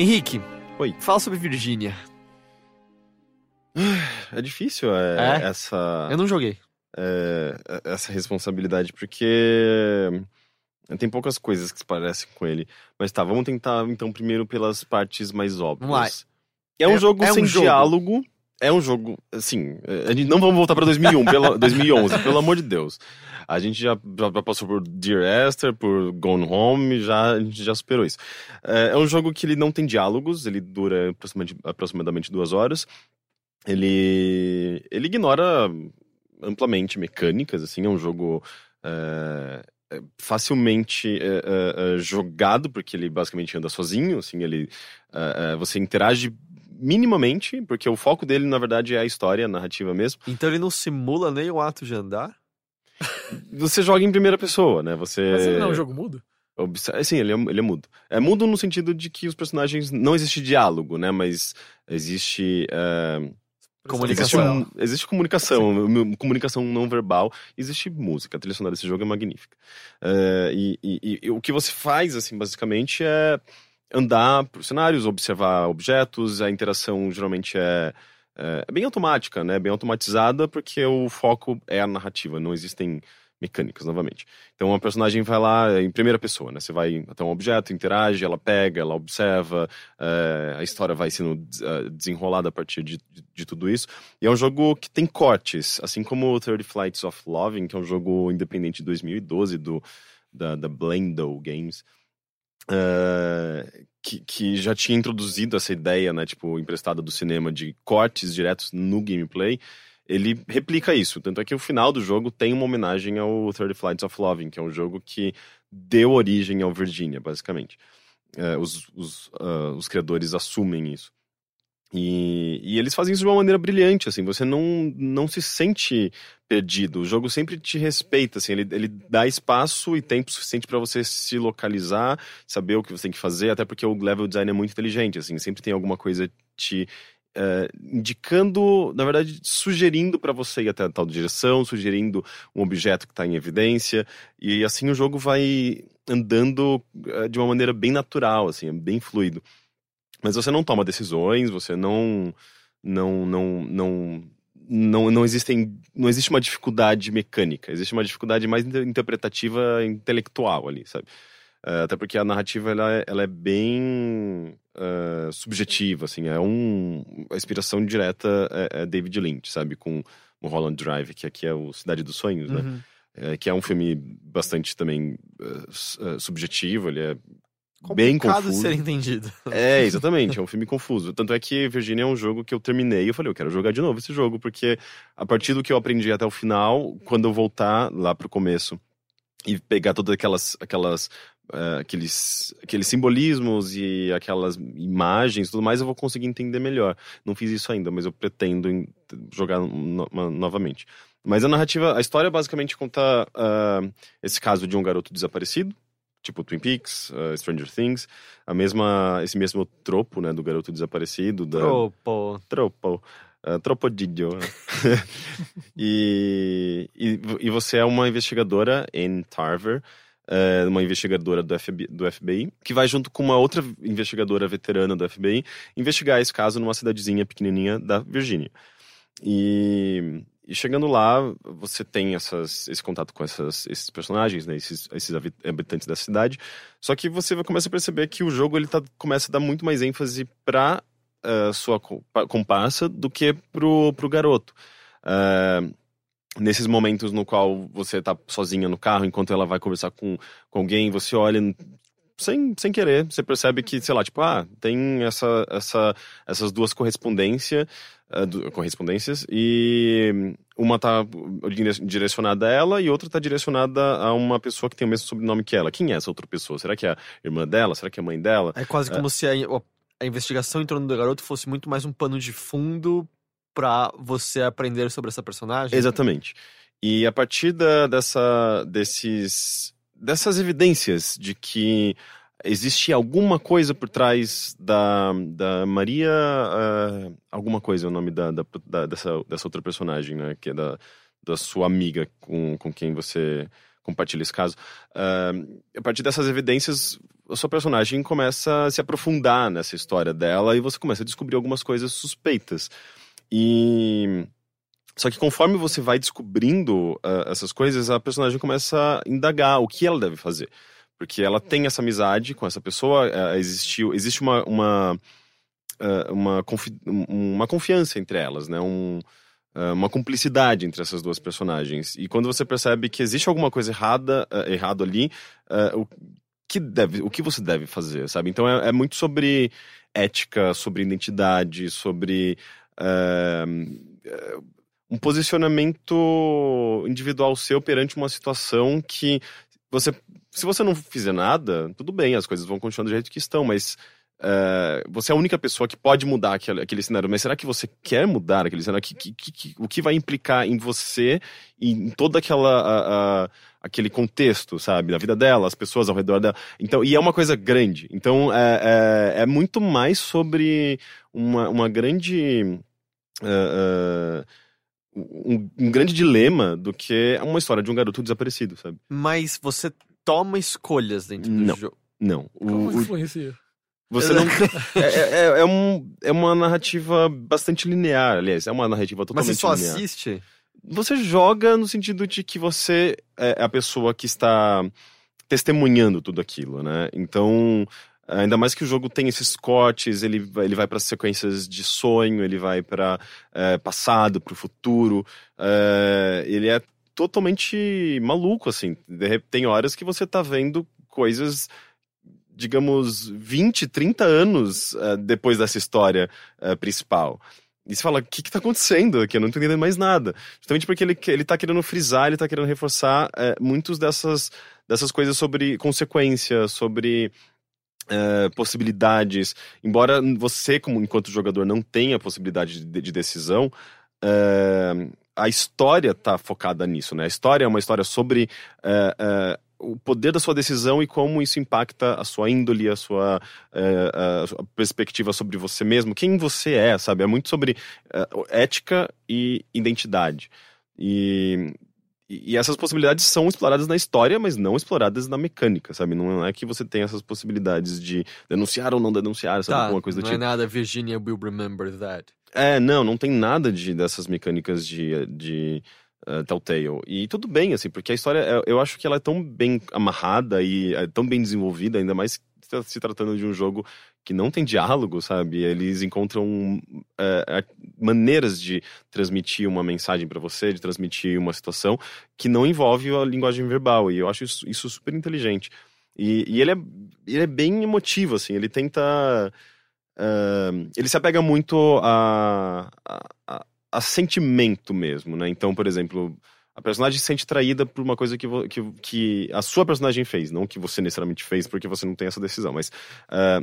Henrique, Oi. fala sobre Virgínia. É difícil é, É? essa. Eu não joguei. é, essa responsabilidade, porque tem poucas coisas que se parecem com ele. Mas tá, vamos tentar então primeiro pelas partes mais óbvias. É um É- jogo é um sem jogo. diálogo. É um jogo, assim, a gente não vamos voltar pra 2001, pela, 2011, pelo amor de Deus. A gente já, já passou por Dear Esther, por Gone Home, já, a gente já superou isso. É, é um jogo que ele não tem diálogos, ele dura aproximadamente, aproximadamente duas horas. Ele, ele ignora amplamente mecânicas, assim, é um jogo é, é, facilmente é, é, é, jogado, porque ele basicamente anda sozinho, assim, ele, é, é, você interage minimamente, porque o foco dele, na verdade, é a história, a narrativa mesmo. Então ele não simula nem o ato de andar? Você joga em primeira pessoa, né? Você... Mas ele não é um jogo mudo? Observa- Sim, ele é, ele é mudo. É mudo no sentido de que os personagens. Não existe diálogo, né? Mas existe. é, Comunicação. Existe, um- existe comunicação, mu- comunicação não verbal, existe música. A trilha sonora desse jogo é magnífica. É, e, e- e o que você faz, assim, basicamente, é andar por cenários, observar objetos. A interação geralmente é, é, é bem automática, né? Bem automatizada, porque o foco é a narrativa, não existem mecânicas, novamente. Então a personagem vai lá em primeira pessoa, né? Você vai até um objeto, interage, ela pega, ela observa, é, a história vai sendo eh, desenrolada a partir de, de, de tudo isso. E é um jogo que tem cortes, assim como o 30 Flights of Loving, que é um jogo independente de 2012 do, da, da Blendo Games. Eh, que, que já tinha introduzido essa ideia, né, tipo, emprestada do cinema de cortes diretos no gameplay, ele replica isso. Tanto é que o final do jogo tem uma homenagem ao 30 Flights of Loving, que é um jogo que deu origem ao Virginia, basicamente. É, os, os, ah, os criadores assumem isso. E, e eles fazem isso de uma maneira brilhante, assim, você não, não se sente perdido. O jogo sempre te respeita, assim, ele, ele dá espaço e tempo suficiente para você se localizar, saber o que você tem que fazer, até porque o level design é muito inteligente, assim, sempre tem alguma coisa te eh, indicando, na verdade, sugerindo para você ir até tal direção, sugerindo um objeto que está em evidência, e assim o jogo vai andando eh, de uma maneira bem natural, assim, é bem fluido. Mas você não toma decisões, você não não não não não, não existem não existe uma dificuldade mecânica, existe uma dificuldade mais inter- interpretativa intelectual ali, sabe? Eh, até porque a narrativa ela é, ela é bem eh, subjetiva, assim, é um a inspiração direta é, é David Lynch, sabe, com Mulholland Drive, que aqui é o Cidade dos Sonhos, né? Uhum. É, que é um filme bastante também eh, subjetivo, ele é bem Complicado de confuso. ser entendido. É, exatamente, é um filme confuso. Tanto é que Virginia é um jogo que eu terminei e eu falei, eu quero jogar de novo esse jogo, porque a partir do que eu aprendi até o final, quando eu voltar lá pro começo e pegar todas aquelas, aquelas eh, aqueles, aqueles simbolismos e aquelas imagens tudo mais, eu vou conseguir entender melhor. Não fiz isso ainda, mas eu pretendo jogar no- no- novamente. Mas a narrativa, a história basicamente conta ah, esse caso de um garoto desaparecido, tipo Twin Peaks, ah, Stranger Things, a mesma, esse mesmo tropo, né, do garoto desaparecido, da, Tropo. Tropo. Uh, tropodillo. né? <laughs> e, e, e você é uma investigadora em Tarver, eh, uma investigadora do FBI, do FBI, que vai junto com uma outra investigadora veterana do FBI investigar esse caso numa cidadezinha pequenininha da Virgínia. E, e chegando lá, você tem essas, esse contato com essas, esses personagens, né, esses, esses habi- habitantes da cidade. Só que você começa a perceber que o jogo ele tá, começa a dar muito mais ênfase para sua compa- comparsa do que pro, pro garoto. Ah, nesses momentos no qual você tá sozinha no carro, enquanto ela vai conversar com, com alguém, você olha sem, sem querer. Você percebe que, sei lá, tipo, ah, tem essa, essa, essas duas correspondência, uh, du- correspondências e uma tá dire- direcionada a ela e outra tá direcionada a uma pessoa que tem o mesmo sobrenome que ela. Quem é essa outra pessoa? Será que é a irmã dela? Será que é a mãe dela? É quase como se a, a investigação em torno do garoto fosse muito mais um pano de fundo pra você aprender sobre essa personagem. Exatamente. E a partir da- dessa, desses, dessas evidências de que existe alguma coisa por trás da, da Maria. ah, alguma coisa é o nome da, da- da- dessa, dessa outra personagem, né? Que é da, da sua amiga com, com quem você compartilha esse caso. Ah, a partir dessas evidências, a sua personagem começa a se aprofundar nessa história dela e você começa a descobrir algumas coisas suspeitas. E. Só que conforme você vai descobrindo ah, essas coisas, a personagem começa a indagar o que ela deve fazer. Porque ela tem essa amizade com essa pessoa, ah, existiu, existe uma, uma, ah, uma, confi- um- uma confiança entre elas, né? Um, ah, uma cumplicidade entre essas duas personagens. E quando você percebe que existe alguma coisa errada, errado ali, o, que deve, o que você deve fazer, sabe? Então é, é muito sobre ética, sobre identidade, sobre um posicionamento individual seu perante uma situação que você, se você não fizer nada, tudo bem, as coisas vão continuar do jeito que estão, mas eh, você é a única pessoa que pode mudar aquele, aquele cenário. Mas será que você quer mudar aquele cenário? Que, que- que- o que vai implicar em você e em toda aquela a- a- aquele contexto, sabe, da vida dela, as pessoas ao redor dela. Então, e é uma coisa grande. Então, é, é, é muito mais sobre uma, uma grande eh, eh, um, um grande dilema do que uma história de um garoto desaparecido, sabe? Mas você toma escolhas dentro do Não. jogo. Não. O, Como o- influencia? você não. <laughs> é, é, é, um, é uma narrativa bastante linear, aliás. É uma narrativa Mas totalmente você só linear. assiste? Você joga no sentido de que você é a pessoa que está testemunhando tudo aquilo, né? Então, ainda mais que o jogo tem esses cortes, ele, ele vai para sequências de sonho, ele vai para passado, para o futuro. é, ele é totalmente maluco, assim. Tem horas que você tá vendo coisas digamos, 20, 30 anos eh, depois dessa história eh, principal. E você fala, o que que tá acontecendo aqui? Eu não tô entendendo mais nada. Justamente porque ele, ele tá querendo frisar, ele tá querendo reforçar eh, muitos dessas, dessas coisas sobre consequência, sobre eh, possibilidades. Embora você, como enquanto jogador, não tenha possibilidade de, de decisão, eh, a história tá focada nisso, né? A história é uma história sobre eh, o poder da sua decisão e como isso impacta a sua índole, a sua, a sua perspectiva sobre você mesmo, quem você é, sabe? É muito sobre ética e identidade. E, e essas possibilidades são exploradas na história, mas não exploradas na mecânica, sabe? Não é que você tem essas possibilidades de denunciar ou não denunciar, sabe? Tá, Alguma coisa do não tipo. é nada Virginia will remember that. É, não, não tem nada de, dessas mecânicas de, de uh, Telltale. E tudo bem, assim, porque a história, é- eu acho que ela é tão bem amarrada e é tão bem desenvolvida, ainda mais se tratando de um jogo que não tem diálogo, sabe? Eles encontram é, é, maneiras de transmitir uma mensagem pra você, de transmitir uma situação que não envolve a linguagem verbal. E eu acho isso, isso super inteligente. E, e ele, é, ele é bem emotivo, assim, ele tenta. ah, ele se apega muito a, a, a- sentimento mesmo, né? Então, por exemplo, a personagem se sente traída por uma coisa que, que, que a sua personagem fez, não que você necessariamente fez, porque você não tem essa decisão, mas ah,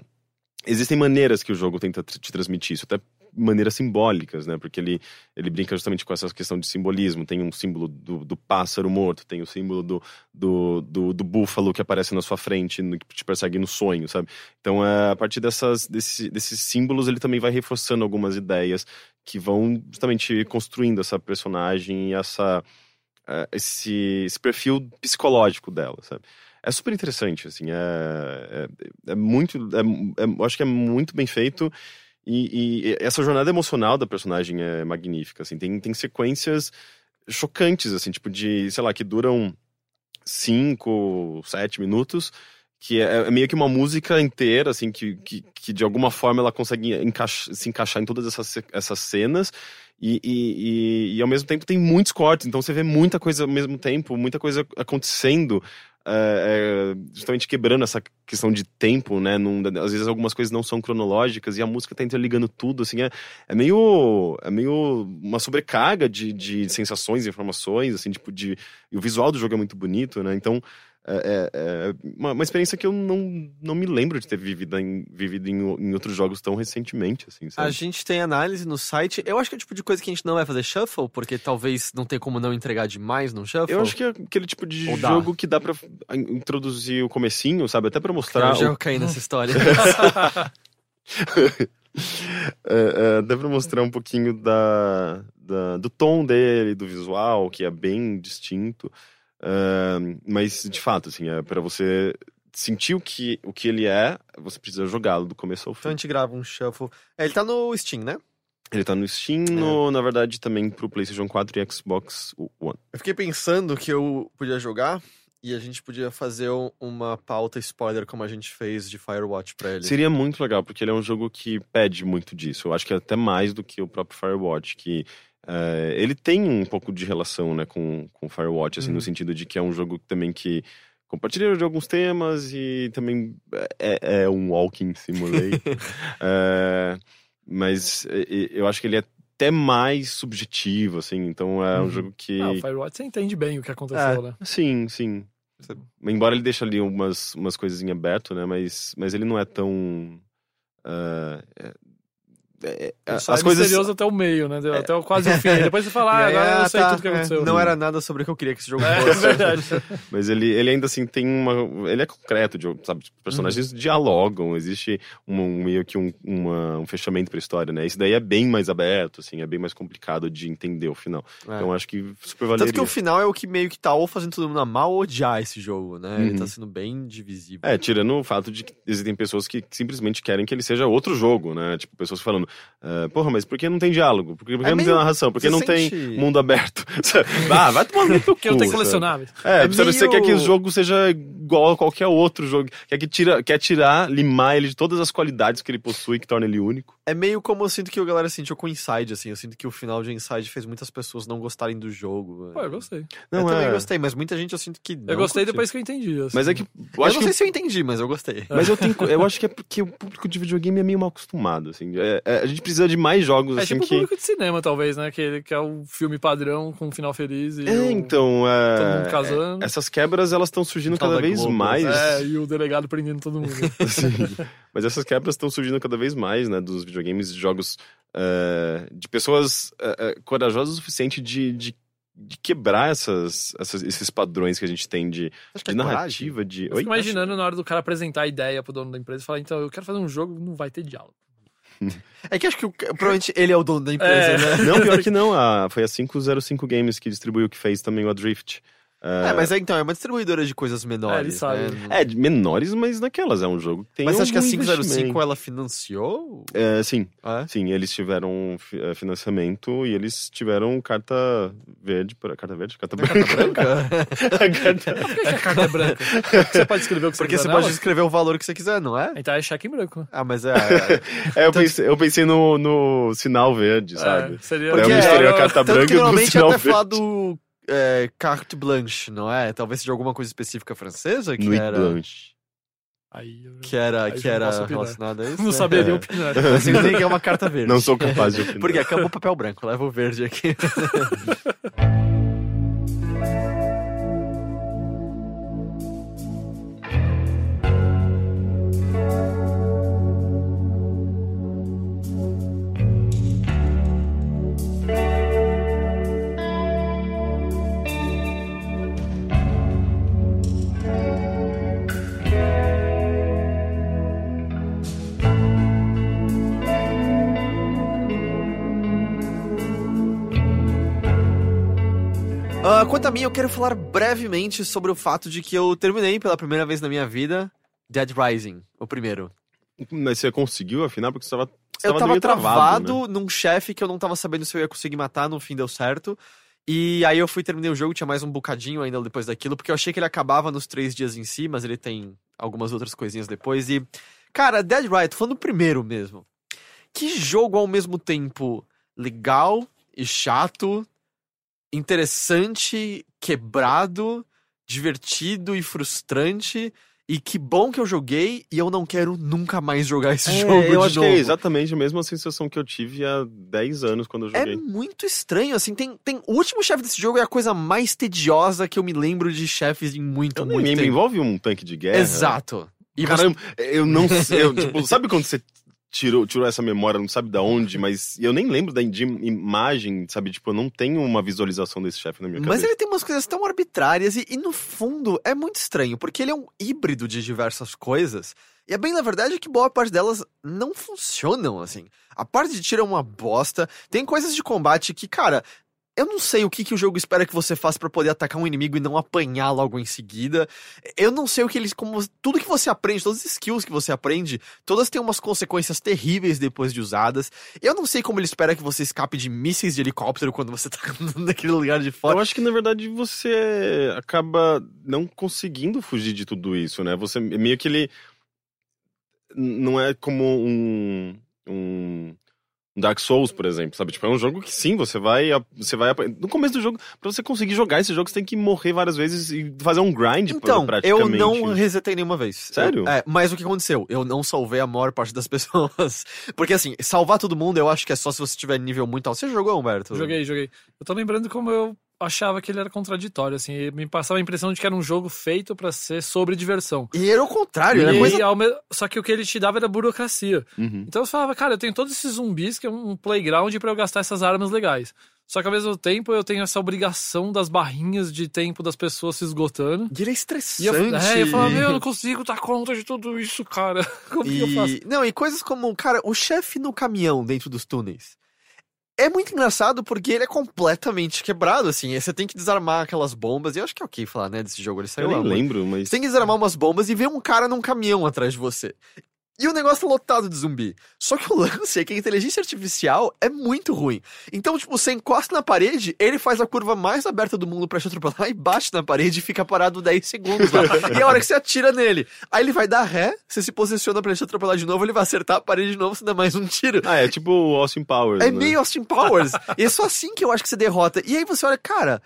existem maneiras que o jogo tenta te transmitir isso, até maneiras simbólicas, né? Porque ele, ele brinca justamente com essa questão de simbolismo. Tem um símbolo do, do pássaro morto, tem o símbolo do, do, do, do búfalo que aparece na sua frente, que te persegue no sonho, sabe? Então, é, a partir dessas, desse, desses símbolos, ele também vai reforçando algumas ideias que vão justamente construindo essa personagem e essa, é, esse, esse perfil psicológico dela, sabe? É super interessante, assim, é, é, é muito, é, é- acho que é muito bem feito e, e essa jornada emocional da personagem é magnífica, assim, tem, tem sequências chocantes, assim, tipo de, sei lá, que duram cinco, sete minutos, que é, é meio que uma música inteira, assim, que, que, que de alguma forma ela consegue se encaixar em todas essas, essas cenas, e, e, e, e ao mesmo tempo tem muitos cortes, então você vê muita coisa ao mesmo tempo, muita coisa acontecendo é, é, justamente quebrando essa questão de tempo, né? Num, às vezes algumas coisas não são cronológicas e a música tá interligando tudo, assim, é, é meio é meio uma sobrecarga de, de sensações e informações, assim, tipo, de... E o visual do jogo é muito bonito, né? Então, é, é, é uma, uma, experiência que eu não, não me lembro de ter vivido em, vivido em, em outros jogos tão recentemente, assim, sabe? A gente tem análise no site. Eu acho que é o tipo de coisa que a gente não vai fazer shuffle, porque talvez não tem como não entregar demais no shuffle. Eu acho que é aquele tipo de Ou jogo dá. que dá pra introduzir o comecinho, sabe? Até pra mostrar... Eu já o... caí nessa <laughs> história. é, é, dá pra mostrar um pouquinho da, da, do tom dele, do visual, que é bem distinto. Uh, mas, de fato, assim, é para você sentir o que, o que ele é, você precisa jogá-lo do começo ao fim. Então a gente grava um shuffle. É, ele tá no Steam, né? Ele tá no Steam, é. no, na verdade, também pro PlayStation 4 e Xbox One. Eu fiquei pensando que eu podia jogar e a gente podia fazer uma pauta spoiler como a gente fez de Firewatch pra ele. Seria muito legal, porque ele é um jogo que pede muito disso. Eu acho que é até mais do que o próprio Firewatch, que Uh, ele tem um pouco de relação né, com, com Firewatch, assim, no uhum. sentido de que é um jogo também que compartilha de alguns temas e também é, é um walking simulator. uh, <laughs> mas eu acho que ele é até mais subjetivo, assim, então é um uhum. jogo que... Ah, o Firewatch você entende bem o que aconteceu, é, né? Sim, sim. Embora ele deixe ali umas, umas coisas em aberto, né, mas, mas ele não é tão... Uh, é, é as coisas misterioso até o meio, né? Até o, quase o fim. Depois você fala, ah, <laughs> agora eu sei tá, tudo que aconteceu. Não era nada sobre o que eu queria que esse jogo é, fosse. <laughs> É verdade. Mas ele, ele ainda assim tem uma. Ele é concreto, de, sabe? Os personagens uhum. dialogam, existe um, meio que um, uma, um fechamento pra história, né? Isso daí é bem mais aberto, assim, é bem mais complicado de entender o final. É. Então acho que super valeria. Tanto que o final é o que meio que tá ou fazendo todo mundo amar ou odiar esse jogo, né? Uhum. Ele tá uhum. sendo bem divisível. É, tirando o fato de que existem pessoas que simplesmente querem que ele seja outro jogo, né? Tipo, pessoas falando, uh, porra, mas por que não tem diálogo? Por que, por que é não meio... tem narração? Por que não sente... tem mundo aberto? <laughs> ah, vai tomar no teu cu. <laughs> Que não tem colecionáveis. É, é meio... você quer que o jogo seja igual a qualquer outro jogo. Quer, que tira, quer tirar, limar ele de todas as qualidades que ele possui, que torna ele único. É meio como eu sinto que a galera sentiu com Inside, assim. Eu sinto que o final de Inside fez muitas pessoas não gostarem do jogo. Pô, eu gostei. Não, eu é... também gostei, mas muita gente eu sinto que Eu gostei curtiu. depois que eu entendi. Assim. Mas é que... Eu, eu não sei se eu entendi, mas eu gostei. Mas eu, tenho, eu acho que é porque o público de videogame é meio mal acostumado, assim. É, é, a gente precisa de mais jogos, é assim, tipo que... o público de cinema, talvez, né? Que, que é o filme padrão com um final feliz e... É, o... então... É... Todo mundo casando. Essas quebras, elas estão surgindo cada vez Globo. mais. É, e o delegado prendendo todo mundo. <laughs> Sim. Mas essas quebras estão surgindo cada vez mais, né? Dos videogames, de jogos uh, de pessoas uh, corajosas o suficiente de, de, de quebrar essas, essas, esses padrões que a gente tem de, de é narrativa, de... Eu fico imaginando Acho... na hora do cara apresentar a ideia pro dono da empresa e falar, então, eu quero fazer um jogo, não vai ter diálogo. <laughs> É que acho que o, provavelmente ele é o dono da empresa, é. né? Não, pior <laughs> que não. A, foi a 505 Games que distribuiu, que fez também o Adrift. É, mas é, então, é uma distribuidora de coisas menores. É, né? é, menores, mas naquelas. É um jogo que tem. Mas acho que a 505 ela financiou? É, sim. É? Sim, eles tiveram é, financiamento e eles tiveram carta verde. Carta verde? Carta branca. Carta branca? <laughs> carta... É carta branca? Você pode escrever o que você Porque quiser. Porque você pode escrever o valor que você quiser, não é? Então é cheque em branco. Ah, mas é. <laughs> é eu, pensei, eu pensei no, no sinal verde, sabe? seria. Porque eu misturei a carta branca que normalmente sinal até falar do é, carte blanche, não é? Talvez seja alguma coisa específica francesa que Nuit era. Blanche. Aí, eu... Que era, aí que era relacionada a <laughs> isso? Não né? saberia é. opinar. Mas <laughs> eu que é uma carta <laughs> verde. Não sou capaz de opinar. Porque acabou o papel branco, leva o verde aqui. Quanto a mim, eu quero falar brevemente sobre o fato de que eu terminei pela primeira vez na minha vida Dead Rising, o primeiro. Mas você conseguiu, afinal, porque você tava, você eu tava travado, travado né? num chefe que eu não tava sabendo se eu ia conseguir matar, no fim deu certo. E aí eu fui terminei o jogo, tinha mais um bocadinho ainda depois daquilo, porque eu achei que ele acabava nos três dias em si, mas ele tem algumas outras coisinhas depois. E, cara, Dead Rising, falando o primeiro mesmo. Que jogo ao mesmo tempo legal e chato interessante, quebrado divertido e frustrante. E que bom que eu joguei e eu não quero nunca mais jogar esse É, <laughs> jogo eu de acho novo. que é exatamente a mesma sensação que eu tive há 10 anos quando eu É joguei. muito estranho, assim, tem, tem... O último chefe desse jogo é a coisa mais tediosa que eu me lembro de chefes em muito, Eu nem muito me tempo. envolve um tanque de guerra. Exato. E você- Caramba, eu não <laughs> sei. eu, tipo, sabe quando você tirou, tirou essa memória, não sabe da onde, mas eu nem lembro da de imagem, sabe? Tipo, eu não tenho uma visualização desse chefe na minha Mas cabeça. ele tem umas coisas tão arbitrárias e, e, no fundo é muito estranho, porque ele é um híbrido de diversas coisas. E é bem na verdade que boa parte delas não funcionam assim. A parte de tiro é uma bosta. Tem coisas de combate que, cara, eu não sei o que, que o jogo espera que você faça pra poder atacar um inimigo e não apanhar logo em seguida. Eu não sei o que eles. Como, tudo que você aprende, todas as skills que você aprende, todas têm umas consequências terríveis depois de usadas. Eu não sei como ele espera que você escape de mísseis de helicóptero quando você <laughs> tá naquele lugar de fora. Eu acho que, na verdade, você acaba não conseguindo fugir de tudo isso, né? Você meio que ele. Não é como um. um Dark Souls, por exemplo, sabe? Tipo, é um jogo que sim, você vai. Você vai no começo do jogo, pra você conseguir jogar esse jogo, você tem que morrer várias vezes e fazer um grind Então, pra, eu praticamente. não resetei nenhuma vez. Sério? Eu- é, mas o que aconteceu? Eu não salvei a maior parte das <laughs> pessoas. Porque assim, salvar todo mundo eu acho que é só se você tiver nível muito alto. Você jogou, Humberto? Joguei, joguei. Eu tô lembrando como eu achava que ele era contraditório, assim. e Me passava a impressão de que era um jogo feito pra ser sobre diversão. E era o contrário, era E coisa. Só que o que ele te dava era burocracia. Uhum. Então eu falava, cara, eu tenho todos esses zumbis que é um playground pra eu gastar essas armas legais. Só que ao mesmo tempo eu tenho essa obrigação das barrinhas de tempo das pessoas se esgotando. E ele é E estressante. eu, é, eu falava, meu, eu não consigo dar conta de tudo isso, cara. <laughs> Como que eu faço? E, não, e coisas como, cara, o chefe no caminhão dentro dos túneis. É muito engraçado porque ele é completamente quebrado, assim. Você tem que desarmar aquelas bombas. E eu acho que é ok falar, né, desse jogo. Ele saiu Eu nem lembro, mas. Você tem que desarmar umas bombas e ver um cara num caminhão atrás de você. E o negócio tá lotado de zumbi. Só que o lance é que a inteligência artificial é muito ruim. Então, tipo, você encosta na parede, ele faz a curva mais aberta do mundo pra te atropelar e bate na parede e fica parado 10 segundos lá. e a hora que você atira nele. Aí ele vai dar ré, você se posiciona pra ele te atropelar de novo, ele vai acertar a parede de novo, você dá mais um tiro. Ah, é tipo o Austin Powers. É né? meio Austin Powers. e é só assim que eu acho que você derrota. E aí você olha, cara,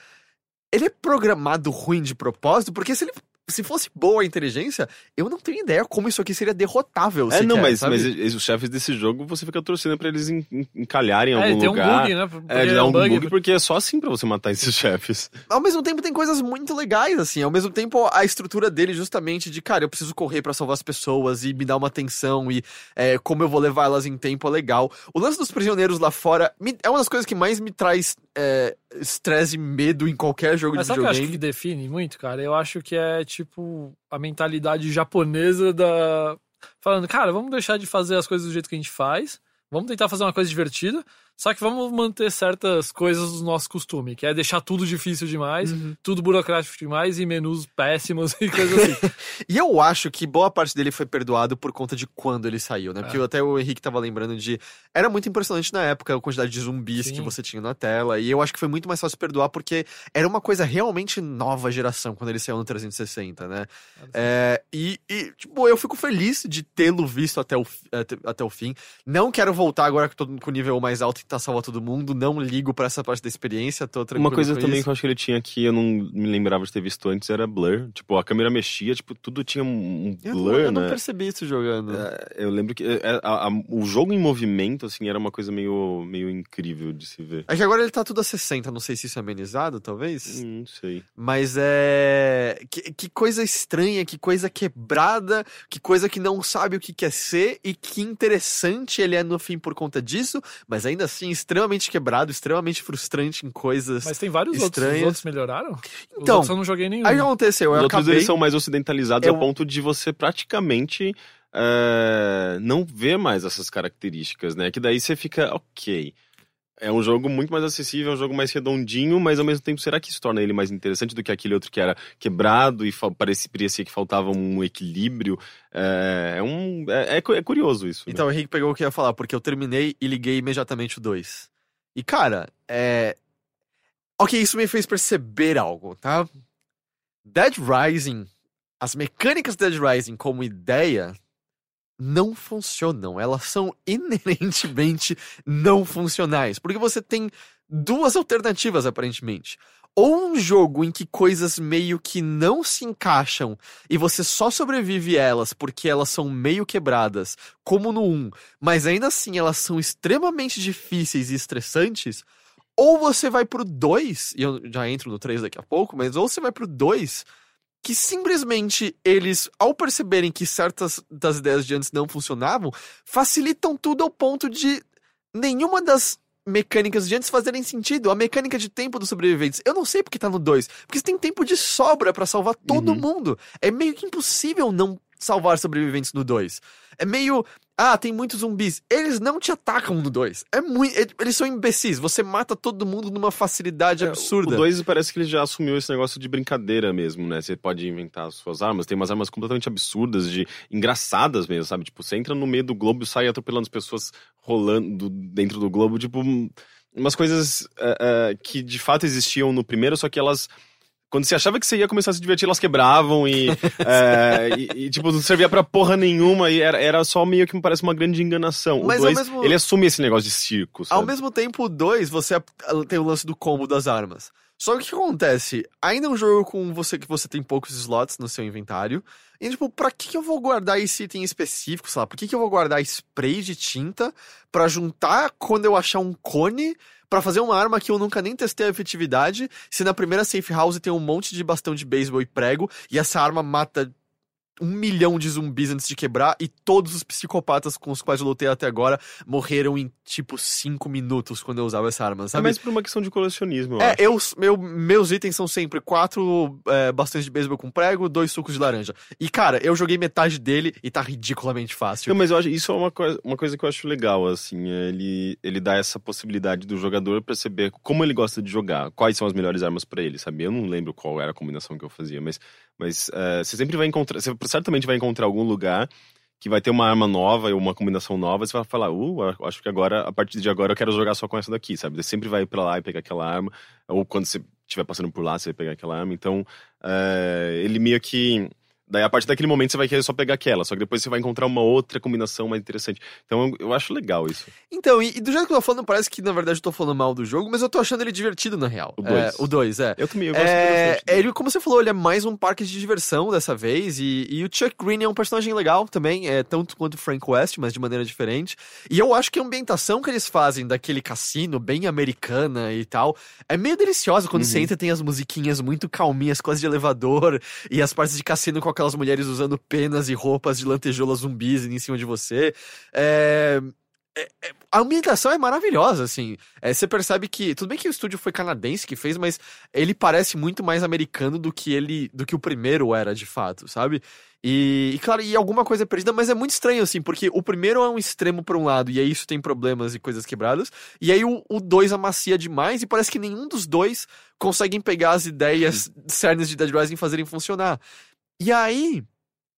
ele é programado ruim de propósito, porque se ele. Se fosse boa a inteligência, eu não tenho ideia como isso aqui seria derrotável. É, não, mas, sabe? mas os chefes desse jogo, você fica torcendo pra eles en- en- encalharem em É, algum tem um lugar. bug, né? É, de é dar um um bug, bug, porque é só assim pra você matar esses <laughs> chefes. Ao mesmo tempo, tem coisas muito legais, assim. Ao mesmo tempo, a estrutura dele, justamente, de, cara, eu preciso correr pra salvar as pessoas e me dar uma atenção e é, como eu vou levar elas em tempo é legal. O lance dos prisioneiros lá fora me- é uma das coisas que mais me traz é, estresse e medo em qualquer jogo Mas de sabe o que eu acho videogame. que define muito, cara? Eu acho que é tipo a mentalidade japonesa da. Falando, cara, vamos deixar de fazer as coisas do jeito que a gente faz, vamos tentar fazer uma coisa divertida, só que vamos manter certas coisas do nosso costume, que é deixar tudo difícil demais, Uhum. tudo burocrático demais e menus péssimos <laughs> e coisas assim. <laughs> E eu acho que boa parte dele foi perdoado por conta de quando ele saiu, né? Porque É. até o Henrique tava lembrando de. Era muito impressionante na época a quantidade de zumbis Sim. que você tinha na tela. E eu acho que foi muito mais fácil perdoar porque era uma coisa realmente nova geração quando ele saiu no 360, né? É, e, e, tipo, eu fico feliz de tê-lo visto até o, até, até o fim. Não quero voltar agora que tô com o nível mais alto e tentar salvar todo mundo. Não ligo pra essa parte da experiência. Tô tranquilo Uma coisa também isso. que eu acho que ele tinha que eu não me lembrava de ter visto antes era blur. Tipo, a câmera mexia, tipo, tudo tinha um Eu, blur, não, eu não né? percebi isso jogando. É, Eu lembro que é, a- a- o jogo em movimento, assim, era uma coisa meio, meio incrível de se ver. É que agora ele tá tudo a 60, não sei se isso é amenizado, talvez. Hum, Não sei. Mas é. Que, que coisa estranha, que coisa quebrada, que coisa que não sabe o que quer ser e que interessante ele é no fim por conta disso, mas ainda assim extremamente quebrado, extremamente frustrante em coisas. Mas tem vários outros. Os Estranhas. outros melhoraram? Os Então, outros eu não joguei nenhum. Aí o que aconteceu? Os Eu outros acabei. eles são mais ocidentalizados Eu- a ponto de você praticamente é, não ver mais essas características, né? Que daí você fica, ok. É um jogo muito mais acessível, é um jogo mais redondinho, mas ao mesmo tempo, será que isso torna ele mais interessante do que aquele outro que era quebrado e parecia, parecia que faltava um equilíbrio? É, é um, é, é é curioso isso. né? Então o Henrique pegou o que eu ia falar, porque eu terminei e liguei imediatamente o 2. E cara, é. Ok, isso me fez perceber algo, tá? Dead Rising, as mecânicas de Dead Rising como ideia não funcionam. Elas são inerentemente não funcionais. Porque você tem duas alternativas, aparentemente. ou um jogo em que coisas meio que não se encaixam e você só sobrevive elas porque elas são meio quebradas, como no 1, mas ainda assim elas são extremamente difíceis e estressantes, ou você vai pro 2, e eu já entro no 3 daqui a pouco, mas ou você vai pro 2 que simplesmente eles, ao perceberem que certas das ideias de antes não funcionavam, facilitam tudo ao ponto de nenhuma das mecânicas de antes fazerem sentido. A mecânica de tempo dos sobreviventes. Eu não sei porque tá no 2. Porque você tem tempo de sobra pra salvar todo Uhum. mundo. É meio que impossível não salvar sobreviventes no 2. É meio. Ah, tem muitos zumbis. Eles não te atacam no 2. É muito. Eles são imbecis. Você mata todo mundo numa facilidade absurda. É, O 2 parece que ele já assumiu esse negócio de brincadeira mesmo, né? Você pode inventar as suas armas. Tem umas armas completamente absurdas, de engraçadas mesmo, sabe? Tipo, você entra no meio do globo e sai atropelando as pessoas rolando dentro do globo. Tipo, um- umas coisas é, é, que de fato existiam no primeiro, só que elas. Quando você achava que você ia começar a se divertir, elas quebravam e, <laughs> é, e, e, tipo, não servia pra porra nenhuma e era, era só meio que me parece uma grande enganação. Mas o 2, mesmo- ele assume esse negócio de circo, sabe? Ao mesmo tempo, o 2, você ap- tem o lance do combo das armas. Só que o que acontece? Ainda é um jogo com você que você tem poucos slots no seu inventário. E, tipo, pra que eu vou guardar esse item específico, sei lá? Por que que eu vou guardar spray de tinta pra juntar quando eu achar um cone pra fazer uma arma que eu nunca nem testei a efetividade? Se na primeira safe house tem um monte de bastão de beisebol e prego e essa arma mata um milhão de zumbis antes de quebrar e todos os psicopatas com os quais eu lutei até agora morreram em tipo cinco minutos quando eu usava essa arma, É sabe? mais por uma questão de colecionismo, eu É, acho. eu, meu, meus itens são sempre quatro é, bastões de beisebol com prego, dois sucos de laranja. E, cara, eu joguei metade dele e tá ridiculamente fácil. Não, mas eu acho, isso é uma, coisa, uma coisa que eu acho legal, assim, é ele, ele dá essa possibilidade do jogador perceber como ele gosta de jogar, quais são as melhores armas pra ele, sabe? Eu não lembro qual era a combinação que eu fazia, mas, mas é, você sempre vai encontrar, você certamente vai encontrar algum lugar que vai ter uma arma nova ou uma combinação nova, você vai falar, uh, acho que agora, a partir de agora eu quero jogar só com essa daqui, sabe? Você sempre vai pra lá e pegar aquela arma, ou quando você estiver passando por lá, você vai pegar aquela arma, então é, ele meio que Daí, a partir daquele momento, você vai querer só pegar aquela, só que depois você vai encontrar uma outra combinação mais interessante. Então, eu, eu acho legal isso. Então, e, e do jeito que eu tô falando, parece que na verdade eu tô falando mal do jogo, mas eu tô achando ele divertido na real. O dois. É, o 2, é. Eu também, eu gosto É, bastante. dele. ele, como você falou, ele é mais um parque de diversão dessa vez. E, e o Chuck Green é um personagem legal também, é tanto quanto o Frank West, mas de maneira diferente. E eu acho que a ambientação que eles fazem daquele cassino bem americana e tal é meio deliciosa. Quando você Uhum. entra, tem as musiquinhas muito calminhas, quase de elevador, e as partes de cassino com aquelas mulheres usando penas e roupas de lantejoula zumbis em cima de você. É. é- é- a ambientação é maravilhosa, assim. É, você percebe que. Tudo bem que o estúdio foi canadense que fez, mas ele parece muito mais americano do que ele. do que o primeiro era, de fato, sabe? E, e, claro, e alguma coisa é perdida, mas é muito estranho, assim, porque o primeiro é um extremo por um lado, e aí isso tem problemas e coisas quebradas, e aí o, o dois amacia demais, e parece que nenhum dos dois conseguem pegar as ideias cernes de Dead Rising e fazerem funcionar. E aí,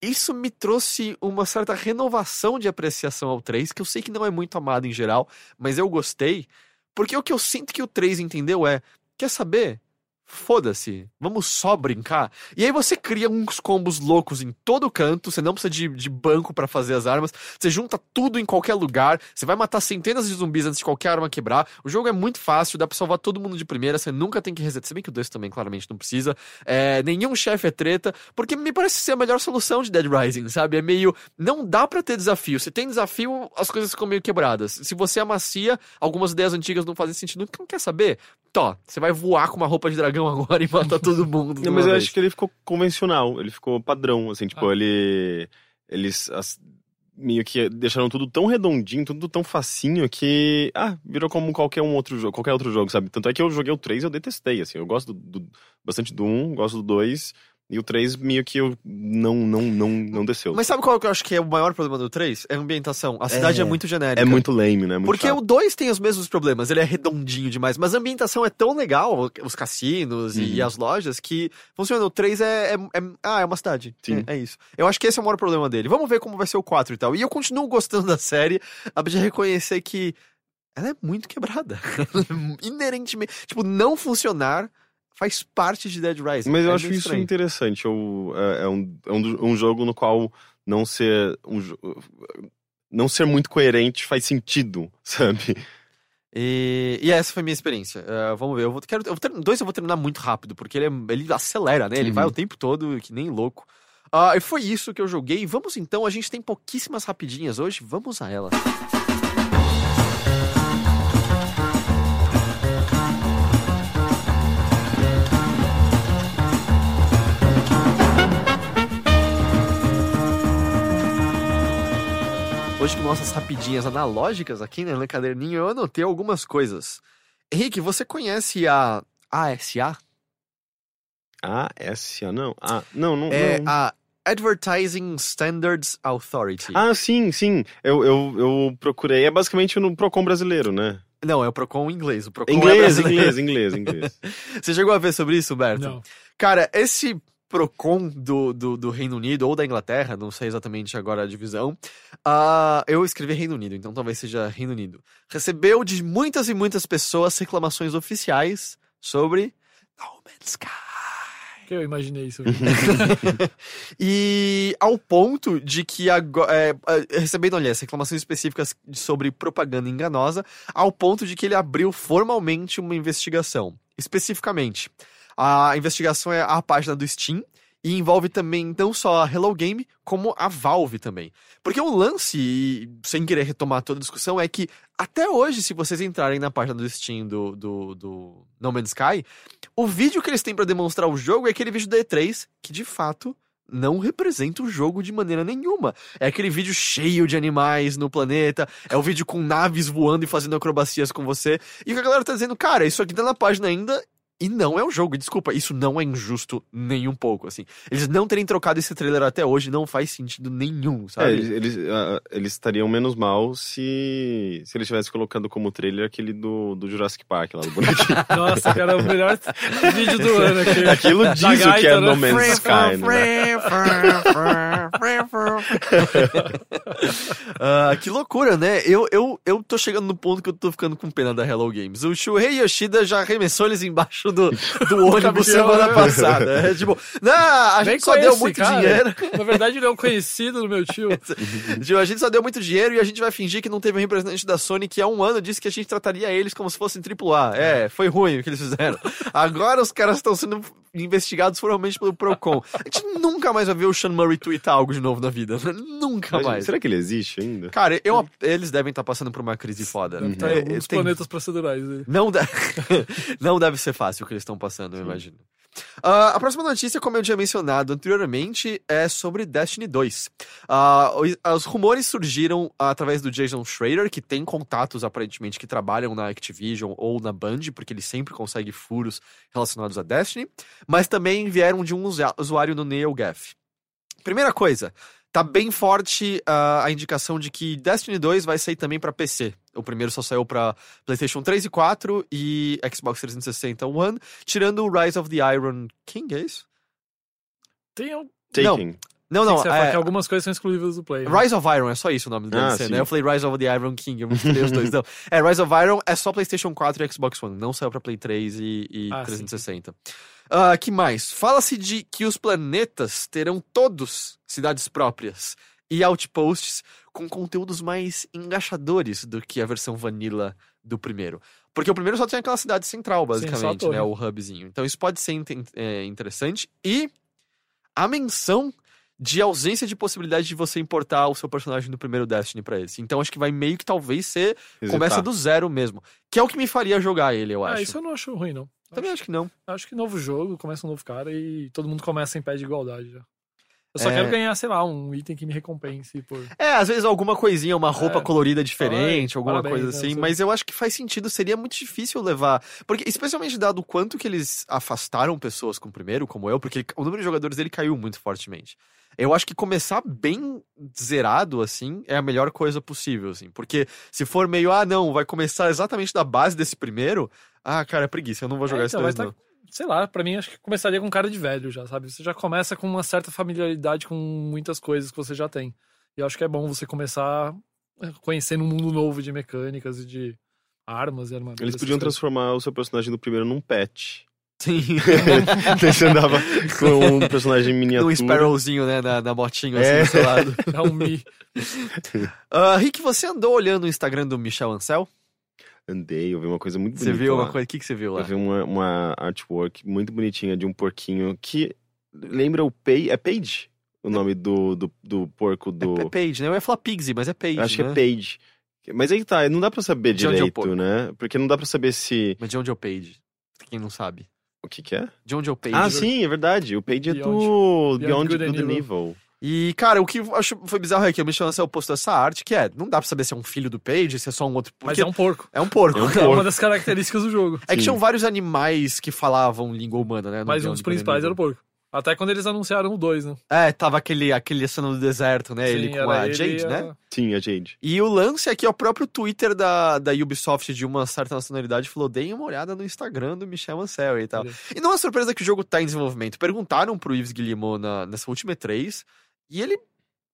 isso me trouxe uma certa renovação de apreciação ao 3, que eu sei que não é muito amado em geral, mas eu gostei, porque o que eu sinto que o 3 entendeu é: quer saber? Foda-se, vamos só brincar. E aí você cria uns combos loucos em todo canto, você não precisa de, de banco pra fazer as armas, você junta tudo em qualquer lugar, você vai matar centenas de zumbis antes de qualquer arma quebrar. O jogo é muito fácil, dá pra salvar todo mundo de primeira, você nunca tem que resetar. Se bem que o 2 também claramente não precisa. É, nenhum chefe é treta, porque me parece ser a melhor solução de Dead Rising, sabe? É meio. Não dá pra ter desafio. Se tem desafio, as coisas ficam meio quebradas. Se você amacia, algumas ideias antigas não fazem sentido. Não quer saber? Tó, você vai voar com uma roupa de dragão agora e matar todo <laughs> mundo. Não, mas eu vez. acho que ele ficou convencional, ele ficou padrão, assim, tipo, ele. Eles as- meio que deixaram tudo tão redondinho, tudo tão facinho que. Ah, virou como qualquer um outro jogo, qualquer outro jogo, sabe? Tanto é que eu joguei o 3 e eu detestei, assim. Eu gosto do, do- bastante do 1, gosto do 2. E o 3 meio que eu não, não, não, não desceu. Mas sabe qual que eu acho que é o maior problema do 3? É a ambientação. A cidade é, É. muito genérica. é muito lame, né? Muito Porque chato. o 2 tem os mesmos problemas, ele é redondinho demais, mas a ambientação é tão legal, os cassinos e, Uhum. e as lojas, que funciona. O 3 é, é, é- Ah, é uma cidade. Sim. É, é isso. Eu acho que esse é o maior problema dele. Vamos ver como vai ser o 4 e tal. E eu continuo gostando da série, apesar de reconhecer que ela é muito quebrada. <laughs> Inerentemente. Tipo, não funcionar faz parte de Dead Rising. Mas eu É acho isso estranho. interessante. Eu, é, é um, é um, um jogo no qual não ser. Um, não ser muito coerente faz sentido, <laughs> sabe? E, e essa foi a minha experiência. Eh, vamos ver, eu vou, quero, eu vou ter, dois eu vou terminar muito rápido, porque ele, é- ele acelera, né? Ele vai o tempo todo, que nem louco. Ah, e foi isso que eu joguei. Vamos então, a gente tem pouquíssimas rapidinhas hoje, vamos a elas. Hoje com nossas rapidinhas analógicas aqui né, no caderninho, eu anotei algumas coisas. Henrique, você conhece a ASA? Essa não. Ah, não, não. É não. a Advertising Standards Authority. Ah, sim, sim. Eu, eu, eu procurei. É basicamente no Procon brasileiro, né? Não, é o Procon inglês. O Procon é Inglês, brasileiro. inglês, inglês, inglês. <laughs> Você chegou a ver sobre isso, Berto? Não. Cara, esse Procon do, do, do Reino Unido ou da Inglaterra, não sei exatamente agora a divisão. ah, eu escrevi Reino Unido, então talvez seja Reino Unido. Recebeu de muitas e muitas pessoas reclamações oficiais sobre No Man's Sky. Que eu imaginei isso. <laughs> e ao ponto de que agora, é, é, recebendo, aliás, reclamações específicas sobre propaganda enganosa, ao ponto de que ele abriu formalmente uma investigação. Especificamente, a investigação é a página do Steam e envolve também não só a Hello Game, como a Valve também. Porque o lance, e sem querer retomar toda a discussão, é que até hoje, se vocês entrarem na página do Steam do, do, do No Man's Sky, o vídeo que eles têm pra demonstrar o jogo é aquele vídeo da E3, que de fato não representa o jogo de maneira nenhuma. É aquele vídeo cheio de animais no planeta, é o vídeo com naves voando e fazendo acrobacias com você. E o que a galera tá dizendo, cara, isso aqui tá na página ainda e não é o jogo. Desculpa, isso não é injusto nem um pouco, assim. Eles não terem trocado esse trailer até hoje não faz sentido nenhum, É, sabe? eles, eles, ah, eles estariam menos mal se, se eles estivessem colocando como trailer aquele do, do Jurassic Park lá, do bonequinho. <laughs> Nossa, cara, é o melhor vídeo do ano aqui. Aquilo Da diz o que é gaita, No né? Man's Sky, né? Ah, que loucura, né? Eu, eu, eu tô chegando no ponto que eu tô ficando com pena da Hello Games. O Shuhei Yoshida já arremessou eles embaixo do, <laughs> do ônibus Caminhão, semana né? passada. É tipo, não, a Nem gente só conheço deu muito cara. dinheiro. <laughs> Na verdade, ele é um conhecido do meu tio. <laughs> Tipo, a gente só deu muito dinheiro e a gente vai fingir que não teve um representante da Sony que há um ano disse que a gente trataria eles como se fossem AAA. É, foi ruim o que eles fizeram. Agora os caras estão sendo investigados formalmente pelo Procon. A gente nunca mais vai ver o Sean Murray tweetar algo de novo na vida. Nunca Mas, mais. será que ele existe ainda? Cara, eu, eles devem estar passando por uma crise foda. Deve estar em É, alguns tem- planetas procedurais. né? Não, de- não deve ser fácil o que eles estão passando, eu imagino. Ah, a próxima notícia, como eu tinha mencionado anteriormente, é sobre Destiny 2. Ah, os, os rumores surgiram através do Jason Schrader, que tem contatos aparentemente que trabalham na Activision ou na Band, porque ele sempre consegue furos relacionados a Destiny, mas também vieram de um usuário no NeoGaf. Primeira coisa, tá bem forte ah, a indicação de que Destiny 2 vai sair também pra PC. O primeiro só saiu pra PlayStation 3 e 4 e Xbox 360 One, tirando o Rise of the Iron King, é isso? Tem um. Taken. Não, Não, não, você fala é, que algumas coisas são exclusivas do Play. né? Rise of Iron, é só isso o nome do Ah, DLC, sim. né? Eu falei Rise of the Iron King, eu misturei os dois. Não. É, Rise of Iron é só PlayStation 4 e Xbox One, não saiu pra Play 3 e, e Ah, sim. 360. Ah, que mais? Fala-se de que os planetas terão todos cidades próprias e outposts com conteúdos mais engaixadores do que a versão vanilla do primeiro. Porque o primeiro só tinha aquela cidade central, basicamente, torre. né? O hubzinho. Então isso pode ser é, interessante. E a menção de ausência de possibilidade de você importar o seu personagem do primeiro Destiny pra esse. Então acho que vai meio que talvez ser começa do zero mesmo, que é o que me faria jogar ele, eu Ah, acho. isso eu não acho ruim, não. Também acho que não. Acho que novo jogo, começa um novo cara e todo mundo começa em pé de igualdade já. Eu só É. quero ganhar, sei lá, um item que me recompense por. É, às vezes alguma coisinha, uma roupa É. colorida diferente, Ai, alguma parabéns, coisa né, assim, você- mas eu acho que faz sentido, seria muito difícil levar, porque especialmente dado o quanto que eles afastaram pessoas com o primeiro, como eu, porque o número de jogadores dele caiu muito fortemente. Eu acho que começar bem zerado, assim, é a melhor coisa possível, assim. Porque se for meio, ah, não, vai começar exatamente da base desse primeiro, ah, cara, é preguiça, eu não vou jogar É, esse então, dois, vai não. Sei lá, pra mim acho que começaria com cara de velho já, sabe? Você já começa com uma certa familiaridade com muitas coisas que você já tem. E eu acho que é bom você começar é, conhecendo um mundo novo de mecânicas e de armas e armaduras. Eles podiam transformar o seu personagem do primeiro num pet. Sim. <laughs> Você andava com um personagem em miniatura. um Sparrowzinho, né, na, na motinho, assim, É. do seu lado. <laughs> É um Mi. <laughs> Ah, Rick, você andou olhando o Instagram do Michel Ancel? andei, eu vi uma coisa muito Você bonita viu lá. uma coisa? O que, que você viu lá? Eu vi uma, uma artwork muito bonitinha de um porquinho que lembra o Page. É Page? O nome do, do, do porco do. É Page, né? Eu ia falar Pigsy, mas é Page. Acho que né? é Page. Mas aí que tá, não dá pra saber De onde é o direito, porco? né? Porque não dá pra saber se. Mas de onde é o Page? Quem não sabe. O que que é? De onde é o Page? Ah, sim, é verdade. O Page é Beyond- do Beyond Beyond Good Good and Evil. Evil. E, cara, o que eu acho foi bizarro é que o Michel Ancel postou essa arte, que é, não dá pra saber se é um filho do Page, se é só um outro. Mas porque é um porco. é um porco. É um <laughs> É porco. uma das características do jogo. É que Sim. tinham vários animais que falavam língua humana, né? no Mas um Beyond dos Good and principais era o porco. Até quando eles anunciaram o 2, né? É, tava aquele, aquele cena do deserto, né? ele Sim, com era a ele Jade, a- né? Sim, a Jade. E o lance é que o próprio Twitter da, da Ubisoft de uma certa nacionalidade falou: deem uma olhada no Instagram do Michel Ancel e tal. E não é surpresa que o jogo tá em desenvolvimento. Perguntaram pro Yves Guillemot na, nessa última E3 e ele,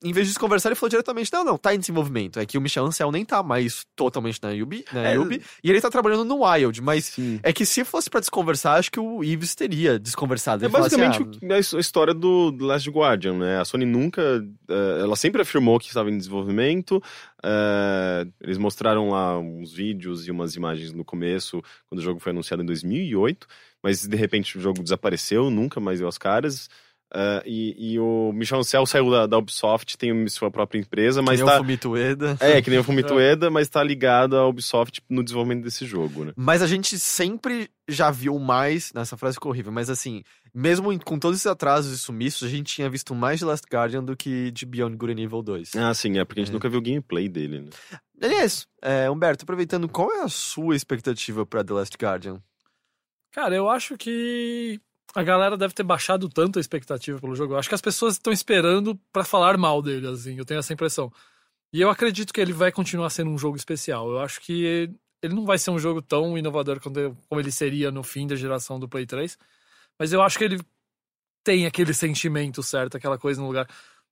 em vez de conversar, ele falou diretamente: não, não, tá em desenvolvimento. É que o Michel Ancel nem tá mais totalmente na Ubi, na É. Ubi e ele tá trabalhando no Wild, mas. Sim. É que se fosse pra desconversar, acho que o Yves teria desconversado. É Ele assim, basicamente "Ah, o- a his- a história do Last Guardian, né? A Sony nunca. eh, ela sempre afirmou que estava em desenvolvimento. eh, eles mostraram lá uns vídeos e umas imagens no começo, quando o jogo foi anunciado em 2008. Mas de repente o jogo desapareceu, nunca mais deu as caras. Eh, e, e o Michel Ancel saiu da, da Ubisoft, tem sua própria empresa, mas que nem tá. o Fumito Ueda. É, que nem o Fumito Ueda, <laughs> mas tá ligado à Ubisoft no desenvolvimento desse jogo, né? Mas a gente sempre já viu mais. Nessa frase ficou horrível, mas assim, mesmo com todos esses atrasos e sumiços, a gente tinha visto mais de Last Guardian do que de Beyond Good and Evil 2. Ah, sim, é porque a gente É. nunca viu o gameplay dele, né? Aliás, é, Humberto, aproveitando, qual é a sua expectativa pra The Last Guardian? Cara, eu acho que a galera deve ter baixado tanto a expectativa pelo jogo. Eu acho que as pessoas estão esperando pra falar mal dele, assim. Eu tenho essa impressão. E eu acredito que ele vai continuar sendo um jogo especial. Eu acho que ele não vai ser um jogo tão inovador como ele seria no fim da geração do Play 3. Mas eu acho que ele tem aquele sentimento certo, aquela coisa no lugar.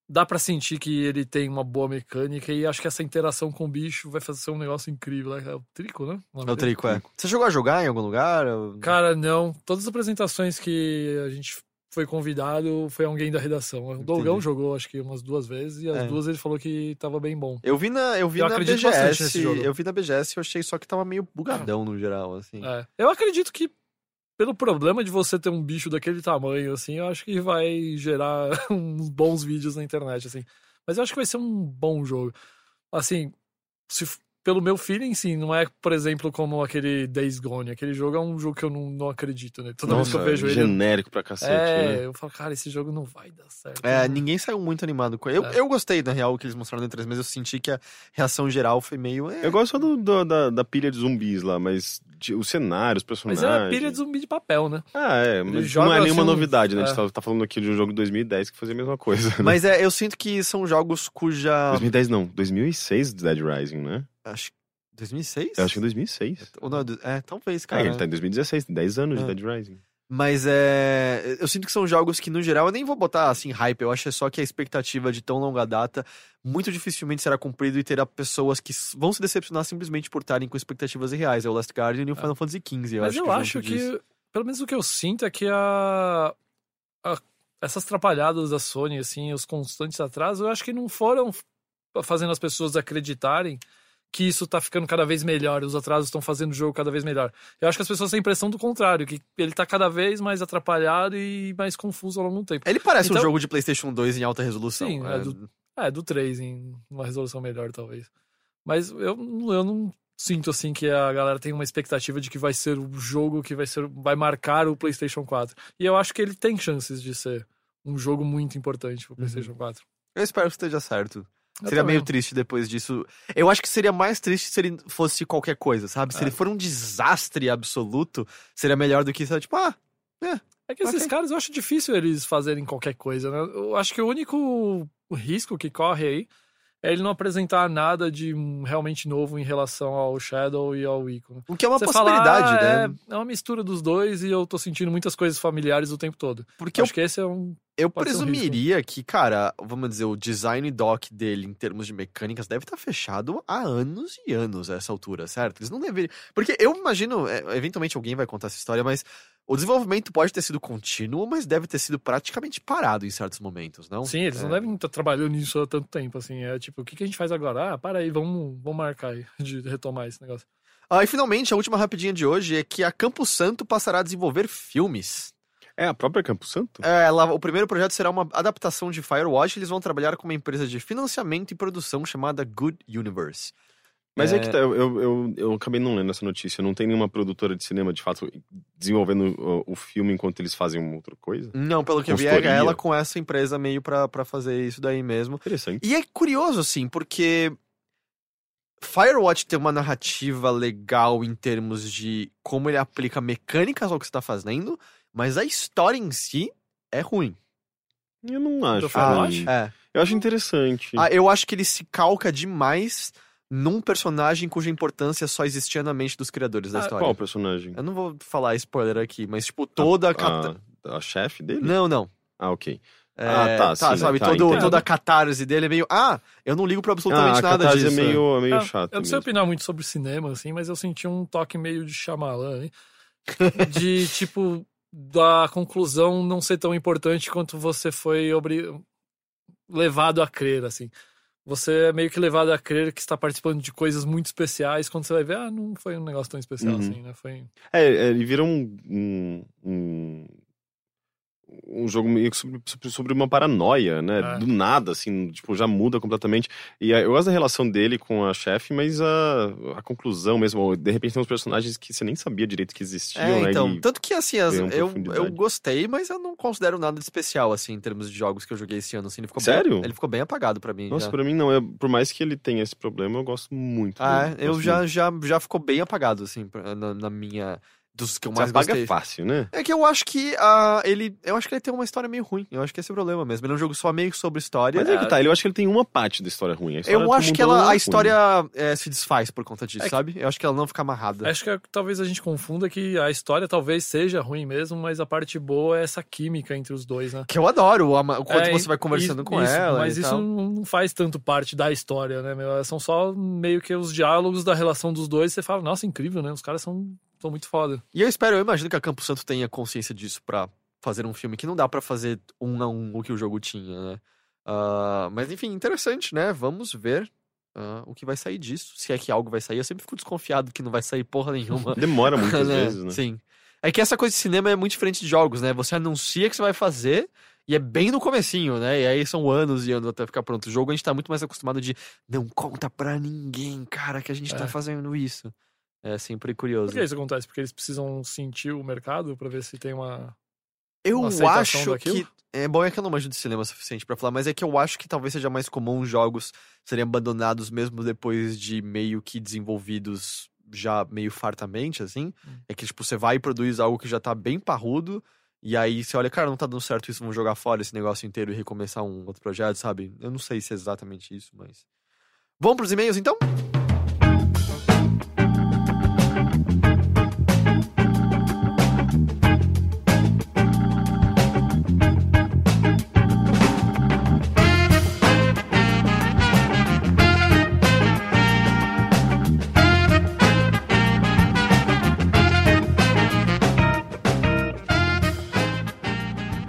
Dá pra sentir que ele tem uma boa mecânica e acho que essa interação com o bicho vai fazer um negócio incrível. né? É o Trico, né? nome É o? Trico, é. Você chegou a jogar em algum lugar? Cara, não. Todas as apresentações que a gente foi convidado foi alguém da redação. O Dolgão jogou, acho que umas duas vezes, e as É. duas ele falou que tava bem bom. Eu vi na, eu vi Eu na BGS. Eu vi na BGS e eu achei só que tava meio bugadão no geral, assim. É. Eu acredito que, pelo problema de você ter um bicho daquele tamanho, assim, eu acho que vai gerar <laughs> uns bons vídeos na internet, assim. Mas eu acho que vai ser um bom jogo. Assim, se pelo meu feeling, sim, não é, por exemplo, como aquele Days Gone. Aquele jogo é um jogo que eu não, não acredito, né? Toda vez que eu vejo ele. genérico pra cacete, É, né? eu falo, cara, esse jogo não vai dar certo. É, Não- ninguém saiu muito animado com ele. Eu, É. eu gostei, na real, o que eles mostraram no 3 mas eu senti que a reação geral foi meio. é, Eu gosto só do, do- da, da pilha de zumbis lá, mas de- o cenário, os Mas personagens... é a pilha de zumbi de papel, né? Ah, é, mas joga não é nenhuma assim novidade, né? A gente é. tá, tá falando aqui de um jogo de 2010 que fazia a mesma coisa. né? Mas é, eu sinto que são jogos cuja. 2010 não, 2006 Dead Rising, né? Acho 2006? Eu acho que é 2006. Ou não, é, talvez, Ah, cara. ele tá em 2016, 10 anos É. de Dead Rising. Mas é. Eu sinto que são jogos que, no geral, eu nem vou botar assim hype. Eu acho só que a expectativa de tão longa data muito dificilmente será cumprido e terá pessoas que vão se decepcionar simplesmente por estarem com expectativas irreais. É o Last Guardian e o Final Fantasy XV. Eu Mas acho eu que acho que, disso. pelo menos o que eu sinto é que a, a- essas atrapalhadas da Sony, assim, os constantes atrasos, eu acho que não foram fazendo as pessoas acreditarem que isso tá ficando cada vez melhor, os atrasos estão fazendo o jogo cada vez melhor. Eu acho que as pessoas têm a impressão do contrário, que ele tá cada vez mais atrapalhado e mais confuso ao longo do tempo. Ele parece um Então- jogo de PlayStation 2 em alta resolução. Sim, é do- É, do 3 em uma resolução melhor, talvez. Mas eu, eu não sinto assim que a galera tem uma expectativa de que vai ser o jogo que vai ser vai marcar o PlayStation 4. E eu acho que ele tem chances de ser um jogo muito importante pro PlayStation 4. Eu espero que esteja certo. Eu seria também. meio triste depois disso. Eu acho que seria mais triste se ele fosse qualquer coisa, sabe? Se É. ele for um desastre absoluto, seria melhor do que, sabe, tipo, ah, É que esses Ok. caras eu acho difícil eles fazerem qualquer coisa, né? Eu acho que o único risco que corre aí é ele não apresentar nada de realmente novo em relação ao Shadow e ao Ico. Né? o que é uma Você possibilidade, ah, né? É, é uma mistura dos dois e eu tô sentindo muitas coisas familiares o tempo todo. Porque eu acho que esse é um. Eu Pode um presumiria que, cara, vamos dizer, o design doc dele em termos de mecânicas deve estar fechado há anos e anos a essa altura, certo? Eles não deveriam. Porque eu imagino, é, eventualmente alguém vai contar essa história, mas o desenvolvimento pode ter sido contínuo, mas deve ter sido praticamente parado em certos momentos, não? Sim, eles É. não devem estar trabalhando nisso há tanto tempo, assim. É tipo, o que, que a gente faz agora? Ah, para aí, vamos, vamos marcar aí <laughs> de retomar esse negócio. Ah, e finalmente, a última rapidinha de hoje é que a Campo Santo passará a desenvolver filmes. É a própria Campo Santo? É, ela- o primeiro projeto será uma adaptação de Firewatch. Eles vão trabalhar com uma empresa de financiamento e produção chamada Good Universe. Mas é, É. que tá, eu, eu, eu, acabei não lendo essa notícia. Não tem nenhuma produtora de cinema, de fato, desenvolvendo o, o filme enquanto eles fazem uma outra coisa? Não, pelo que eu vi, é ela com essa empresa meio pra, pra fazer isso daí mesmo. Interessante. E é curioso, assim, porque Firewatch tem uma narrativa legal em termos de como ele aplica mecânicas ao que você tá fazendo, mas a história em si é ruim. Eu não acho. Ruim. É. Eu acho interessante. Ah, eu acho que ele se calca demais num personagem cuja importância só existia na mente dos criadores da Ah, história. Qual personagem? Eu não vou falar spoiler aqui, mas, tipo, toda a. cata- A, a chefe dele? Não, não. Ah, ok. É, Ah, tá, sim, sabe? tá, todo, toda a catarse dele é meio. Ah, eu não ligo pra absolutamente ah, a nada catarse disso. é meio, é meio Ah, chato Eu não sei mesmo. opinar muito sobre cinema, assim, mas eu senti um toque meio de Shyamalan, hein? <laughs> De, tipo, da conclusão não ser tão importante quanto você foi obri... levado a crer, assim. Você é meio que levado a crer que está participando de coisas muito especiais, quando você vai ver, ah, não foi um negócio tão especial Uhum. assim, né? Foi... É, é, ele vira um, um, um, um jogo meio que sobre, sobre, uma paranoia, né? É. Do nada, assim, tipo, já muda completamente. E ah, eu gosto da relação dele com a chefe, mas a, a conclusão mesmo, ou, de repente tem uns personagens que você nem sabia direito que existiam, É, né? então, E- tanto que assim, as- eu, eu gostei, mas eu não considero nada de especial, assim, em termos de jogos que eu joguei esse ano, assim, ele ficou Sério? Bem, ele ficou bem apagado pra mim. Nossa, já. pra mim não. É, por mais que ele tenha esse problema, eu gosto muito. Ah, dele, eu gosto já, muito. já, já ficou bem apagado, assim, pra- na, na minha... Dos que eu Você mais apaga gostei. fácil, né? É que eu acho que ah, ele. Eu acho que ele tem uma história meio ruim. Eu acho que esse é o problema mesmo. Ele é um jogo só meio sobre história. Mas é que tá, eu acho que ele tem uma parte da história ruim. História Eu acho que ela, é a história é, se desfaz por conta disso, É que- sabe? Eu acho que ela não fica amarrada. Acho que é- talvez a gente confunda que a história talvez seja ruim mesmo, mas a parte boa é essa química entre os dois, né? Que eu adoro, o, o quanto É, você vai conversando isso- com isso, ela. Mas e isso tal. não faz tanto parte da história, né? meu? São só meio que os diálogos da relação dos dois. Você fala, nossa, incrível, né? Os caras são, são muito foda. E eu espero, eu imagino que a Campo Santo tenha consciência disso pra fazer um filme que não dá pra fazer um a um o que o jogo tinha, né? Ah, mas enfim, interessante, né? Vamos ver ah, o que vai sair disso. Se é que algo vai sair. Eu sempre fico desconfiado que não vai sair porra nenhuma. <laughs> Demora <laughs> muitas né? vezes, né? Sim. É que essa coisa de cinema é muito diferente de jogos, né? Você anuncia que você vai fazer e é bem no comecinho, né? E aí são anos e anos até ficar pronto. O jogo a gente tá muito mais acostumado de não conta pra ninguém, cara, que a gente tá É. fazendo isso. É sempre curioso. Por que isso acontece? Porque eles precisam sentir o mercado pra ver se tem uma. Eu uma acho daquilo? que. É bom é que eu não manjo de cinema o suficiente pra falar, mas é que eu acho que talvez seja mais comum os jogos serem abandonados mesmo depois de meio que desenvolvidos já meio fartamente, assim. Hum. É que, tipo, você vai e produz algo que já tá bem parrudo, e aí você olha, cara, não tá dando certo isso, vamos jogar fora esse negócio inteiro e recomeçar um outro projeto, sabe? Eu não sei se é exatamente isso, mas. Vamos pros e-mails então?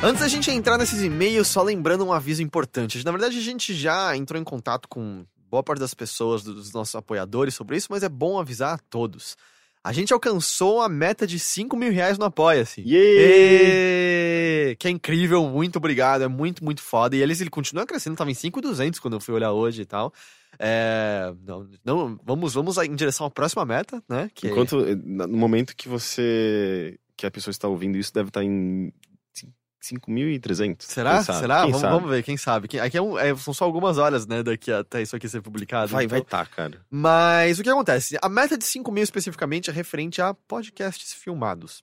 Antes da gente entrar nesses e-mails, só lembrando um aviso importante. Na verdade, a gente já entrou em contato com boa parte das pessoas, dos nossos apoiadores sobre isso, mas é bom avisar a todos. A gente alcançou a meta de 5 mil reais no Apoia-se. Ê! Que é incrível, muito obrigado, é muito, muito foda. E eles, ele continua crescendo, tava em 5,200 quando eu fui olhar hoje e tal. É, não, não, vamos, vamos em direção à próxima meta, né? Que Enquanto, eh, no momento que você. que a pessoa está ouvindo isso, deve estar em 5.300. Será? Será? Vamos, vamos ver, quem sabe. Aqui é um- é- são só algumas horas, né, daqui até isso aqui ser publicado. Vai, então- vai tá, cara. Mas o que acontece? A meta de 5 mil especificamente é referente a podcasts filmados.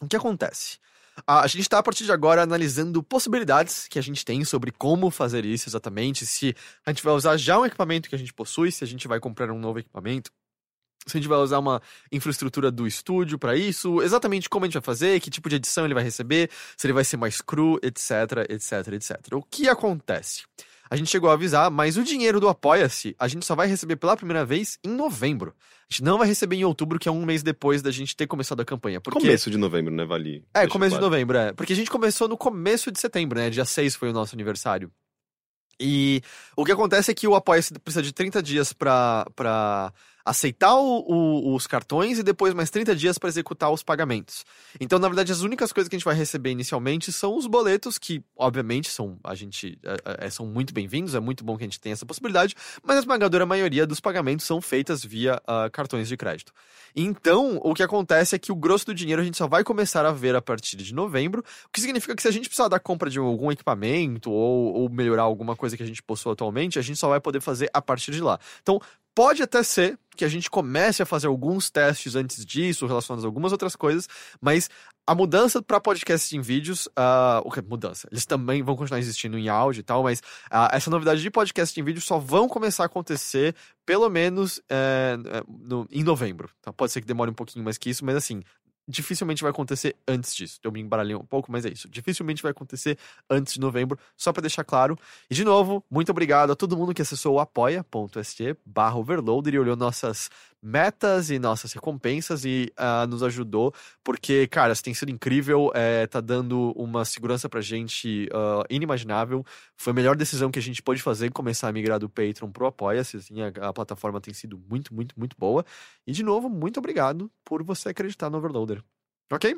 O que acontece? A a gente está a partir de agora analisando possibilidades que a gente tem sobre como fazer isso exatamente. Se a gente vai usar já um equipamento que a gente possui, se a gente vai comprar um novo equipamento. Se a gente vai usar uma infraestrutura do estúdio para isso, exatamente como a gente vai fazer, que tipo de edição ele vai receber, se ele vai ser mais cru, etc, etc, etc. O que acontece? A gente chegou a avisar, mas o dinheiro do Apoia-se a gente só vai receber pela primeira vez em novembro. A gente não vai receber em outubro, que é um mês depois da gente ter começado a campanha. Porque... Começo de novembro, né, Vale? É, Deixa começo de claro. novembro, é. Porque a gente começou no começo de setembro, né? Dia 6 foi o nosso aniversário. E o que acontece é que o Apoia-se precisa de 30 dias pra, pra aceitar o- o- os cartões e depois mais 30 dias para executar os pagamentos. Então, na verdade, as únicas coisas que a gente vai receber inicialmente são os boletos, que, obviamente, são a gente é, é, são muito bem-vindos, é muito bom que a gente tenha essa possibilidade, mas a esmagadora maioria dos pagamentos são feitas via ah, cartões de crédito. Então, o que acontece é que o grosso do dinheiro a gente só vai começar a ver a partir de novembro, o que significa que se a gente precisar da compra de algum equipamento ou, ou melhorar alguma coisa que a gente possui atualmente, a gente só vai poder fazer a partir de lá. Então, pode até ser que a gente comece a fazer alguns testes antes disso, relacionados a algumas outras coisas, mas a mudança para podcast em vídeos, ah, o que mudança? Eles também vão continuar existindo em áudio e tal, mas ah, essa novidade de podcast em vídeo só vão começar a acontecer pelo menos é, é, no- em novembro. Tá? Pode ser que demore um pouquinho mais que isso, mas assim, dificilmente vai acontecer antes disso. Eu me embaralhei um pouco, mas é isso. Dificilmente vai acontecer antes de novembro, só para deixar claro. E de novo, muito obrigado a todo mundo que acessou o apoia.se barra overloader e olhou nossas metas e nossas recompensas e ah, nos ajudou, porque, cara, isso tem sido incrível, é, tá dando uma segurança pra gente ah, inimaginável. Foi a melhor decisão que a gente pôde fazer, começar a migrar do Patreon pro Apoia-se, assim, a, a plataforma tem sido muito, muito, muito boa. E, de novo, muito obrigado por você acreditar no Overloader. Ok?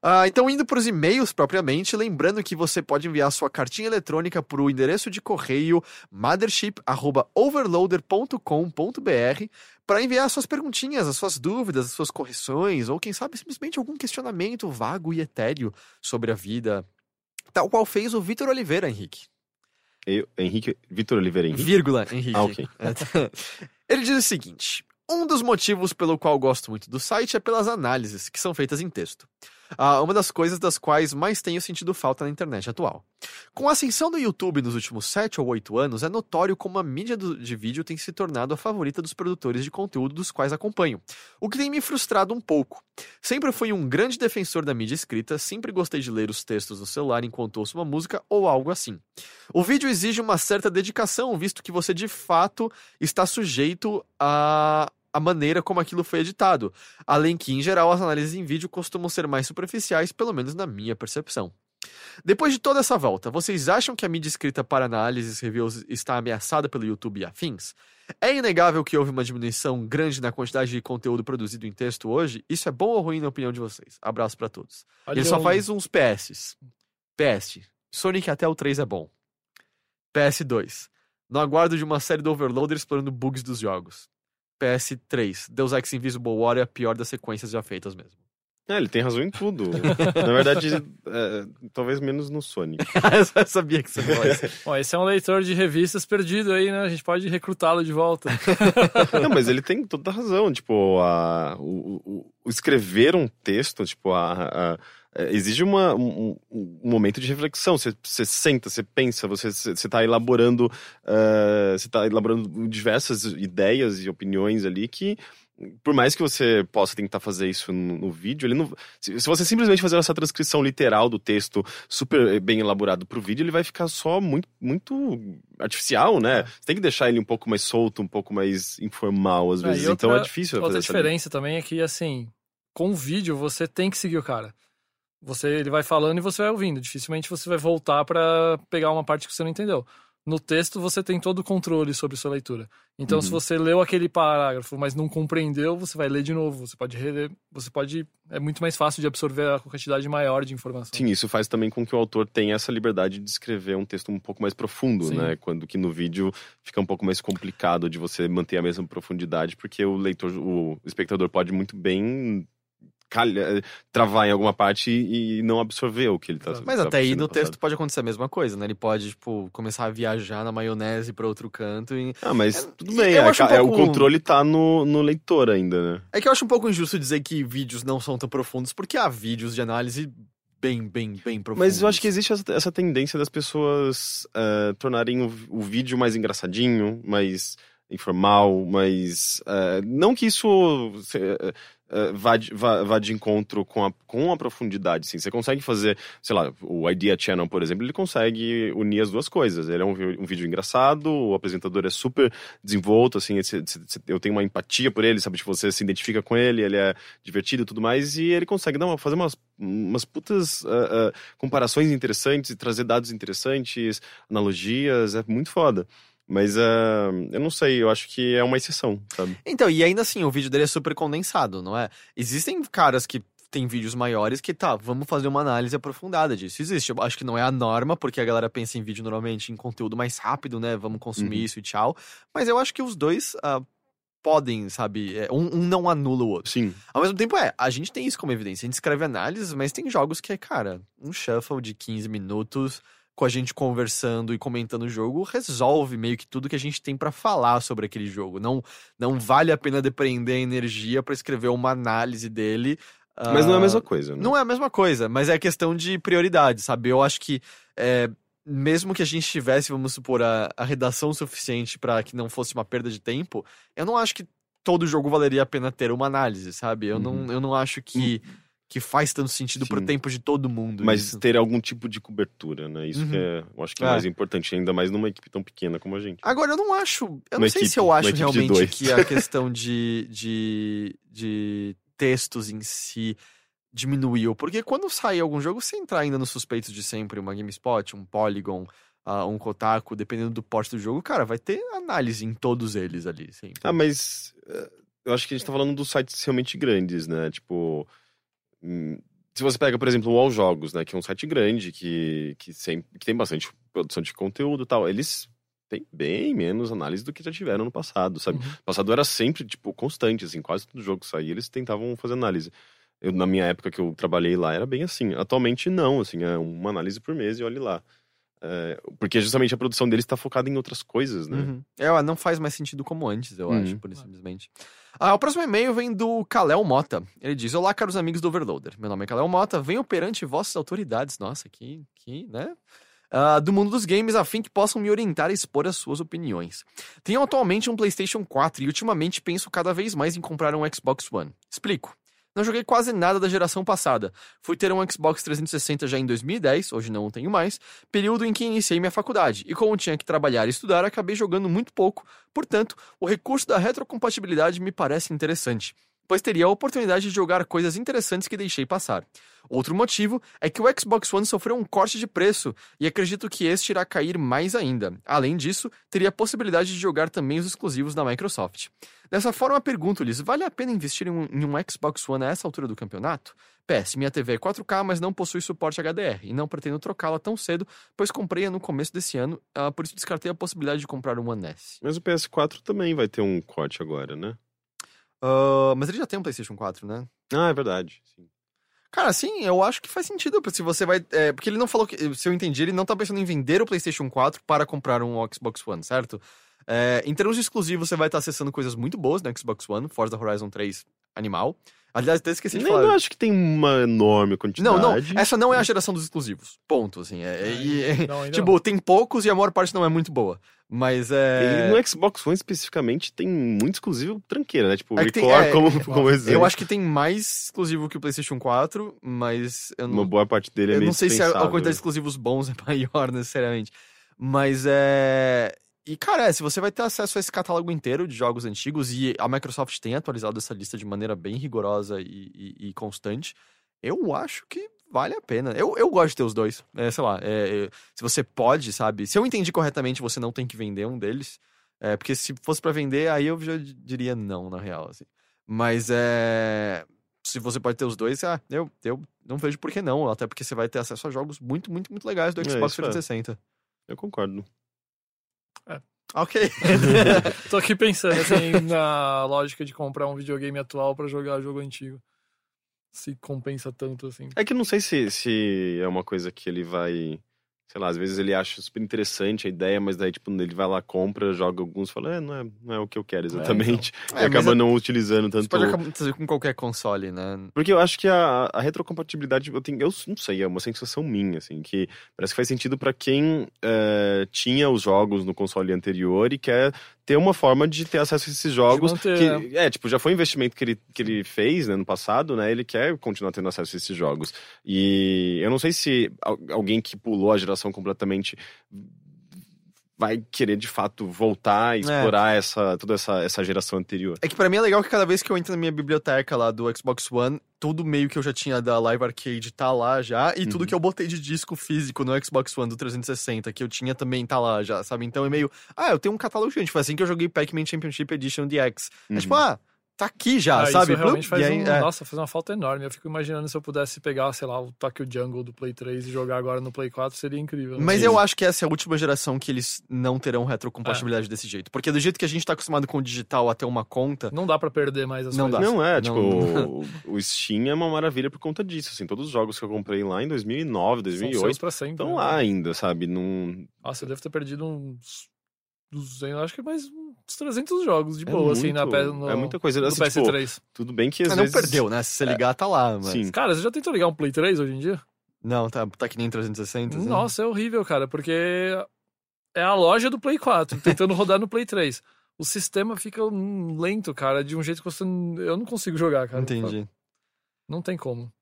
Ah, então, indo para os e-mails propriamente, lembrando que você pode enviar sua cartinha eletrônica para o endereço de correio mothership.overloader.com.br para enviar suas perguntinhas, as suas dúvidas, as suas correções, ou quem sabe simplesmente algum questionamento vago e etéreo sobre a vida, tal qual fez o Vitor Oliveira, Henrique. Eu, Henrique, Vitor Oliveira Henrique. Vírgula, Henrique. Ah, ok. <laughs> Ele diz o seguinte: um dos motivos pelo qual gosto muito do site é pelas análises que são feitas em texto. Ah, uma das coisas das quais mais tenho sentido falta na internet atual. Com a ascensão do YouTube nos últimos 7 ou 8 anos, é notório como a mídia de vídeo tem se tornado a favorita dos produtores de conteúdo dos quais acompanho, o que tem me frustrado um pouco. Sempre fui um grande defensor da mídia escrita, sempre gostei de ler os textos no celular enquanto ouço uma música ou algo assim. O vídeo exige uma certa dedicação, visto que você de fato está sujeito a a maneira como aquilo foi editado, além que, em geral, as análises em vídeo costumam ser mais superficiais, pelo menos na minha percepção. Depois de toda essa volta, vocês acham que a mídia escrita para análises reviews está ameaçada pelo YouTube e afins? É inegável que houve uma diminuição grande na quantidade de conteúdo produzido em texto hoje? Isso é bom ou ruim na opinião de vocês? Abraço pra todos. Ele só Olha, faz uns PS. PS. Sonic até o 3 é bom. PS2. No aguardo de uma série do Overloader explorando bugs dos jogos. PS3. Deus Ex Invisible War é a pior das sequências já feitas mesmo. É, ele tem razão em tudo. <laughs> Na verdade, é, talvez menos no Sonic. <laughs> Eu sabia que você falou isso. <laughs> Bom, esse é um leitor de revistas perdido aí, né? A gente pode recrutá-lo de volta. Não, mas ele tem toda a razão. Tipo, a, o, o- o escrever um texto, tipo, a, a- exige uma, um, um- momento de reflexão. Você, você senta, você pensa, você está elaborando, eh, você está elaborando diversas ideias e opiniões ali que por mais que você possa tentar fazer isso no, no vídeo, ele não. Se, se você simplesmente fazer essa transcrição literal do texto super bem elaborado pro vídeo, ele vai ficar só muito, muito artificial, né? Você tem que deixar ele um pouco mais solto, um pouco mais informal às É, vezes. outra- então é difícil fazer Outra essa diferença também é que, assim, com o vídeo você tem que seguir o cara. Você, ele vai falando e você vai ouvindo. Dificilmente você vai voltar pra pegar uma parte que você não entendeu. No texto você tem todo o controle sobre sua leitura. Então, se Uhum. você leu aquele parágrafo, mas não compreendeu, você vai ler de novo. Você pode reler, você pode. É muito mais fácil de absorver a quantidade maior de informação. Sim, isso faz também com que o autor tenha essa liberdade de escrever um texto um pouco mais profundo, Sim. né? Quando que no vídeo fica um pouco mais complicado de você manter a mesma profundidade, porque o leitor, o espectador pode muito bem calha- travar em alguma parte e, e não absorver o que ele tá. Mas tá até aí no passado. texto pode acontecer a mesma coisa, né? Ele pode, tipo, começar a viajar na maionese pra outro canto e... Ah, mas É, tudo bem, eu é, acho um é, pouco- o controle tá no, no leitor ainda, né? É que eu acho um pouco injusto dizer que vídeos não são tão profundos, porque há vídeos de análise bem, bem, bem profundos. Mas eu acho que existe essa, tendência das pessoas eh, tornarem o, o vídeo mais engraçadinho, mais informal, mais. eh, não que isso eh, vá, de, vá, vá de encontro com a, com a profundidade, sim. Você consegue fazer, sei lá, o Idea Channel, por exemplo, ele consegue unir as duas coisas. Ele é um, um vídeo engraçado, o apresentador é super desenvolto, assim, eu tenho uma empatia por ele, sabe? Tipo, você se identifica com ele, ele é divertido e tudo mais, e ele consegue dar fazer umas, umas putas ah, ah, comparações interessantes e trazer dados interessantes, analogias, é muito foda. Mas ah, eu não sei, eu acho que é uma exceção, sabe? Então, e ainda assim, o vídeo dele é super condensado, não é? Existem caras que têm vídeos maiores que, tá, vamos fazer uma análise aprofundada disso. Existe. Eu acho que não é a norma, porque a galera pensa em vídeo normalmente em conteúdo mais rápido, né? Vamos consumir Uhum. isso e tchau. Mas eu acho que os dois ah, podem, sabe? é, Um, um não anula o outro. Sim. Ao mesmo tempo, é, a gente tem isso como evidência. A gente escreve análises, mas tem jogos que é, cara, um shuffle de 15 minutos com a gente conversando e comentando o jogo resolve meio que tudo que a gente tem pra falar sobre aquele jogo. Não, não vale a pena depender a energia pra escrever uma análise dele. Mas não é a ah, mesma coisa, né? Não é a mesma coisa, mas é questão de prioridade, sabe? Eu acho que é, mesmo que a gente tivesse, vamos supor, a, a redação suficiente pra que não fosse uma perda de tempo, eu não acho que todo jogo valeria a pena ter uma análise, sabe? Eu, não, eu não acho que, que faz tanto sentido pro tempo de todo mundo. Mas isso. ter algum tipo de cobertura, né? Isso Uhum. que é, eu acho que é, É. mais importante, ainda mais numa equipe tão pequena como a gente. Agora, eu não acho. Eu Uma não sei equipe- se eu acho realmente que a questão de, de, de textos em si diminuiu. Porque quando sair algum jogo, você entrar ainda nos suspeitos de sempre, uma GameSpot, um Polygon, ah, um Kotaku, dependendo do porte do jogo, cara, vai ter análise em todos eles ali. Sempre. Ah, mas eh, eu acho que a gente tá falando dos sites realmente grandes, né? Tipo. Hum, Se você pega, por exemplo, o All Jogos, né? Que é um site grande, que, que, sempre, que tem bastante produção de conteúdo e tal. Eles têm bem menos análise do que já tiveram no passado, sabe? Uhum. No passado era sempre, tipo, constante, assim. Quase todo jogo que saía, eles tentavam fazer análise. Eu, na minha época que eu trabalhei lá, era bem assim. Atualmente, não, assim. É uma análise por mês e olhe lá. É, porque justamente a produção deles tá focada em outras coisas, né? Uhum. É, não faz mais sentido como antes, eu Uhum. acho, por simplesmente. Ah, o próximo e-mail vem do Kalel Mota. Ele diz: Olá, caros amigos do Overloader. Meu nome é Kalel Mota. Venho perante vossas autoridades. Nossa, que, que né? Ah, do mundo dos games, a fim que possam me orientar e expor as suas opiniões. Tenho atualmente um PlayStation 4 e ultimamente penso cada vez mais em comprar um Xbox One. Explico. Não joguei quase nada da geração passada. Fui ter um Xbox 360 já em 2010, hoje não tenho mais, período em que iniciei minha faculdade. E como tinha que trabalhar e estudar, acabei jogando muito pouco. Portanto, o recurso da retrocompatibilidade me parece interessante, pois teria a oportunidade de jogar coisas interessantes que deixei passar. Outro motivo é que o Xbox One sofreu um corte de preço e acredito que este irá cair mais ainda. Além disso, teria a possibilidade de jogar também os exclusivos da Microsoft. Dessa forma, pergunto-lhes: vale a pena investir em um, em um Xbox One a essa altura do campeonato? PS, minha TV é 4K, mas não possui suporte HDR e não pretendo trocá-la tão cedo, pois comprei-a no começo desse ano, ah, por isso descartei a possibilidade de comprar um One S. Mas o PS4 também vai ter um corte agora, né? Ah, mas ele já tem um PlayStation 4, né? Ah, é verdade. Sim. Cara, sim, eu acho que faz sentido. Se você vai. é, porque ele não falou que. Se eu entendi, ele não tá pensando em vender o PlayStation 4 para comprar um Xbox One, certo? É, em termos de exclusivos, você vai estar acessando coisas muito boas no Xbox One, Forza Horizon 3, animal. Aliás, até esqueci de Nem falar. não acho que tem uma enorme quantidade. Não, não, essa não é a geração dos exclusivos. Ponto, assim. É, é- e- é- <laughs> Não, tipo, tem poucos e a maior parte não é muito boa. Mas é. E no Xbox One especificamente tem muito exclusivo tranqueira, né? Tipo, É tem- Record é, como, como exemplo. Eu acho que tem mais exclusivo que o PlayStation 4, mas eu não, Uma boa parte dele é eu meio não sei se a, a quantidade de exclusivos bons é <laughs> maior necessariamente. Mas é. E, cara, é, se você vai ter acesso a esse catálogo inteiro de jogos antigos, e a Microsoft tem atualizado essa lista de maneira bem rigorosa e, e- e constante, eu acho que vale a pena. Eu, eu gosto de ter os dois. É, sei lá, é, é, se você pode, sabe? Se eu entendi corretamente, você não tem que vender um deles. É, porque se fosse pra vender, aí eu já diria não, na real. Assim. Mas é. Se você pode ter os dois, ah, eu, eu não vejo por que não. Até porque você vai ter acesso a jogos muito, muito, muito legais do É, Xbox é. 360. Eu concordo. Ok. <laughs> Tô aqui pensando assim na lógica de comprar um videogame atual pra jogar jogo antigo. Se compensa tanto assim. É que não sei se, se é uma coisa que ele vai. Sei lá, às vezes ele acha super interessante a ideia, mas daí, tipo, ele vai lá, compra, joga alguns e fala, é, não é, não é o que eu quero exatamente. É, e mas acaba é- não utilizando tanto. pode acontecer com qualquer console, né? Porque eu acho que a, a retrocompatibilidade, eu, tenho, eu não sei, é uma sensação minha, assim, que parece que faz sentido pra quem eh, tinha os jogos no console anterior e quer ter uma forma de ter acesso a esses jogos. manter, que, é, tipo, já foi um investimento que ele, que ele fez né, no passado, né? Ele quer continuar tendo acesso a esses jogos. E eu não sei se al- alguém que pulou a geração completamente vai querer de fato voltar e explorar essa, toda essa, essa geração anterior. É que pra mim é legal que cada vez que eu entro na minha biblioteca lá do Xbox One, tudo meio que eu já tinha da Live Arcade tá lá já, e tudo Uhum. que eu botei de disco físico no Xbox One do 360, que eu tinha também tá lá já, sabe? Então é meio, ah, eu tenho um catálogo gigante. Foi assim que eu joguei Pac-Man Championship Edition DX. É Uhum. tipo, ah, tá aqui já, Ah, sabe? Isso realmente faz e aí, um, é. Nossa, faz uma falta enorme. Eu fico imaginando se eu pudesse pegar, sei lá, o Tokyo Jungle do Play 3 e jogar agora no Play 4, seria incrível. né? Mas eu acho que essa é a última geração que eles não terão retrocompatibilidade É. desse jeito. Porque do jeito que a gente tá acostumado com o digital até uma conta, Não dá pra perder mais as Não coisas. dá. Não é, Não- tipo, <laughs> o, o Steam é uma maravilha por conta disso, assim, todos os jogos que eu comprei lá em 2009, São seus 2008, pra sempre. estão né? lá ainda, sabe? Não... Nossa, eu devo ter perdido uns 200, acho que mais uns 300 jogos de É boa, assim, na muito- no, é muita coisa, no assim, tipo, PS3. Tudo bem que às ah, não vezes... É, perdeu, né? Se você ligar, tá lá, mas... Sim. Cara, você já tentou ligar um Play 3 hoje em dia? Não, tá, tá que nem 360. assim. Nossa, é horrível, cara, porque é a loja do Play 4, <laughs> tentando rodar no Play 3. O sistema fica lento, cara, de um jeito que você. Eu não consigo jogar, cara. Entendi. Não tem como.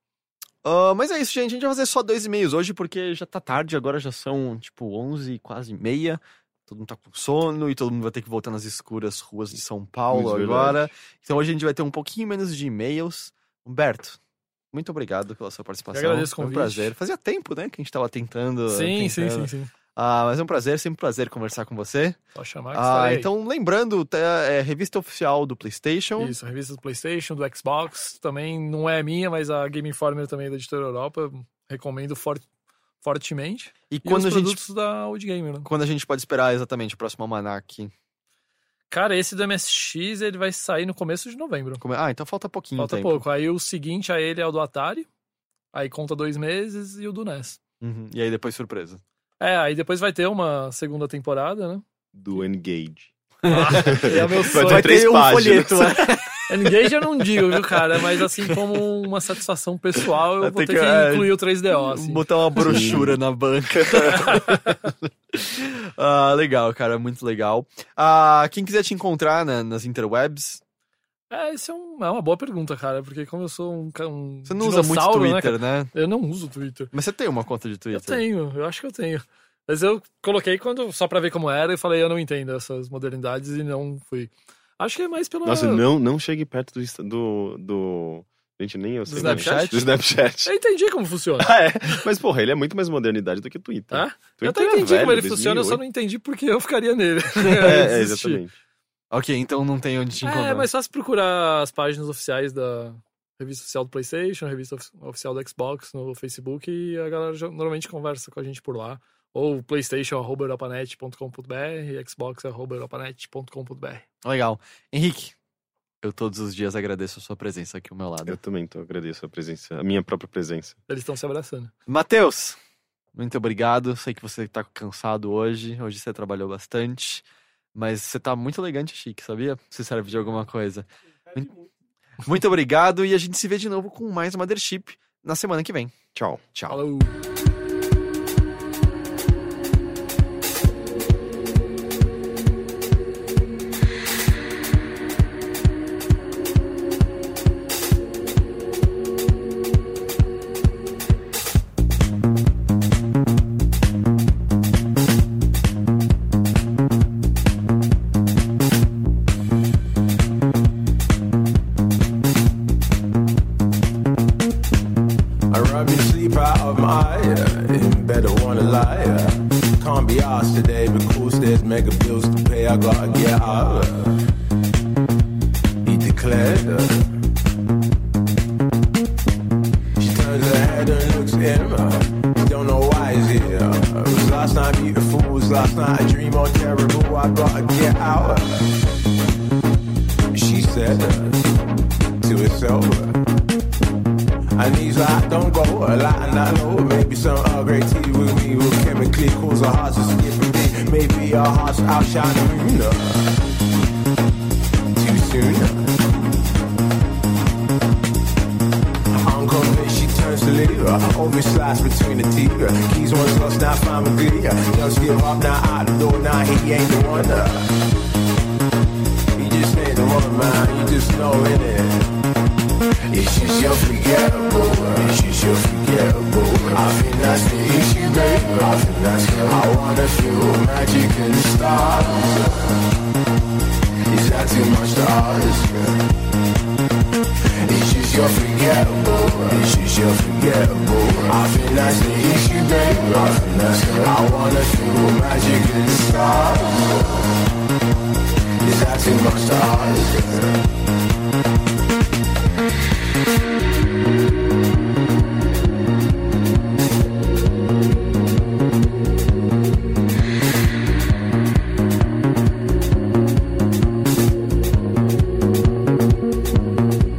Ah, mas é isso, gente. A gente vai fazer só dois e-mails hoje, porque já tá tarde, agora já são, tipo, 11, quase meia. Todo mundo tá com sono e todo mundo vai ter que voltar nas escuras ruas de São Paulo Muito agora. Então hoje a gente vai ter um pouquinho menos de e-mails. Humberto, muito obrigado pela sua participação. Eu agradeço o Foi um convite. prazer. Fazia tempo, né, que a gente tava tentando. Sim, sim, tentando. sim, sim. Ah, mas é um prazer, sempre um prazer conversar com você. Só chamar que Ah, então, lembrando, tá, é revista oficial do PlayStation. Isso, a revista do PlayStation, do Xbox, também não é minha, mas a Game Informer também é da editora Europa. Recomendo for- fortemente. E E quando os a gente produtos da Old Gamer, né? quando a gente pode esperar exatamente o próximo almanac? Cara, esse do MSX ele vai sair no começo de novembro. É? Ah, então falta pouquinho Falta tempo. pouco. Aí o seguinte a ele é o do Atari. Aí conta dois meses e o do NES. Uhum. E aí depois surpresa. É, aí depois vai ter uma segunda temporada, né? Do Engage. É o meu Vai sonho. ter três um páginas. folheto, né? <laughs> Engage eu não digo, viu, cara? Mas assim, como uma satisfação pessoal, eu Vai vou ter que, que, é, incluir o 3DO, assim. Botar uma brochura na banca. <laughs> ah, legal, cara, muito legal. Ah, quem quiser te encontrar né, nas interwebs, É, isso é, um- é uma boa pergunta, cara, porque como eu sou um, um você não usa muito né, Twitter, cara? né? Eu não uso Twitter. Mas você tem uma conta de Twitter. Eu tenho, eu acho que eu tenho. Mas eu coloquei quando só pra ver como era e falei, eu não entendo essas modernidades e não fui. Acho que é mais pela. Nossa, não, não chegue perto do, Insta- do, do... Gente, nem eu sei. né? Snapchat? Do Snapchat. Eu entendi como funciona. <laughs> Ah, é. Mas, porra, ele é muito mais modernidade do que o Twitter. Tá? Eu Twitter até é entendi velho, como ele funciona, eu só 2008. não entendi porque eu ficaria nele. <laughs> <laughs> É, é, exatamente. Ok, então não tem onde te encontrar. É, mas só se procurar as páginas oficiais da revista oficial do PlayStation, revista of- oficial do Xbox no Facebook e a galera já- normalmente conversa com a gente por lá. Ou playstation.europanet.com.br, xbox.europanet.com.br. Legal. Henrique, eu todos os dias agradeço a sua presença aqui ao meu lado. Eu também tô, agradeço a presença, a minha própria presença. Eles estão se abraçando. Matheus, muito obrigado. Sei que você tá cansado hoje. Hoje você trabalhou bastante. Mas você tá muito elegante e chique, sabia? Se serve de alguma coisa. Muito obrigado e a gente se vê de novo com mais Mothership na semana que vem. Tchau. Tchau. Falou!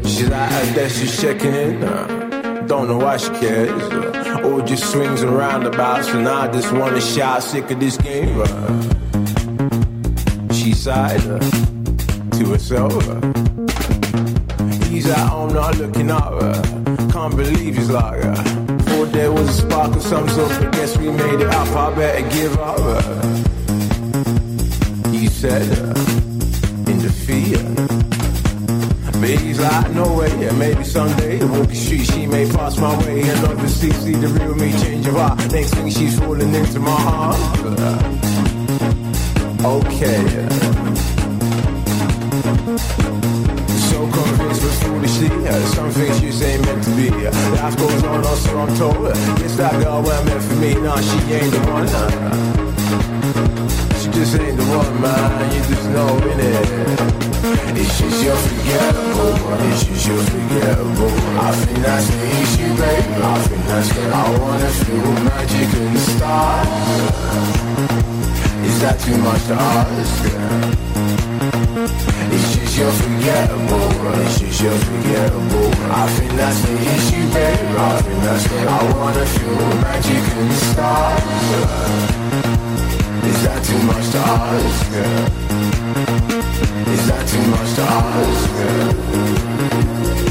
She's out there, she's checking in. Uh, don't know why she cares. Just swings and roundabouts, and I just wanna shout, sick of this game. Uh, she sighed uh, to herself. Uh, he's at home not looking up. Uh, can't believe he's like. Uh, thought there was a spark of some sort, but guess we made it up. I better give up. Uh, he said uh, in defeat. But he's like, no yeah, maybe someday the walking street she may pass my way and obviously see the real me change of heart. Next thing she's falling into my heart. Uh, okay. So convinced but foolishly, uh, some things you say meant to be. Life goes on, or so I'm told. Guess that girl weren't meant for me, nah, she ain't the one. Uh, she just ain't the one, man, you just know, innit? It's just you're forgettable. It's just you're forgettable. I think that's the issue, baby. I think that's good. I wanna feel magic in the stars. Is that too much to ask? It's just you're forgettable. It's just you're forgettable. I think that's the issue, baby. I think that's good. I wanna feel magic in the stars. Is that too much to ask? Is that too much to ask?